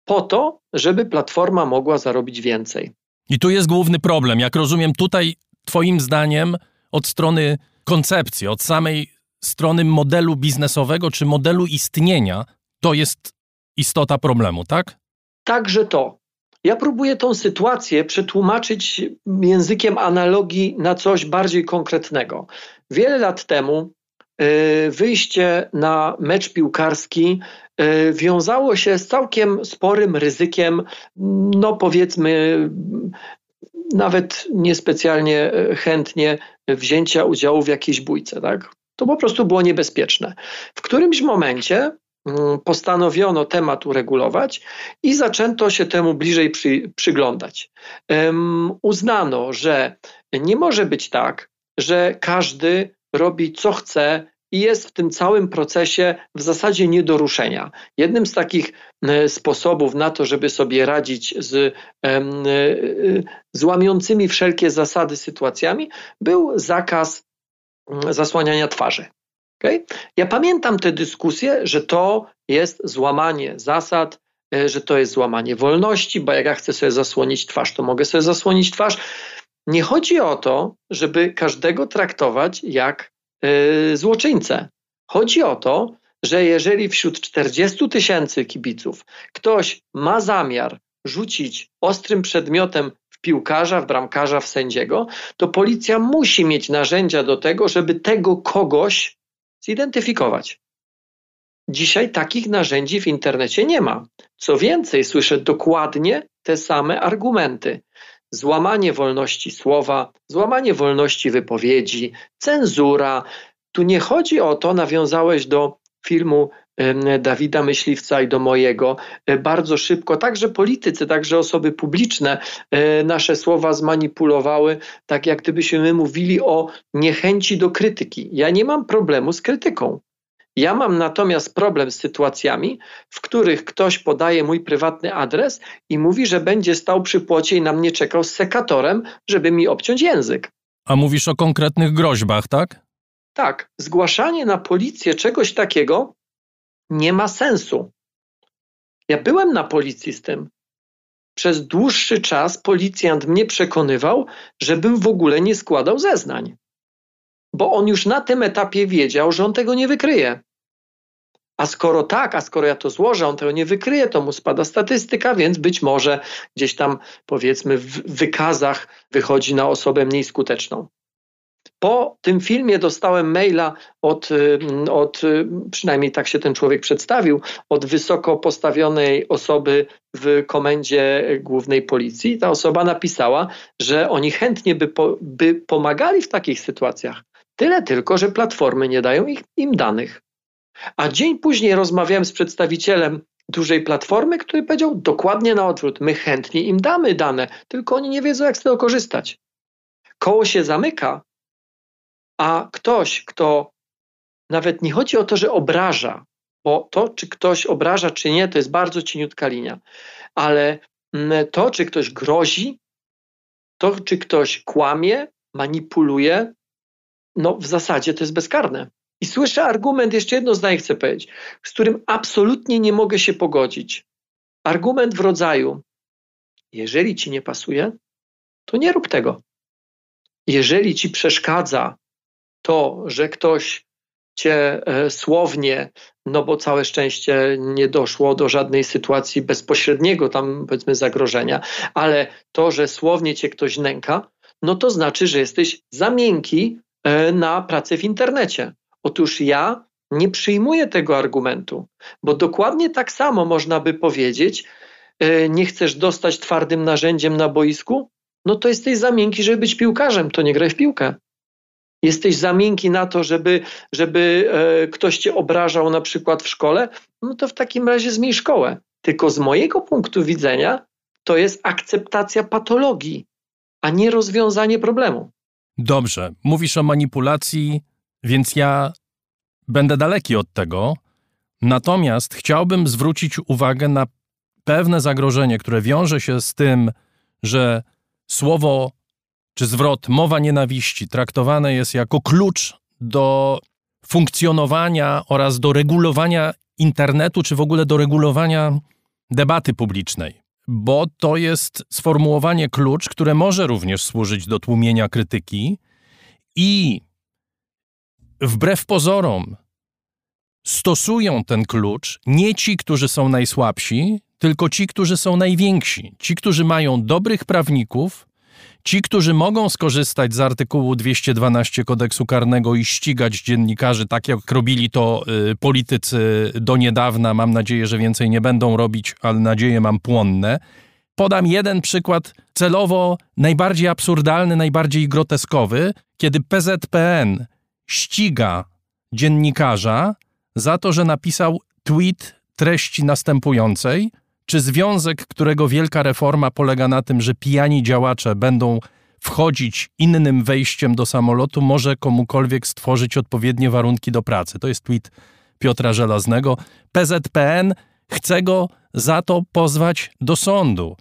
Po to, żeby platforma mogła zarobić więcej. I tu jest główny problem. Jak rozumiem, tutaj Twoim zdaniem od strony koncepcji, od samej strony modelu biznesowego czy modelu istnienia, to jest istota problemu, tak? Także to. Ja próbuję tą sytuację przetłumaczyć językiem analogii na coś bardziej konkretnego. Wiele lat temu y, wyjście na mecz piłkarski y, wiązało się z całkiem sporym ryzykiem, no powiedzmy, nawet niespecjalnie y, chętnie wzięcia udziału w jakiejś bójce. Tak? To po prostu było niebezpieczne. W którymś momencie mm, postanowiono temat uregulować i zaczęto się temu bliżej przy, przyglądać. Um, uznano, że nie może być tak, że każdy robi co chce i jest w tym całym procesie w zasadzie nie do ruszenia. Jednym z takich sposobów na to, żeby sobie radzić z, e, z łamiącymi wszelkie zasady sytuacjami, był zakaz zasłaniania twarzy. Okay? Ja pamiętam te dyskusje, że to jest złamanie zasad, e, że to jest złamanie wolności, bo jak ja chcę sobie zasłonić twarz, to mogę sobie zasłonić twarz. Nie chodzi o to, żeby każdego traktować jak yy, złoczyńcę. Chodzi o to, że jeżeli wśród 40 tysięcy kibiców ktoś ma zamiar rzucić ostrym przedmiotem piłkarza, w bramkarza, w sędziego, to policja musi mieć narzędzia do tego, żeby tego kogoś zidentyfikować. Dzisiaj takich narzędzi w internecie nie ma. Co więcej, słyszę dokładnie te same argumenty. Złamanie wolności słowa, złamanie wolności wypowiedzi, cenzura. Tu nie chodzi o to, nawiązałeś do filmu Dawida Myśliwca i do mojego. E, bardzo szybko, także politycy, także osoby publiczne e, nasze słowa zmanipulowały, tak jak gdybyśmy my mówili o niechęci do krytyki. Ja nie mam problemu z krytyką. Ja mam natomiast problem z sytuacjami, w których ktoś podaje mój prywatny adres i mówi, że będzie stał przy płocie i na mnie czekał z sekatorem, żeby mi obciąć język. A mówisz o konkretnych groźbach, tak? Tak. Zgłaszanie na policję czegoś takiego nie ma sensu. Ja byłem na policji z tym. Przez dłuższy czas policjant mnie przekonywał, żebym w ogóle nie składał zeznań bo on już na tym etapie wiedział, że on tego nie wykryje. A skoro tak, a skoro ja to złożę, on tego nie wykryje, to mu spada statystyka, więc być może gdzieś tam powiedzmy w wykazach wychodzi na osobę mniej skuteczną. Po tym filmie dostałem maila od, od, przynajmniej tak się ten człowiek przedstawił, od wysoko postawionej osoby w komendzie głównej policji. Ta osoba napisała, że oni chętnie by, po, by pomagali w takich sytuacjach, Tyle tylko, że platformy nie dają ich, im danych. A dzień później rozmawiałem z przedstawicielem dużej platformy, który powiedział dokładnie na odwrót: My chętnie im damy dane, tylko oni nie wiedzą, jak z tego korzystać. Koło się zamyka, a ktoś, kto nawet nie chodzi o to, że obraża, bo to, czy ktoś obraża, czy nie, to jest bardzo cieniutka linia, ale mm, to, czy ktoś grozi, to, czy ktoś kłamie, manipuluje, no w zasadzie to jest bezkarne. I słyszę argument, jeszcze jedno zdanie chcę powiedzieć, z którym absolutnie nie mogę się pogodzić. Argument w rodzaju: jeżeli ci nie pasuje, to nie rób tego. Jeżeli ci przeszkadza to, że ktoś cię e, słownie, no bo całe szczęście nie doszło do żadnej sytuacji bezpośredniego tam powiedzmy zagrożenia, ale to, że słownie cię ktoś nęka, no to znaczy, że jesteś za miękki E, na pracę w internecie. Otóż ja nie przyjmuję tego argumentu, bo dokładnie tak samo można by powiedzieć, e, nie chcesz dostać twardym narzędziem na boisku? No to jesteś za miękki, żeby być piłkarzem, to nie graj w piłkę. Jesteś za miękki na to, żeby, żeby e, ktoś cię obrażał na przykład w szkole? No to w takim razie zmień szkołę. Tylko z mojego punktu widzenia to jest akceptacja patologii, a nie rozwiązanie problemu. Dobrze, mówisz o manipulacji, więc ja będę daleki od tego. Natomiast chciałbym zwrócić uwagę na pewne zagrożenie, które wiąże się z tym, że słowo czy zwrot mowa nienawiści traktowane jest jako klucz do funkcjonowania oraz do regulowania internetu, czy w ogóle do regulowania debaty publicznej? Bo to jest sformułowanie klucz, które może również służyć do tłumienia krytyki i wbrew pozorom stosują ten klucz nie ci, którzy są najsłabsi, tylko ci, którzy są najwięksi, ci, którzy mają dobrych prawników, Ci, którzy mogą skorzystać z artykułu 212 kodeksu karnego i ścigać dziennikarzy, tak jak robili to y, politycy do niedawna, mam nadzieję, że więcej nie będą robić, ale nadzieję mam płonne. Podam jeden przykład celowo najbardziej absurdalny, najbardziej groteskowy, kiedy PZPN ściga dziennikarza za to, że napisał tweet treści następującej – czy związek, którego wielka reforma polega na tym, że pijani działacze będą wchodzić innym wejściem do samolotu, może komukolwiek stworzyć odpowiednie warunki do pracy? To jest tweet Piotra Żelaznego. PZPN chce go za to pozwać do sądu.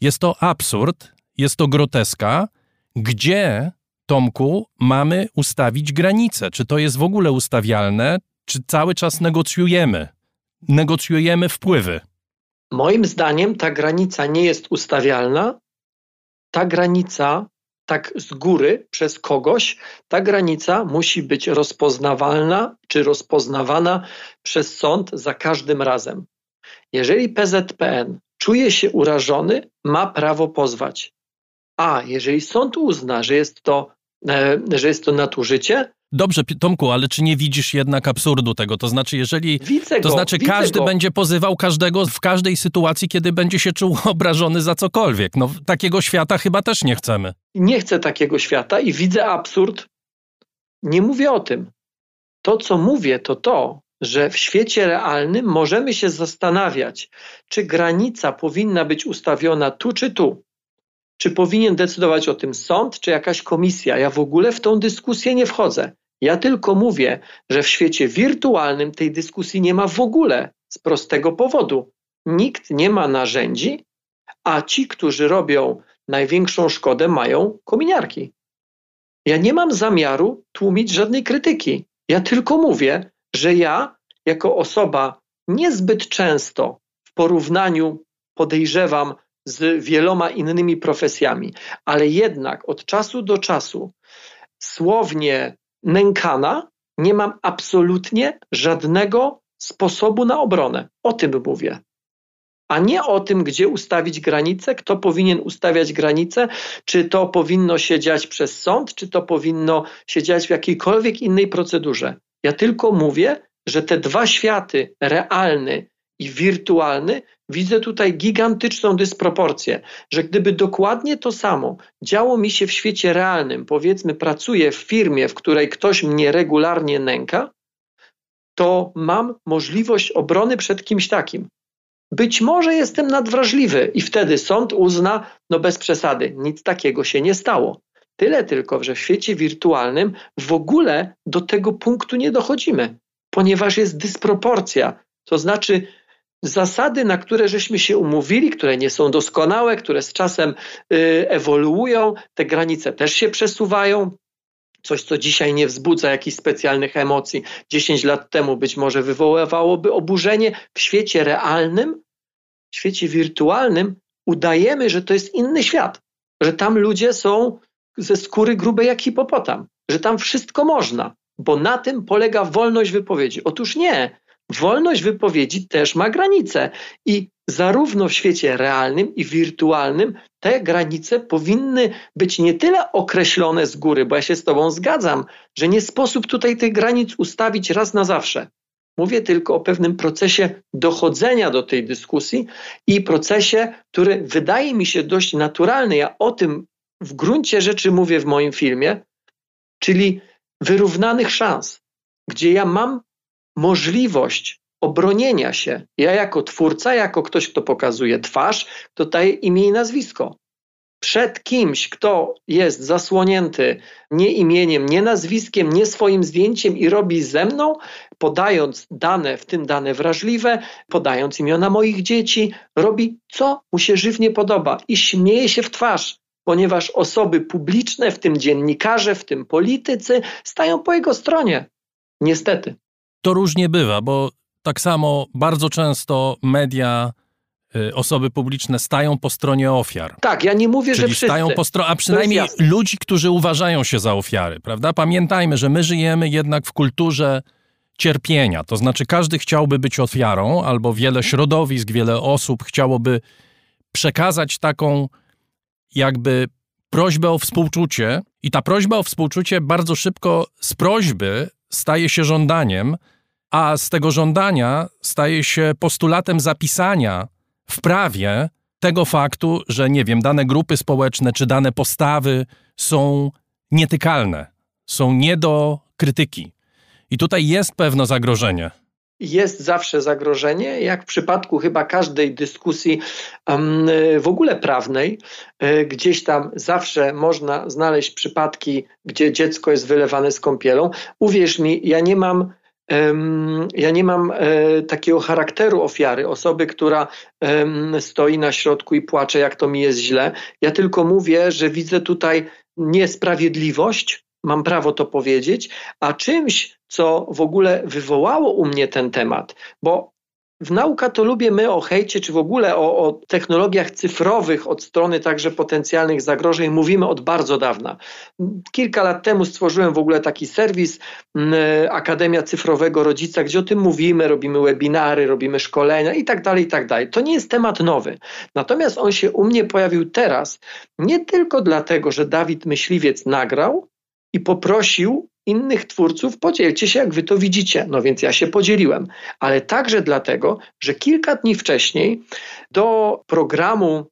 Jest to absurd, jest to groteska. Gdzie, Tomku, mamy ustawić granice? Czy to jest w ogóle ustawialne, czy cały czas negocjujemy? Negocjujemy wpływy. Moim zdaniem ta granica nie jest ustawialna. Ta granica, tak z góry, przez kogoś, ta granica musi być rozpoznawalna czy rozpoznawana przez sąd za każdym razem. Jeżeli PZPN czuje się urażony, ma prawo pozwać. A jeżeli sąd uzna, że jest to, e, że jest to nadużycie, Dobrze, Tomku, ale czy nie widzisz jednak absurdu tego? To znaczy, jeżeli. Widzę to go, znaczy, każdy go. będzie pozywał każdego w każdej sytuacji, kiedy będzie się czuł obrażony za cokolwiek. No, takiego świata chyba też nie chcemy. Nie chcę takiego świata i widzę absurd. Nie mówię o tym. To, co mówię, to to, że w świecie realnym możemy się zastanawiać, czy granica powinna być ustawiona tu czy tu. Czy powinien decydować o tym sąd, czy jakaś komisja? Ja w ogóle w tą dyskusję nie wchodzę. Ja tylko mówię, że w świecie wirtualnym tej dyskusji nie ma w ogóle z prostego powodu. Nikt nie ma narzędzi, a ci, którzy robią największą szkodę, mają kominiarki. Ja nie mam zamiaru tłumić żadnej krytyki. Ja tylko mówię, że ja, jako osoba niezbyt często w porównaniu, podejrzewam, z wieloma innymi profesjami, ale jednak od czasu do czasu słownie nękana, nie mam absolutnie żadnego sposobu na obronę. O tym mówię. A nie o tym, gdzie ustawić granice, kto powinien ustawiać granice, czy to powinno się dziać przez sąd, czy to powinno się dziać w jakiejkolwiek innej procedurze. Ja tylko mówię, że te dwa światy, realny i wirtualny, widzę tutaj gigantyczną dysproporcję, że gdyby dokładnie to samo działo mi się w świecie realnym, powiedzmy, pracuję w firmie, w której ktoś mnie regularnie nęka, to mam możliwość obrony przed kimś takim. Być może jestem nadwrażliwy i wtedy sąd uzna, no bez przesady, nic takiego się nie stało. Tyle tylko, że w świecie wirtualnym w ogóle do tego punktu nie dochodzimy, ponieważ jest dysproporcja. To znaczy, zasady, na które żeśmy się umówili, które nie są doskonałe, które z czasem y, ewoluują, te granice też się przesuwają. Coś, co dzisiaj nie wzbudza jakichś specjalnych emocji, 10 lat temu być może wywoływałoby oburzenie. W świecie realnym, w świecie wirtualnym udajemy, że to jest inny świat, że tam ludzie są ze skóry grubej jak hipopotam, że tam wszystko można, bo na tym polega wolność wypowiedzi. Otóż nie. Wolność wypowiedzi też ma granice i zarówno w świecie realnym i wirtualnym te granice powinny być nie tyle określone z góry, bo ja się z Tobą zgadzam, że nie sposób tutaj tych granic ustawić raz na zawsze. Mówię tylko o pewnym procesie dochodzenia do tej dyskusji i procesie, który wydaje mi się dość naturalny. Ja o tym w gruncie rzeczy mówię w moim filmie, czyli wyrównanych szans, gdzie ja mam możliwość obronienia się. Ja jako twórca, jako ktoś, kto pokazuje twarz, kto daje imię i nazwisko. Przed kimś, kto jest zasłonięty nie imieniem, nie nazwiskiem, nie swoim zdjęciem i robi ze mną, podając dane, w tym dane wrażliwe, podając imiona moich dzieci, robi co mu się żywnie podoba i śmieje się w twarz, ponieważ osoby publiczne, w tym dziennikarze, w tym politycy, stają po jego stronie. Niestety. To różnie bywa, bo tak samo bardzo często media, y, osoby publiczne stają po stronie ofiar. Tak, ja nie mówię, Czyli że wszyscy. stają po stronie, a przynajmniej ludzi, którzy uważają się za ofiary, prawda? Pamiętajmy, że my żyjemy jednak w kulturze cierpienia. To znaczy, każdy chciałby być ofiarą, albo wiele środowisk, wiele osób chciałoby przekazać taką jakby prośbę o współczucie, i ta prośba o współczucie bardzo szybko z prośby staje się żądaniem, a z tego żądania staje się postulatem zapisania w prawie tego faktu, że nie wiem, dane grupy społeczne czy dane postawy są nietykalne, są nie do krytyki. I tutaj jest pewne zagrożenie jest zawsze zagrożenie, jak w przypadku chyba każdej dyskusji w ogóle prawnej, e, gdzieś tam zawsze można znaleźć przypadki, gdzie dziecko jest wylewane z kąpielą. Uwierz mi, ja nie mam ja nie mam e, takiego charakteru ofiary, osoby, która stoi na środku i płacze, jak to mi jest źle. Ja tylko mówię, że widzę tutaj niesprawiedliwość, mam prawo to powiedzieć, a czymś, co w ogóle wywołało u mnie ten temat, bo w nauka to lubię my o hejcie, czy w ogóle o, o, technologiach cyfrowych od strony także potencjalnych zagrożeń mówimy od bardzo dawna. Kilka lat temu stworzyłem w ogóle taki serwis Akademia Cyfrowego Rodzica, gdzie o tym mówimy, robimy webinary, robimy szkolenia i tak dalej, i tak dalej. To nie jest temat nowy. Natomiast on się u mnie pojawił teraz nie tylko dlatego, że Dawid Myśliwiec nagrał i poprosił innych twórców, podzielcie się, jak wy to widzicie. No więc ja się podzieliłem, ale także dlatego, że kilka dni wcześniej do programu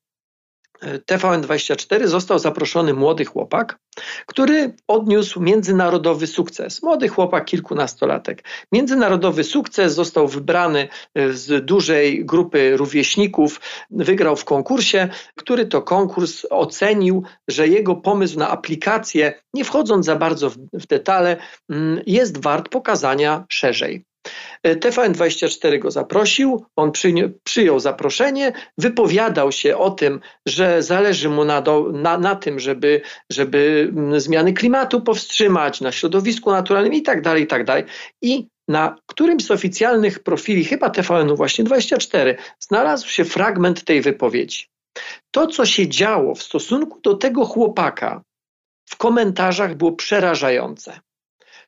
TVN24 został zaproszony młody chłopak, który odniósł międzynarodowy sukces. Młody chłopak, kilkunastolatek. Międzynarodowy sukces został wybrany e, z dużej grupy rówieśników, wygrał w konkursie, który to konkurs ocenił, że jego pomysł na aplikację, nie wchodząc za bardzo w, w detale, mm, jest wart pokazania szerzej. E, TVN24 go zaprosił, on przyjął zaproszenie, wypowiadał się o tym, że zależy mu na, do, na, na tym, żeby, żeby mm, zmiany klimatu powstrzymać, na środowisku naturalnym i tak dalej, i tak dalej. I na którymś z oficjalnych profili, chyba TVN-u właśnie 24, znalazł się fragment tej wypowiedzi. To, co się działo w stosunku do tego chłopaka w komentarzach było przerażające.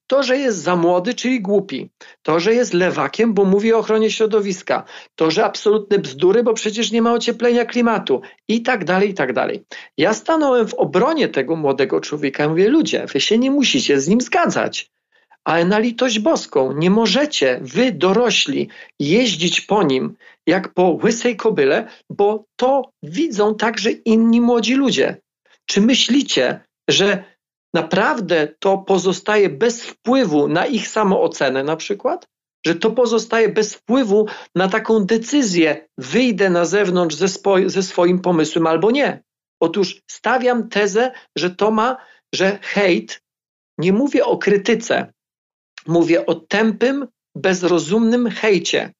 To, że jest za młody, czyli głupi. To, że jest lewakiem, bo mówi o ochronie środowiska. To, że absolutne bzdury, bo przecież nie ma ocieplenia klimatu. I tak dalej, i tak dalej. Ja stanąłem w obronie tego młodego człowieka mówię, ludzie, wy się nie musicie z nim zgadzać. Ale na litość boską nie możecie, wy dorośli, jeździć po nim jak po łysej kobyle, bo to widzą także inni młodzi ludzie. Czy myślicie, że naprawdę to pozostaje bez wpływu na ich samoocenę na przykład? Że to pozostaje bez wpływu na taką decyzję, wyjdę na zewnątrz ze, spo, ze swoim pomysłem albo nie. Otóż stawiam tezę, że to ma, że hejt, nie mówię o krytyce, mówię o tępym, bezrozumnym hejcie,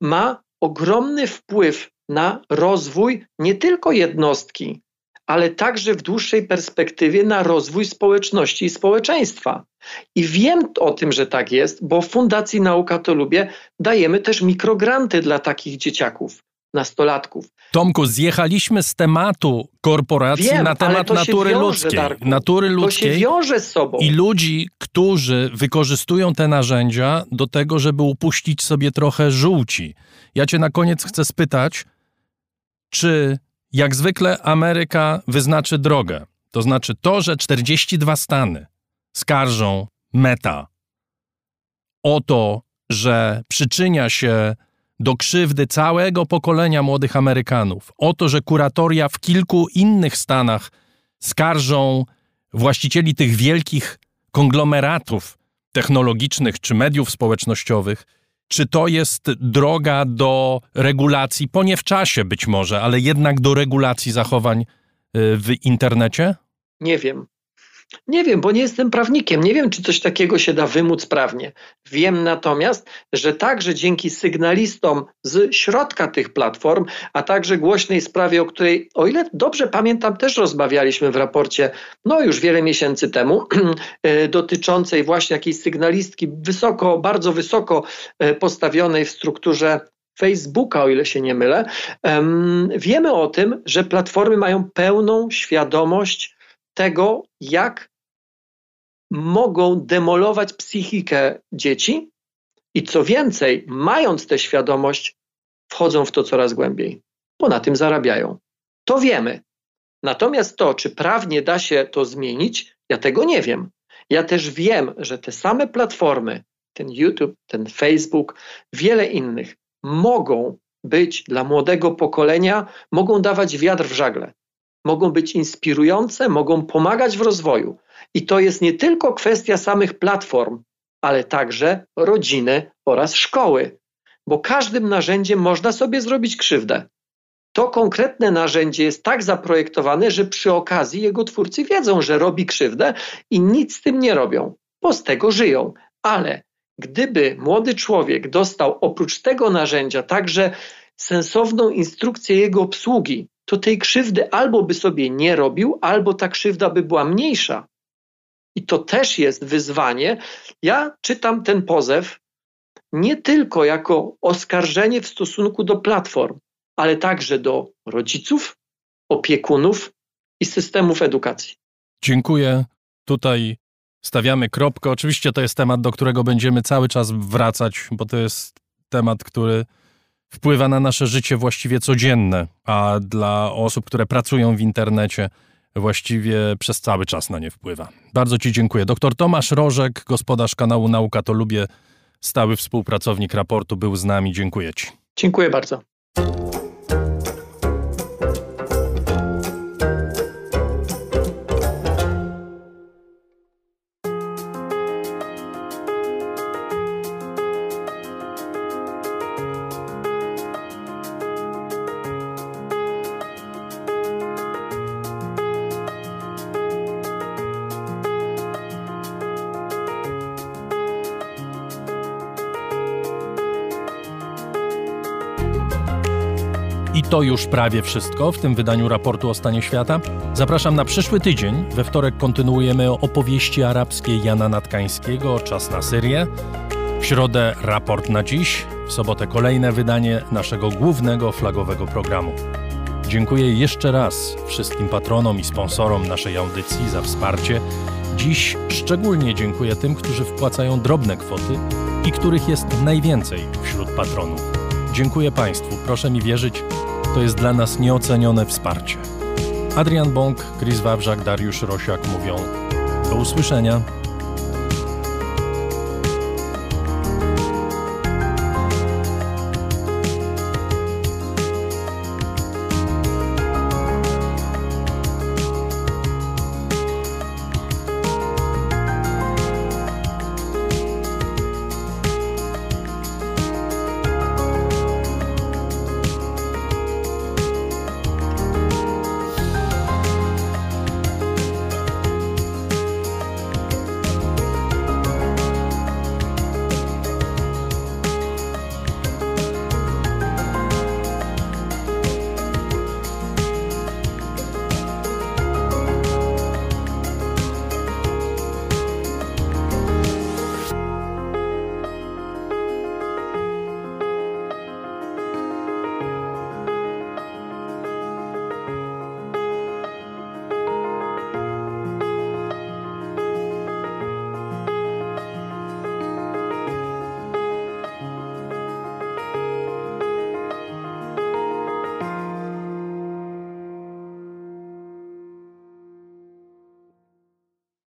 ma ogromny wpływ na rozwój nie tylko jednostki, ale także w dłuższej perspektywie na rozwój społeczności i społeczeństwa. I wiem o tym, że tak jest, bo w Fundacji Nauka to Lubię dajemy też mikrogranty dla takich dzieciaków nastolatków. Tomku, zjechaliśmy z tematu korporacji Wiem, na temat natury wiąże, ludzkiej. Darku. Natury ludzkiej. To się wiąże z sobą. I ludzi, którzy wykorzystują te narzędzia do tego, żeby upuścić sobie trochę żółci. Ja cię na koniec chcę spytać, czy jak zwykle Ameryka wyznaczy drogę. To znaczy to, że 42 stany skarżą Meta o to, że przyczynia się do krzywdy całego pokolenia młodych Amerykanów, o to, że kuratoria w kilku innych stanach skarżą właścicieli tych wielkich konglomeratów technologicznych czy mediów społecznościowych, czy to jest droga do regulacji, po nie w czasie być może, ale jednak do regulacji zachowań y, w internecie? Nie wiem. Nie wiem, bo nie jestem prawnikiem. Nie wiem, czy coś takiego się da wymóc prawnie. Wiem natomiast, że także dzięki sygnalistom z środka tych platform, a także głośnej sprawie, o której, o ile dobrze pamiętam, też rozmawialiśmy w raporcie, no już wiele miesięcy temu, e, dotyczącej właśnie jakiejś sygnalistki wysoko, bardzo wysoko e, postawionej w strukturze Facebooka, o ile się nie mylę, wiemy o tym, że platformy mają pełną świadomość tego, jak mogą demolować psychikę dzieci i co więcej, mając tę świadomość, wchodzą w to coraz głębiej, bo na tym zarabiają. To wiemy. Natomiast to, czy prawnie da się to zmienić, ja tego nie wiem. Ja też wiem, że te same platformy, ten YouTube, ten Facebook, wiele innych, mogą być dla młodego pokolenia, mogą dawać wiatr w żagle mogą być inspirujące, mogą pomagać w rozwoju. I to jest nie tylko kwestia samych platform, ale także rodziny oraz szkoły, bo każdym narzędziem można sobie zrobić krzywdę. To konkretne narzędzie jest tak zaprojektowane, że przy okazji jego twórcy wiedzą, że robi krzywdę i nic z tym nie robią, bo z tego żyją. Ale gdyby młody człowiek dostał oprócz tego narzędzia także sensowną instrukcję jego obsługi, to tej krzywdy albo by sobie nie robił, albo ta krzywda by była mniejsza. I to też jest wyzwanie. Ja czytam ten pozew nie tylko jako oskarżenie w stosunku do platform, ale także do rodziców, opiekunów i systemów edukacji. Dziękuję. Tutaj stawiamy kropkę. Oczywiście to jest temat, do którego będziemy cały czas wracać, bo to jest temat, który wpływa na nasze życie właściwie codzienne, a dla osób, które pracują w internecie, właściwie przez cały czas na nie wpływa. Bardzo Ci dziękuję. Doktor Tomasz Rożek, gospodarz kanału Nauka to Lubię, stały współpracownik raportu, był z nami. Dziękuję Ci. Dziękuję bardzo. To już prawie wszystko w tym wydaniu raportu o stanie świata. Zapraszam na przyszły tydzień. We wtorek kontynuujemy opowieści arabskie Jana Natkańskiego, Czas na Syrię. W środę raport na dziś, w sobotę kolejne wydanie naszego głównego flagowego programu. Dziękuję jeszcze raz wszystkim patronom i sponsorom naszej audycji za wsparcie. Dziś szczególnie dziękuję tym, którzy wpłacają drobne kwoty i których jest najwięcej wśród patronów. Dziękuję Państwu, proszę mi wierzyć, to jest dla nas nieocenione wsparcie. Adrian Bąk, Chris Wawrzak, Dariusz Rosiak mówią do usłyszenia.